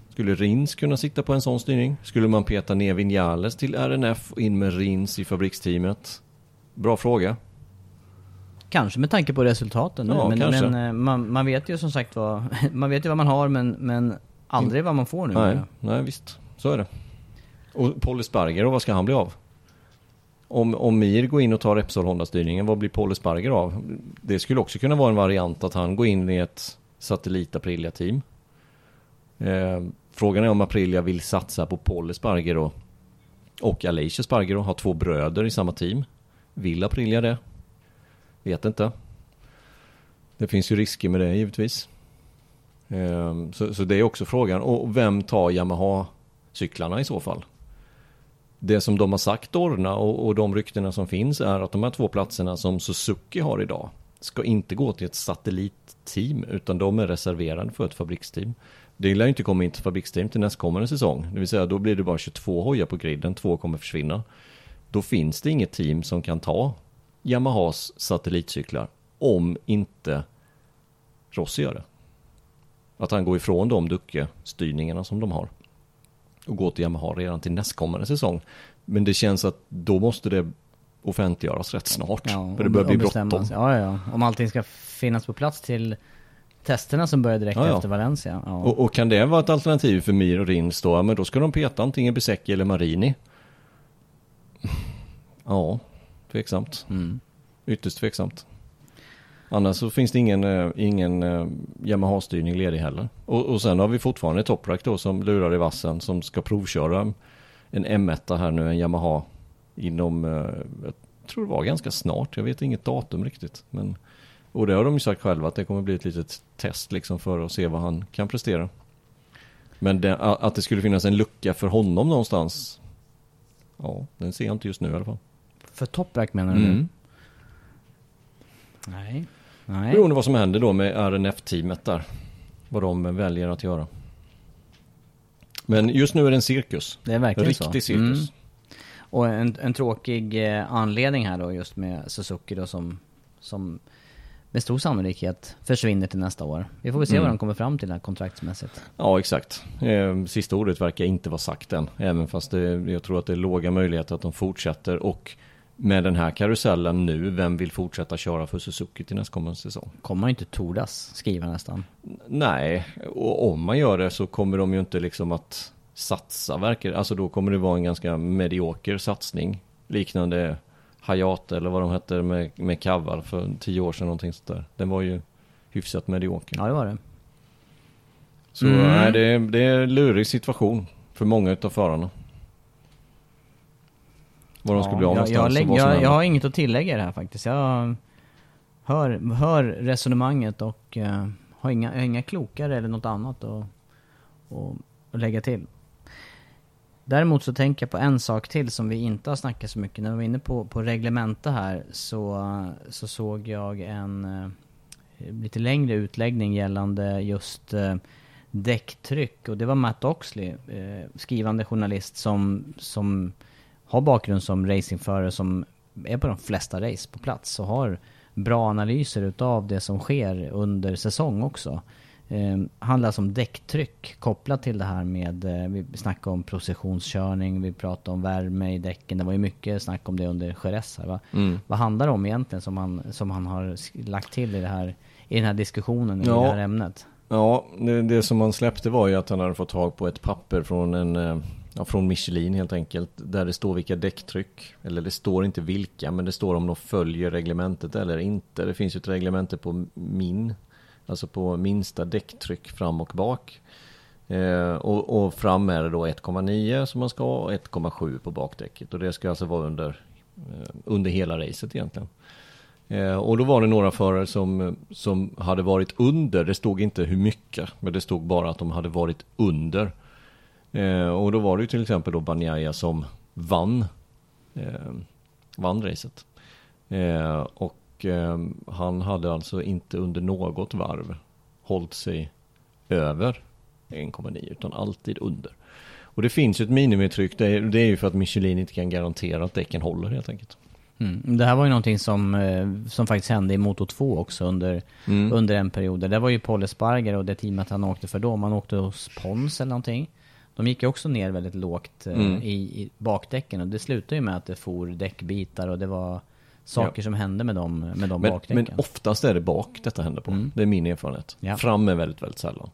Skulle Rins kunna sitta på en sån styrning? Skulle man peta ner Vinales till RNF och in med Rins i fabriksteamet? Bra fråga. Kanske med tanke på resultaten nu, Ja, men, men man, man vet ju som sagt vad, *laughs* man vet ju vad man har men, men aldrig vad man får nu. Nej, nej visst. Så är det. Och Paul Espargaro, vad ska han bli av? Om, om Mir går in och tar Repsol Honda-styrningen, vad blir Paul Espargaro av? Det skulle också kunna vara en variant att han går in i ett satellit Aprilia-team. Eh, frågan är om Aprilia vill satsa på Paul Espargaro och Aleix Espargaro, har två bröder i samma team. Vill Aprilia det? Vet inte. Det finns ju risker med det givetvis. Ehm, så, så det är också frågan. Och vem tar Yamaha-cyklarna i så fall? Det som de har sagt Orna och, och de ryktena som finns är att de här två platserna som Suzuki har idag ska inte gå till ett satellitteam utan de är reserverade för ett fabriksteam. Det lär ju inte komma in till fabriksteam till nästkommande säsong. Det vill säga då blir det bara 22 hojar på griden, två kommer försvinna. Då finns det inget team som kan ta Yamahas satellitcyklar om inte Rossi gör det. Att han går ifrån de Ducke-styrningarna som de har. Och går till Yamaha redan till nästkommande säsong. Men det känns att då måste det offentliggöras rätt snart. Ja, för det börjar bli bråttom. Ja, ja. Om allting ska finnas på plats till testerna som börjar direkt Ja, ja. efter Valencia. Ja. Och, och kan det vara ett alternativ för Mir och Rins då? Ja, Men då ska de peta antingen Besecki eller Marini. Ja, tveksamt. Mm. Ytterst tveksamt. Annars så finns det ingen, eh, ingen eh, Yamaha-styrning ledig heller. Och, och sen har vi fortfarande Toprak då som lurar i vassen som ska provköra en M1 här nu, en Yamaha inom, eh, jag tror det var ganska snart, jag vet inget datum riktigt. Men, och det har de ju sagt själva att det kommer bli ett litet test liksom för att se vad han kan prestera. Men det, att det skulle finnas en lucka för honom någonstans, ja, den ser jag inte just nu i alla fall. För Toprak menar du? Mm. Nej. Nej. Beroende vad som händer då med RNF-teamet där. Vad de väljer att göra. Men just nu är det en cirkus. Det är verkligen Riktig så. cirkus. Mm. Och en, en tråkig eh, anledning här då just med Suzuki då som, som med stor sannolikhet försvinner till nästa år. Vi får väl se Mm. vad de kommer fram till här kontraktsmässigt. Ja, exakt. Eh, Sista ordet verkar inte vara sagt än. Även fast det, jag tror att det är låga möjligheter att de fortsätter. Och med den här karusellen nu, vem vill fortsätta köra för Suzuki till nästkommande säsong? Kommer man inte tordas skriva nästan. Nej, och om man gör det så kommer de ju inte liksom att satsa verkar Alltså då kommer det vara en ganska medioker satsning. Liknande Hayate eller vad de hette med, med Kaval för tio år sedan någonting sånt där. Den var ju hyfsat medioker. Ja, det var det. Så Mm. nej, det, är, det är en lurig situation för många utav förarna. Vad de Ja, bli av jag, någonstans jag, jag, jag har inget att tillägga i det här faktiskt. Jag hör, hör resonemanget och eh, har inga, inga klokare eller något annat att, att, lägga till. Däremot så tänker jag på en sak till som vi inte har snackat så mycket. När vi var inne på, på reglementa här så, så såg jag en eh, lite längre utläggning gällande just eh, däcktryck. Och det var Matt Oxley, eh, skrivande journalist som, som har bakgrund som racingförare som är på de flesta race på plats och har bra analyser utav det som sker under säsong också. Eh, handlar om däcktryck kopplat till det här med, eh, vi snackade om processionskörning, vi pratade om värme i däcken, det var ju mycket snack om det under Jerez här va? Mm. Vad handlar det om egentligen som han, som han har lagt till i, det här, i den här diskussionen, i Ja. det här ämnet? Ja, det, det som han släppte var ju att han hade fått tag på ett papper från en eh, Ja, från Michelin helt enkelt. Där det står vilka däcktryck. Eller det står inte vilka, men det står om de följer reglementet eller inte. Det finns ju ett reglemente på min. Alltså på minsta däcktryck fram och bak. Eh, och, och fram är det då 1,9 som man ska ha och 1,7 på bakdäcket. Och det ska alltså vara under, eh, under hela racet egentligen. Eh, och då var det några förare som, som hade varit under, det stod inte hur mycket, men det stod bara att de hade varit under. Eh, och då var det ju till exempel då Banjaya som vann, eh, vann racet. Eh, och eh, han hade alltså inte under något varv hållit sig över 1,9 utan alltid under. Och det finns ju ett minimitryck, det är, det är ju för att Michelin inte kan garantera att däcken håller helt enkelt. Mm. Det här var ju någonting som, eh, som faktiskt hände i Moto 2 också under, Mm. under en period. Det var ju Paul Esparger och det teamet han åkte för då. Man åkte hos Pons eller någonting. De gick ju också ner väldigt lågt eh, Mm. i, i bakdäcken och det slutade ju med att det for däckbitar och det var saker Ja. som hände med dem, med de Men, bakdäcken. men oftast är det bak detta händer på. Mm. Det är min erfarenhet. Ja. Fram är väldigt, väldigt sällan.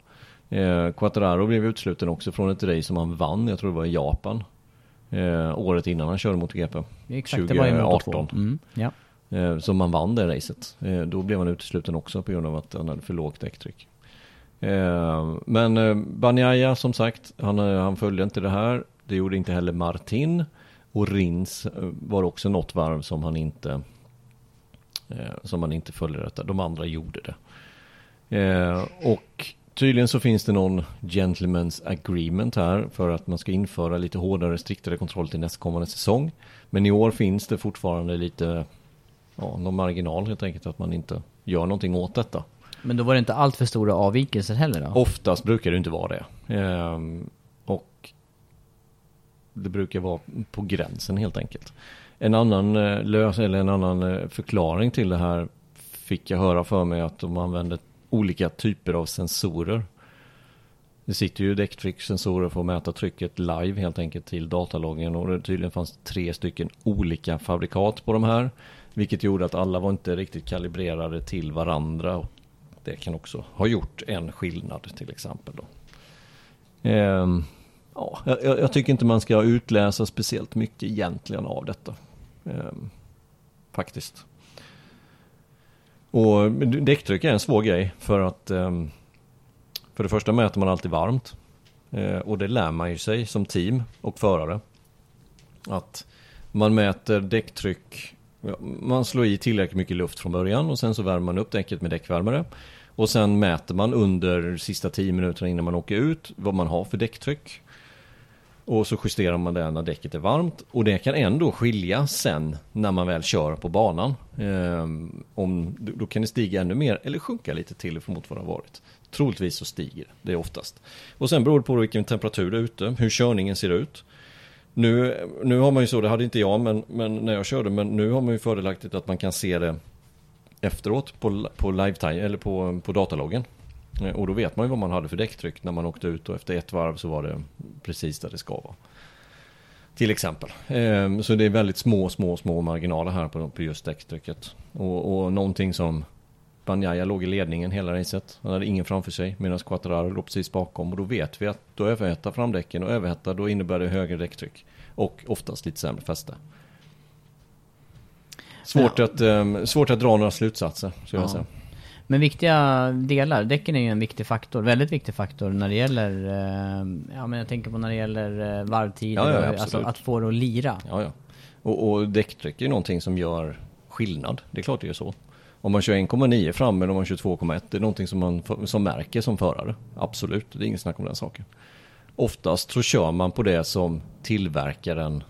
Eh, Quattararo blev utesluten också från ett race som han vann, jag tror det var i Japan. Eh, året innan han körde MotoGP. Exakt, det var i Moto 2. Mm, ja. Eh, som man vann det racet. Eh, då blev han utesluten också på grund av att han hade för lågt däcktryck. Eh, men eh, Banjaya som sagt, han, eh, han följde inte det här. Det gjorde inte heller Martin. Och Rins var också något varv som han inte som han inte följde detta. De andra gjorde det. Och tydligen så finns det någon gentleman's agreement här för att man ska införa lite hårdare, striktare kontroll till nästkommande säsong. Men i år finns det fortfarande lite, ja, någon marginal helt enkelt att man inte gör någonting åt detta. Men då var det inte allt för stora avvikelser heller då? Oftast brukar det inte vara det. Ehm, och det brukar vara på gränsen helt enkelt. En annan eh, lös eller en annan eh, förklaring till det här fick jag höra för mig att de använder olika typer av sensorer. Det sitter ju däcktryckssensorer för att mäta trycket live helt enkelt till dataloggen och det tydligen fanns tre stycken olika fabrikat på de här. Vilket gjorde att alla var inte riktigt kalibrerade till varandra. Och det kan också ha gjort en skillnad till exempel då. Ehm, ja, jag, jag tycker inte man ska utläsa speciellt mycket egentligen av detta. Ehm, faktiskt. Och däcktryck är en svår grej för att ehm, för det första mäter man alltid varmt. Eh, och det lär man ju sig som team och förare. Att man mäter däcktryck, man slår i tillräckligt mycket luft från början och sen så värmer man upp däcket med däckvärmare. Och sen mäter man under sista 10 minuterna innan man åker ut vad man har för däcktryck. Och så justerar man det när däcket är varmt. Och det kan ändå skilja sen när man väl kör på banan. Ehm, om, då kan det stiga ännu mer eller sjunka lite till mot vad det har varit. Troligtvis så stiger det oftast. Och sen beror det på vilken temperatur det är ute, hur körningen ser ut. Nu, nu har man ju så, det hade inte jag men, men när jag körde, men nu har man ju fördelaktigt att man kan se det efteråt på, på live eller på, på dataloggen. Eh, och då vet man ju vad man hade för däcktryck när man åkte ut och efter ett varv så var det precis där det ska vara. Till exempel. Ehm, så det är väldigt små, små, små marginaler här på, på just däcktrycket. Och, och någonting som Banjaya låg i ledningen hela racet. Han hade ingen framför sig medan Quattararo låg precis bakom. Och då vet vi att då överhettar framdäcken och överhettar då innebär det högre däcktryck. Och oftast lite sämre fäste. Svårt, att, ehm, svårt att dra några slutsatser, skulle jag Ja. säga. Men viktiga delar, däcken är ju en viktig faktor, väldigt viktig faktor när det gäller, eh, ja men jag tänker på när det gäller eh, varvtider, Ja, ja, alltså att få det att lira. Ja, ja. Och, och däcktryck är någonting som gör skillnad. Det är klart det är så. Om man kör 1,9 fram eller om man kör 2,1. Det är någonting som man som märker som förare. Absolut, det är inget snack om den saken. Oftast så kör man på det som tillverkaren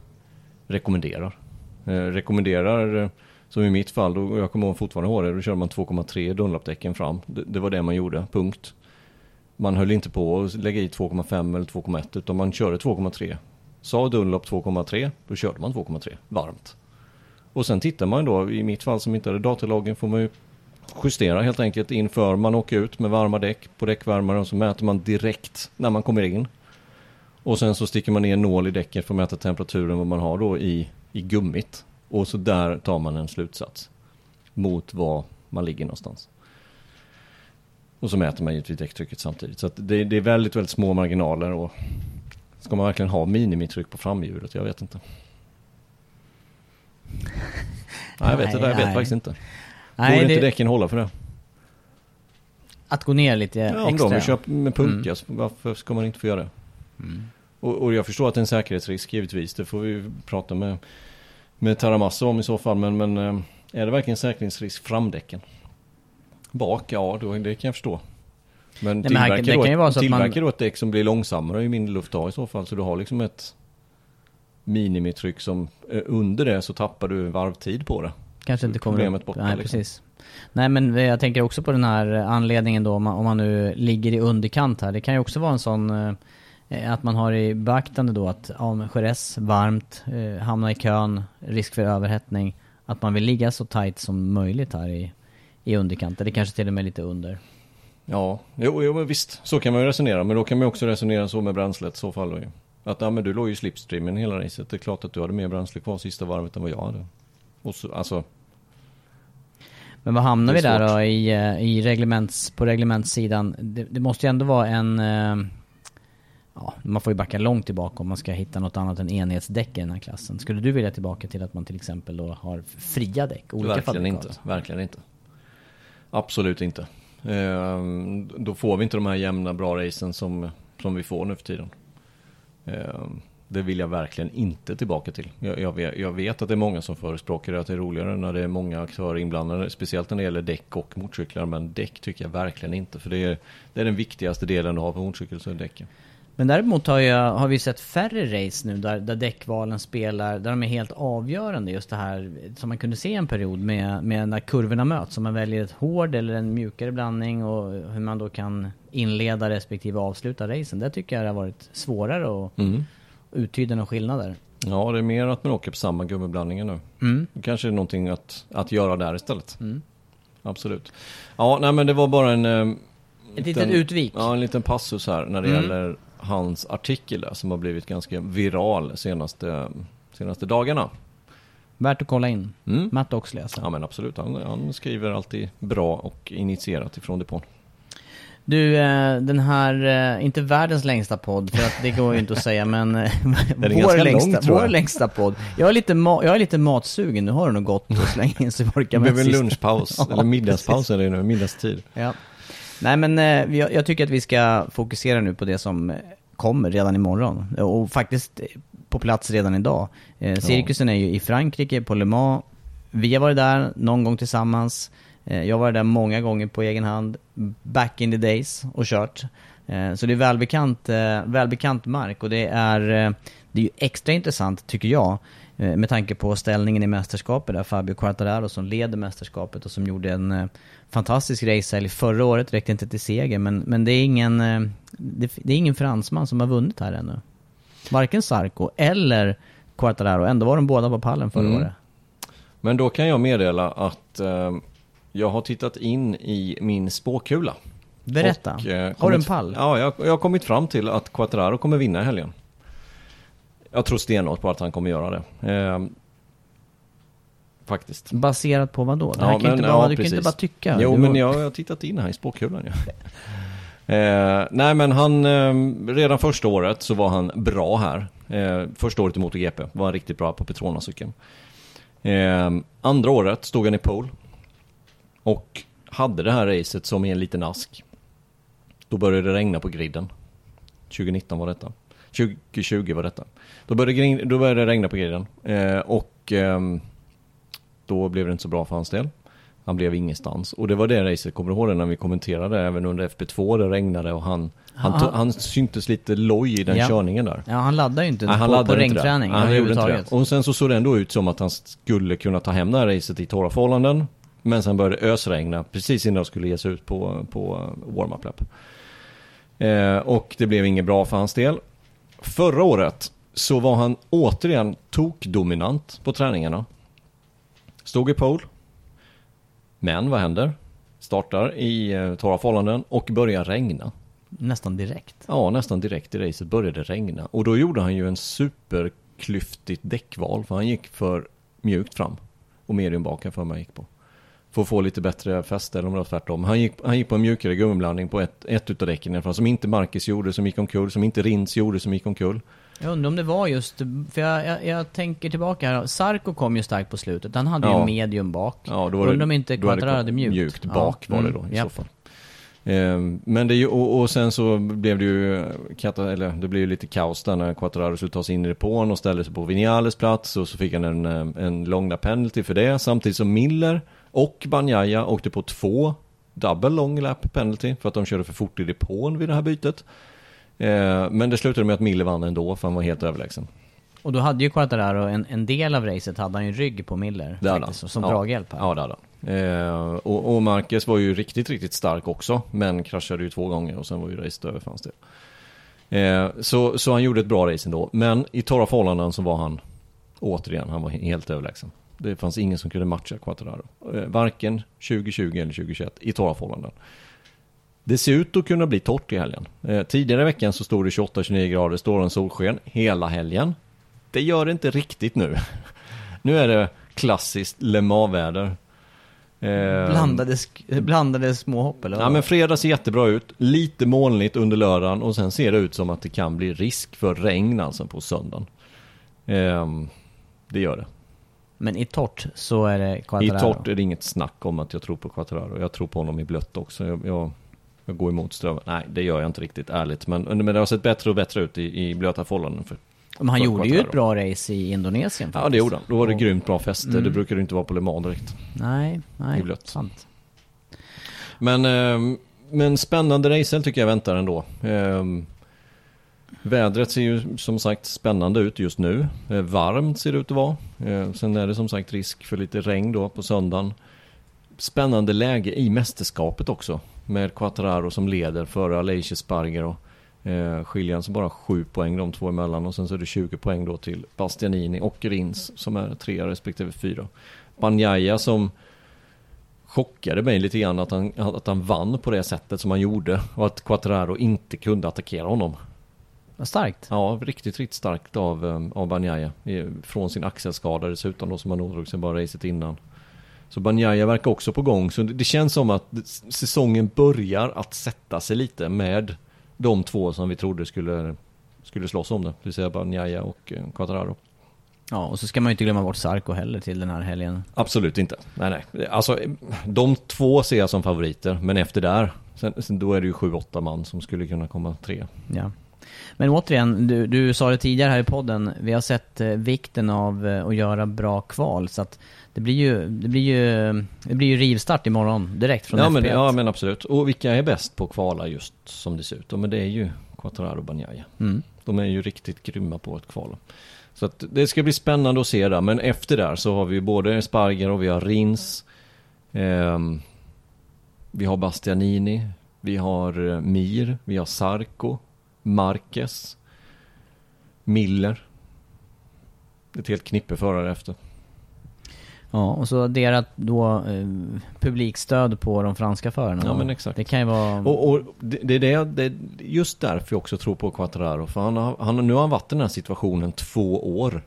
rekommenderar. Eh, rekommenderar, eh, som i mitt fall, och jag kommer ihåg fortfarande ihåg det, då körde man 2,3 Dunlop-däcken fram. Det, det var det man gjorde, punkt. Man höll inte på att lägga i 2,5 eller 2,1 utan man körde 2,3. Sa Dunlop 2,3, då körde man 2,3 varmt. Och sen tittar man då, i mitt fall som inte hade dataloggen får man ju justera helt enkelt inför man åker ut med varma däck på däckvärmaren och så mäter man direkt när man kommer in. Och sen så sticker man ner en nål i däcket för att mäta temperaturen vad man har då i, i gummit. Och så där tar man en slutsats mot var man ligger någonstans. Och så mäter man givetvis däcktrycket samtidigt. Så att det, det är väldigt, väldigt små marginaler och ska man verkligen ha minimitryck på framhjulet? Jag vet inte. Nej, jag vet Nej. Jag vet nej. faktiskt inte. Nej, Borde det- inte däcken hålla för det? Att gå ner lite Ja, om extra. de vill köpa med punka, Mm. så varför ska man inte få göra det? Mm. Och, och jag förstår att det är en säkerhetsrisk givetvis. Det får vi prata med, med Taramassa om i så fall. Men, men eh, är det verkligen säkerhetsrisk framdäcken? Bak, ja då, det kan jag förstå. Men Nej, tillverkar, det då, att man- då ett däck som blir långsammare i min luft ha i så fall. Så du har liksom ett... minimitryck som eh, under det så tappar du varvtid på det. Kanske inte kommer Problemet upp. borta Nej, liksom. precis. Nej men jag tänker också på den här anledningen då om man, om man nu ligger i underkant här. Det kan ju också vara en sån eh, att man har i beaktande då att men Jerez, varmt, eh, hamna i kön, risk för överhettning. Att man vill ligga så tight som möjligt här i, i underkant. Eller kanske till och med lite under. Ja, jo, jo men visst, så kan man ju resonera. Men då kan man också resonera så med bränslet i så fall. Då ju. Att ja, men du låg ju i slipstreamen hela racet. Det är klart att du hade mer bränsle kvar sista varvet än vad jag hade. Och så, alltså, Men vad hamnar vi är där då i, eh, i reglements, på reglementssidan? Det, det måste ju ändå vara en... eh, Ja, man får ju backa långt tillbaka om man ska hitta något annat än enhetsdäck i den här klassen. Skulle du vilja tillbaka till att man till exempel då har fria däck? Olika verkligen fabrikat? inte. Verkligen inte. Absolut inte. Ehm, då får vi inte de här jämna bra racen som, som vi får nu för tiden. Eh, det vill jag verkligen inte tillbaka till. Jag, jag, vet, jag vet att det är många som förespråkar det, att det är roligare när det är många aktörer inblandade. Speciellt när det gäller däck och motorcyklar. Men däck tycker jag verkligen inte. För det är, det är den viktigaste delen du har på motorcykel, så är däcken. Men däremot har, jag, har vi sett färre race nu där, där däckvalen spelar, där de är helt avgörande. Just det här som man kunde se en period med, med när kurvorna möts. Om man väljer ett hård eller en mjukare blandning och hur man då kan inleda respektive avsluta racen. Där tycker jag det har varit svårare att Mm. uttyda några skillnader. Ja, det är mer att man åker på samma gummiblandningar nu. Mm. Det kanske är någonting att, att göra där istället. Mm. Absolut. Ja, nej men det var bara en... eh, Ett litet utvik. Ja, en liten passus här när det Mm. gäller hans artikel där, som har blivit ganska viral senaste, senaste dagarna. Värt att kolla in. Mm. Matt Oxley alltså. Ja men absolut, han, han skriver alltid bra och initierat ifrån depån. Du, eh, den här, eh, inte världens längsta podd, för att det går ju inte att säga, men eh, vår, längsta, lång, vår längsta podd. Jag är, lite ma- jag är lite matsugen, nu har du nog gått och slänga in Det orkar blev en sista. lunchpaus, *laughs* Ja, eller middagspaus är det nu, middagstid. Ja. Nej men jag, jag tycker att vi ska fokusera nu på det som kommer redan imorgon. Och faktiskt på plats redan idag. Eh, cirkusen är ju i Frankrike, på Le Mans. Vi har varit där någon gång tillsammans. Eh, jag har varit där många gånger på egen hand. Back in the days och kört. Eh, så det är välbekant, eh, välbekant mark och det är, det är ju extra intressant tycker jag. Med tanke på ställningen i mästerskapet där Fabio Quartararo som leder mästerskapet och som gjorde en fantastisk racehelg förra året, räckte inte till seger men, men det är ingen det, det är ingen fransman som har vunnit här ännu. Varken Sarko eller Quartararo, ändå var de båda på pallen förra Mm. året. Men då kan jag meddela att eh, jag har tittat in i min spåkula. Berätta. Och, eh, Har du en pall? Ja, jag, jag har kommit fram till att Quattraro kommer vinna i helgen. Jag tror stenhårt på att han kommer göra det. Eh, faktiskt. Baserat på vad då? Det här kan ju inte bara, du kan ju inte bara tycka. Jo, men har- jag har tittat in här i spåkulan ju. *laughs* Eh, nej men han, eh, redan första året så var han bra här. Eh, första året i MotoGP var han riktigt bra på Petrona-cykeln. Eh, andra året stod han i pole. Och hade det här racet som i en liten ask. Då började det regna på griden. 2019 var detta. 2020 var detta. Då började, då började det regna på griden. Eh, och ehm, då blev det inte så bra för hans del. Han blev ingenstans. Och det var det racet, kommer du ihåg det när vi kommenterade även under FP2 det regnade och han, han, tog, han syntes lite loj i den Ja. körningen där. Ja, han laddar ju inte Nej, han på, på laddade inte regnträning överhuvudtaget. Och sen så såg det ändå ut som att han skulle kunna ta hem det här racet i torra förhållanden. Men sen började det ösregna precis innan de skulle ge sig ut på, på warm-up lap. Eh, och det blev inget bra för hans del. Förra året så var han återigen tokdominant på träningarna. Stod i pole. Men vad händer? Startar i eh, torra förhållanden och börjar regna. Nästan direkt. Ja, nästan direkt i racet började det regna. Och då gjorde han ju en superklyftigt däckval. För han gick för mjukt fram. Och medium bak för mig gick på. För att få lite bättre fäste eller om det var tvärtom. Han gick, han gick på en mjukare gummiblandning på ett, ett utav däcken i alla fall. Som inte Marcus gjorde som gick omkull. Som inte Rins gjorde som gick omkull. Jag undrar om det var just, för jag, jag, jag tänker tillbaka här. Sarko kom ju starkt på slutet. Han hade ju Ja. en medium bak. Ja, då var det, undrar om inte Quattararo hade mjukt. Mjukt Ja. bak var det Mm, då i japp. så fall. Ehm, Men det ju, och, och sen så blev det ju, kata, eller det blev ju lite kaos där när Quattararo skulle ta sig in i depån och ställde sig på Vinales plats och så fick han en, eh, en lång penalty för det. Samtidigt som Miller och Banjaya åkte på två double long lap penalty för att de körde för fort i depån vid det här bytet. Ehm, Men det slutade med att Miller vann ändå för han var helt överlägsen. Och då hade ju Quartararo en, en del av racet hade han ju rygg på Miller. Det faktiskt, han. Som ja. draghjälp här. Ja, det hade han. Eh, och, och Marquez var ju riktigt, riktigt stark också. Men kraschade ju två gånger och sen var ju racet över fanns det. Eh, så, så han gjorde ett bra race ändå. Men i torra förhållanden så var han återigen, han var helt överlägsen. Det fanns ingen som kunde matcha Quattararo. Eh, varken 2020 eller 2021 i torra förhållanden. Det ser ut att kunna bli torrt i helgen. Eh, tidigare i veckan så stod det 28-29 grader, står en solsken hela helgen. Det gör det inte riktigt nu. *laughs* nu är det klassiskt Le Mans-väder. Eh, Blandade, blandade småhopp eller Ja men fredag ser jättebra ut, lite molnigt under lördagen och sen ser det ut som att det kan bli risk för regn alltså på söndagen. Ehm, det gör det. Men i torrt så är det I Quartararo. torrt är det inget snack om att jag tror på Quattararo. Jag tror på honom i blött också. Jag, jag, jag går emot strömmen. Nej, det gör jag inte riktigt ärligt. Men, men det har sett bättre och bättre ut i, i blöta förhållanden. För, Men han för gjorde ju ett bra race i Indonesien Ja, faktiskt. det gjorde han. Då var det Och- grymt bra fäste. Mm. Det brukar det inte vara på Le Mans direkt. Nej, nej. I blött. Sant. Men, ehm, men spännande racer tycker jag väntar ändå. Vädret ser ju som sagt spännande ut just nu. Eh, varmt ser det ut att vara. Eh, sen är det som sagt risk för lite regn då på söndagen. Spännande läge i mästerskapet också. Med Quattararo som leder före Aleix Sparger och eh, skiljer alltså bara 7 poäng de två emellan. Och sen så är det 20 poäng då till Bastianini och Rins som är 3 respektive fyra. Banjaya som chockade mig lite grann att han, att han vann på det sättet som han gjorde och att Quattararo inte kunde attackera honom. Vad starkt. Ja, riktigt, riktigt starkt av, um, av Banjaya. Från sin axelskada dessutom då som han ådrog sig bara racet innan. Så Banjaya verkar också på gång. Så det, känns som att säsongen börjar att sätta sig lite med de två som vi trodde skulle, skulle slåss om det. Det vill säga Banjaya och eh, Quattararo. Ja, och så ska man ju inte glömma bort Sarko heller till den här helgen. Absolut inte. Nej, nej. Alltså, de två ser jag som favoriter. Men efter där, sen, sen då är det ju sju, åtta man som skulle kunna komma tre. Ja. Men återigen, du, du sa det tidigare här i podden, vi har sett eh, vikten av eh, att göra bra kval. Så att det blir ju, det blir ju, det blir ju rivstart imorgon direkt från Ja FP1. men, ja men absolut. Och vilka är bäst på att kvala just som det ser ut? Ja, men det är ju Quattararo och Banjaya. Mm. De är ju riktigt grymma på att kvala. Så att det ska bli spännande att se där. Men efter där så har vi både Sparger och vi har Rins. ehm, vi har Bastianini. Vi har eh, Mir. Vi har Sarko. Marquez. Miller. Ett helt knippe förare efter. Ja, och så deras då eh, publikstöd på de franska förarna. Ja men exakt. Det kan ju vara... Och, och det, det är det, det just därför jag också tror på Quattararo. För han har, han, nu har han varit i den här situationen två år.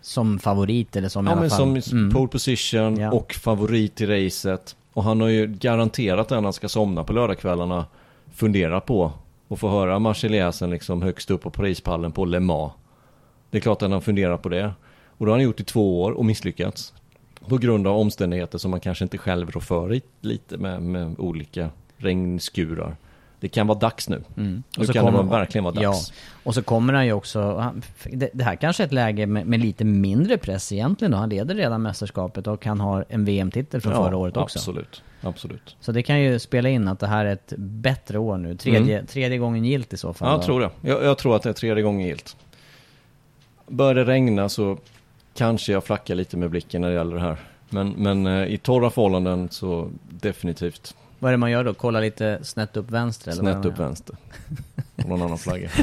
Som favorit eller som i Ja alla men fall... som Mm. pole position Ja. och favorit i racet. Och han har ju garanterat när han ska somna på lördagskvällarna funderat på och få höra Marseljäsen liksom högst upp på prispallen på Le Mans. Det är klart att han funderar på det. Och det har han gjort i två år och misslyckats. På grund av omständigheter som man kanske inte själv rår för lite med, med olika regnskurar. Det kan vara dags nu. Mm. Nu kan det vara, verkligen vara dags. Ja, och så kommer han ju också, det, det här kanske är ett läge med, med lite mindre press egentligen då. Han leder redan mästerskapet och han har en VM-titel från Ja, förra året också. Absolut, absolut. Så det kan ju spela in att det här är ett bättre år nu. Tredje, Mm. tredje gången gilt i så fall. Ja, jag tror det. Jag, jag tror att det är tredje gången gilt. Börjar det regna så kanske jag flackar lite med blicken när det gäller det här. Men, men eh, i torra förhållanden så definitivt Vad är det man gör då? Kolla lite snett upp vänster? Eller vad snett upp vänster. Och någon annan flagga. *laughs*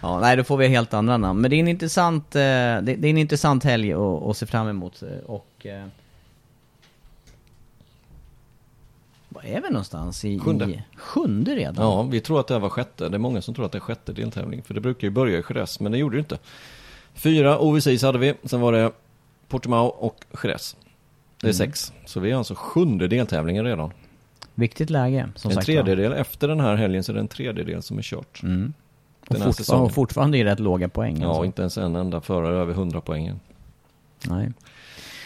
Ja, nej då får vi helt andra namn. Men det är en intressant, eh, det, är en intressant helg att, att se fram emot. eh, Och... Eh, var är vi någonstans? I, Sjunde. I, sjunde redan? Ja, vi tror att det här var sjätte. Det är många som tror att det är sjätte deltävling. För det brukar ju börja i Jerez, men det gjorde det inte. Fyra OVCs hade vi. Sen var det Portimao och Jerez. Det är Mm. sex. Så vi har alltså sjunde deltävlingen redan. Viktigt läge, som en sagt tredjedel. Efter den här helgen så är det en tredjedel som är kört. Mm. Och, Den säsongen. och fortfarande är det rätt låga poäng. Ja, alltså. inte ens en enda förare över 100 poängen. Nej.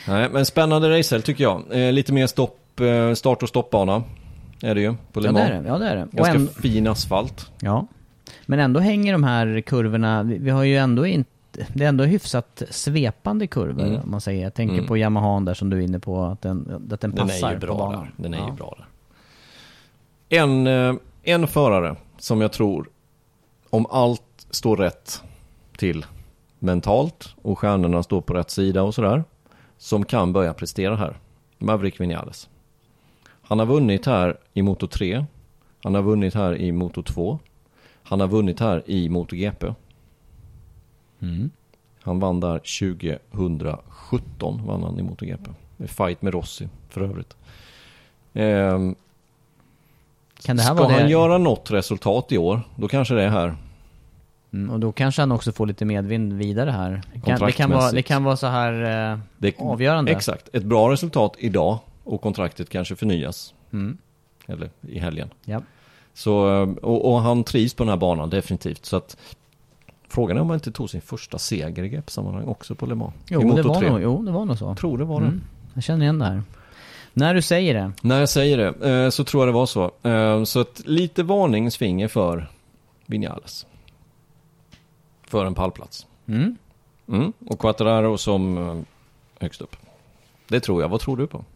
Nej, men spännande racehelg tycker jag. Eh, lite mer stopp, eh, start och stoppbana är det ju på Le Ja, det Mans. är det. Ja, det är det. Ganska en- fin asfalt. Ja. Men ändå hänger de här kurvorna, vi, vi har ju ändå inte det är ändå hyfsat svepande kurvor Mm. om man säger. Jag tänker Mm. på Yamahan där som du är inne på, att den, att den Den passar är ju på bra banan. där. Den är ja. ju bra där. En, eh, en förare som jag tror, om allt står rätt till mentalt och stjärnorna står på rätt sida och sådär. Som kan börja prestera här. Maverick Vinales. Han har vunnit här i Moto 3. Han har vunnit här i Moto 2. Han har vunnit här i MotoGP. Mm. Han vann där 2017 vann han i MotoGP. I fight med Rossi för övrigt. Ehm, Kan det här ska vara han det? göra något resultat i år, då kanske det är här. Mm, och då kanske han också får lite medvind vidare här. Det kan, det kan, vara, det kan vara så här eh, Det, avgörande. Exakt. Ett bra resultat idag och kontraktet kanske förnyas. Mm. Eller i helgen. Ja. Så, eh, och, och han trivs på den här banan definitivt. Så att frågan är om han inte tog sin första seger i GP-sammanhang också på Le Mans. Jo, I det var 3. nog, jo, det var nog så. Tror det var det. Mm. Jag känner igen det här. När du säger det. När jag säger det eh, så tror jag det var så. Eh, Så att lite varningsfinger för Vinales. För en pallplats. Mm. Mm. Och Quattararo som eh, högst upp. Det tror jag. Vad tror du på? *laughs*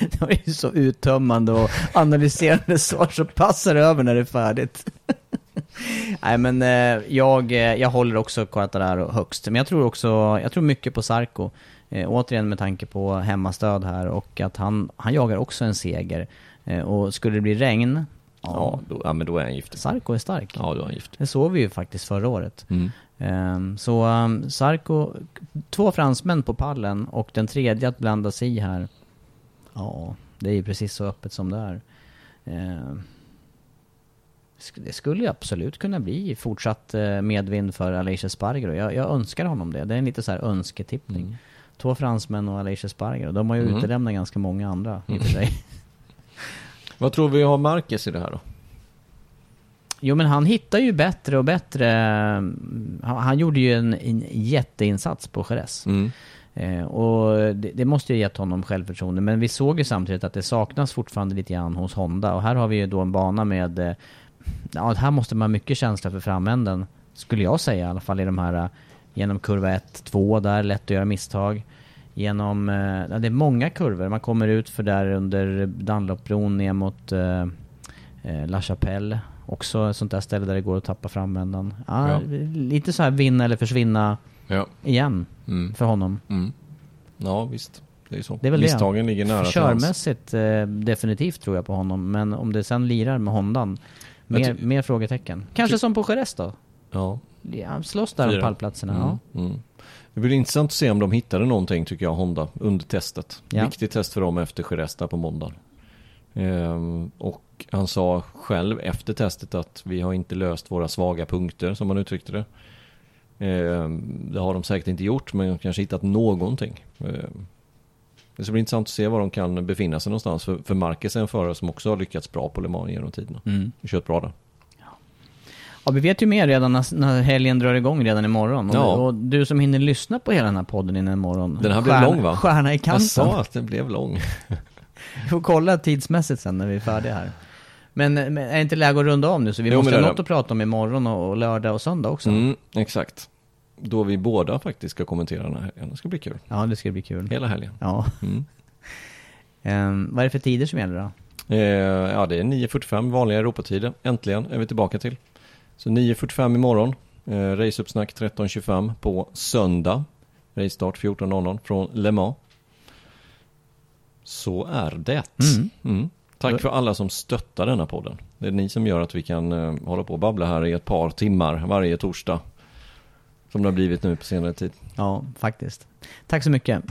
Det var ju så uttömmande och analyserande svar så passar det över när det är färdigt. *laughs* *laughs* Nej men eh, jag, eh, jag håller också Quartararo högst. Men jag tror också, jag tror mycket på Sarko. Eh, återigen med tanke på hemmastöd här och att han, han jagar också en seger. Eh, och skulle det bli regn, Ja, då, ja men då är han giftig. Sarko är stark. Ja, då är han giftig. Det såg vi ju faktiskt förra året. Mm. Ehm, så um, Sarko, två fransmän på pallen och den tredje att blanda sig i här. Ja, det är ju precis så öppet som det är. Det skulle ju absolut kunna bli fortsatt eh, medvind för Aleix Espargaro. Jag, jag önskar honom det. Det är en lite så här önsketippning. Mm. Två fransmän och Aleix Espargaro. De har ju Mm. utelämnat ganska många andra i och för sig. *laughs* Vad tror vi har Marquez i det här då? Jo men han hittar ju bättre och bättre. Han, han gjorde ju en, en jätteinsats på Jerez. Mm. Eh, och det, det måste ju gett honom självförtroende. Men vi såg ju samtidigt att det saknas fortfarande lite grann hos Honda. Och här har vi ju då en bana med... Ja, här måste man ha mycket känsla för framänden. Skulle jag säga i alla fall i de här... eh, Genom kurva 1, 2 där, lätt att göra misstag. Genom... Eh, ja, det är många kurvor. Man kommer ut för där under Dunlopbron ner mot eh, eh, La Chapelle. Också ett sånt där ställe där det går att tappa framändan. Ja, Ja. Lite så här vinna eller försvinna Ja. igen Mm. för honom. Mm. Ja, visst. Det är så. Det är väl Misstagen det. ligger nära. Körmässigt eh, definitivt tror jag på honom. Men om det sen lirar med Hondan, mer, mer frågetecken. Kanske som på Jerez då? Ja. Ja, slåss där om Fyra. pallplatserna. Mm. Mm. Det blir intressant att se om de hittade någonting tycker jag, Honda, under testet. Ja. Viktigt test för dem efter Jerez på måndag. Ehm, och han sa själv efter testet att vi har inte löst våra svaga punkter, som han uttryckte det. Ehm, det har de säkert inte gjort, men kanske hittat någonting. Ehm, det ska bli intressant att se var de kan befinna sig någonstans. För, för Marquez är en förare som också har lyckats bra på Le Mans genom tiderna. Mm. Och kört bra där. ja, vi vet ju mer redan när, när helgen drar igång redan imorgon. Och, Ja. och du som hinner lyssna på hela den här podden innan imorgon. Den här blev stjärna- lång va? Stjärna i kanten. Jag sa att den blev lång. *laughs* Vi får kolla tidsmässigt sen när vi är färdiga här. Men, men är det inte läge att runda om nu? Så vi Jo, måste ha något det. att prata om imorgon och, och lördag och söndag också. Mm, exakt. Då vi båda faktiskt ska kommentera den här helgen. Det ska bli kul. Ja, det ska bli kul. Hela helgen. Ja. Mm. *laughs* Ehm, vad är det för tider som gäller då? Eh, ja, det är 9.45 vanliga Europatider. Äntligen är vi tillbaka till. Så 9.45 imorgon. Eh, Raceuppsnack 13.25 på söndag. Racestart 14.00 från Le Mans. Så är det. Mm. Mm. Tack för alla som stöttar denna podden. Det är ni som gör att vi kan eh, hålla på och babbla här i ett par timmar varje torsdag. Som det har blivit nu på senare tid. Ja, faktiskt. Tack så mycket.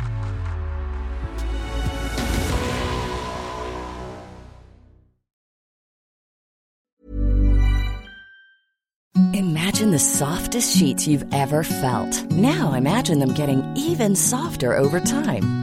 Imagine the softest sheets you've ever felt. Now imagine them getting even softer over time.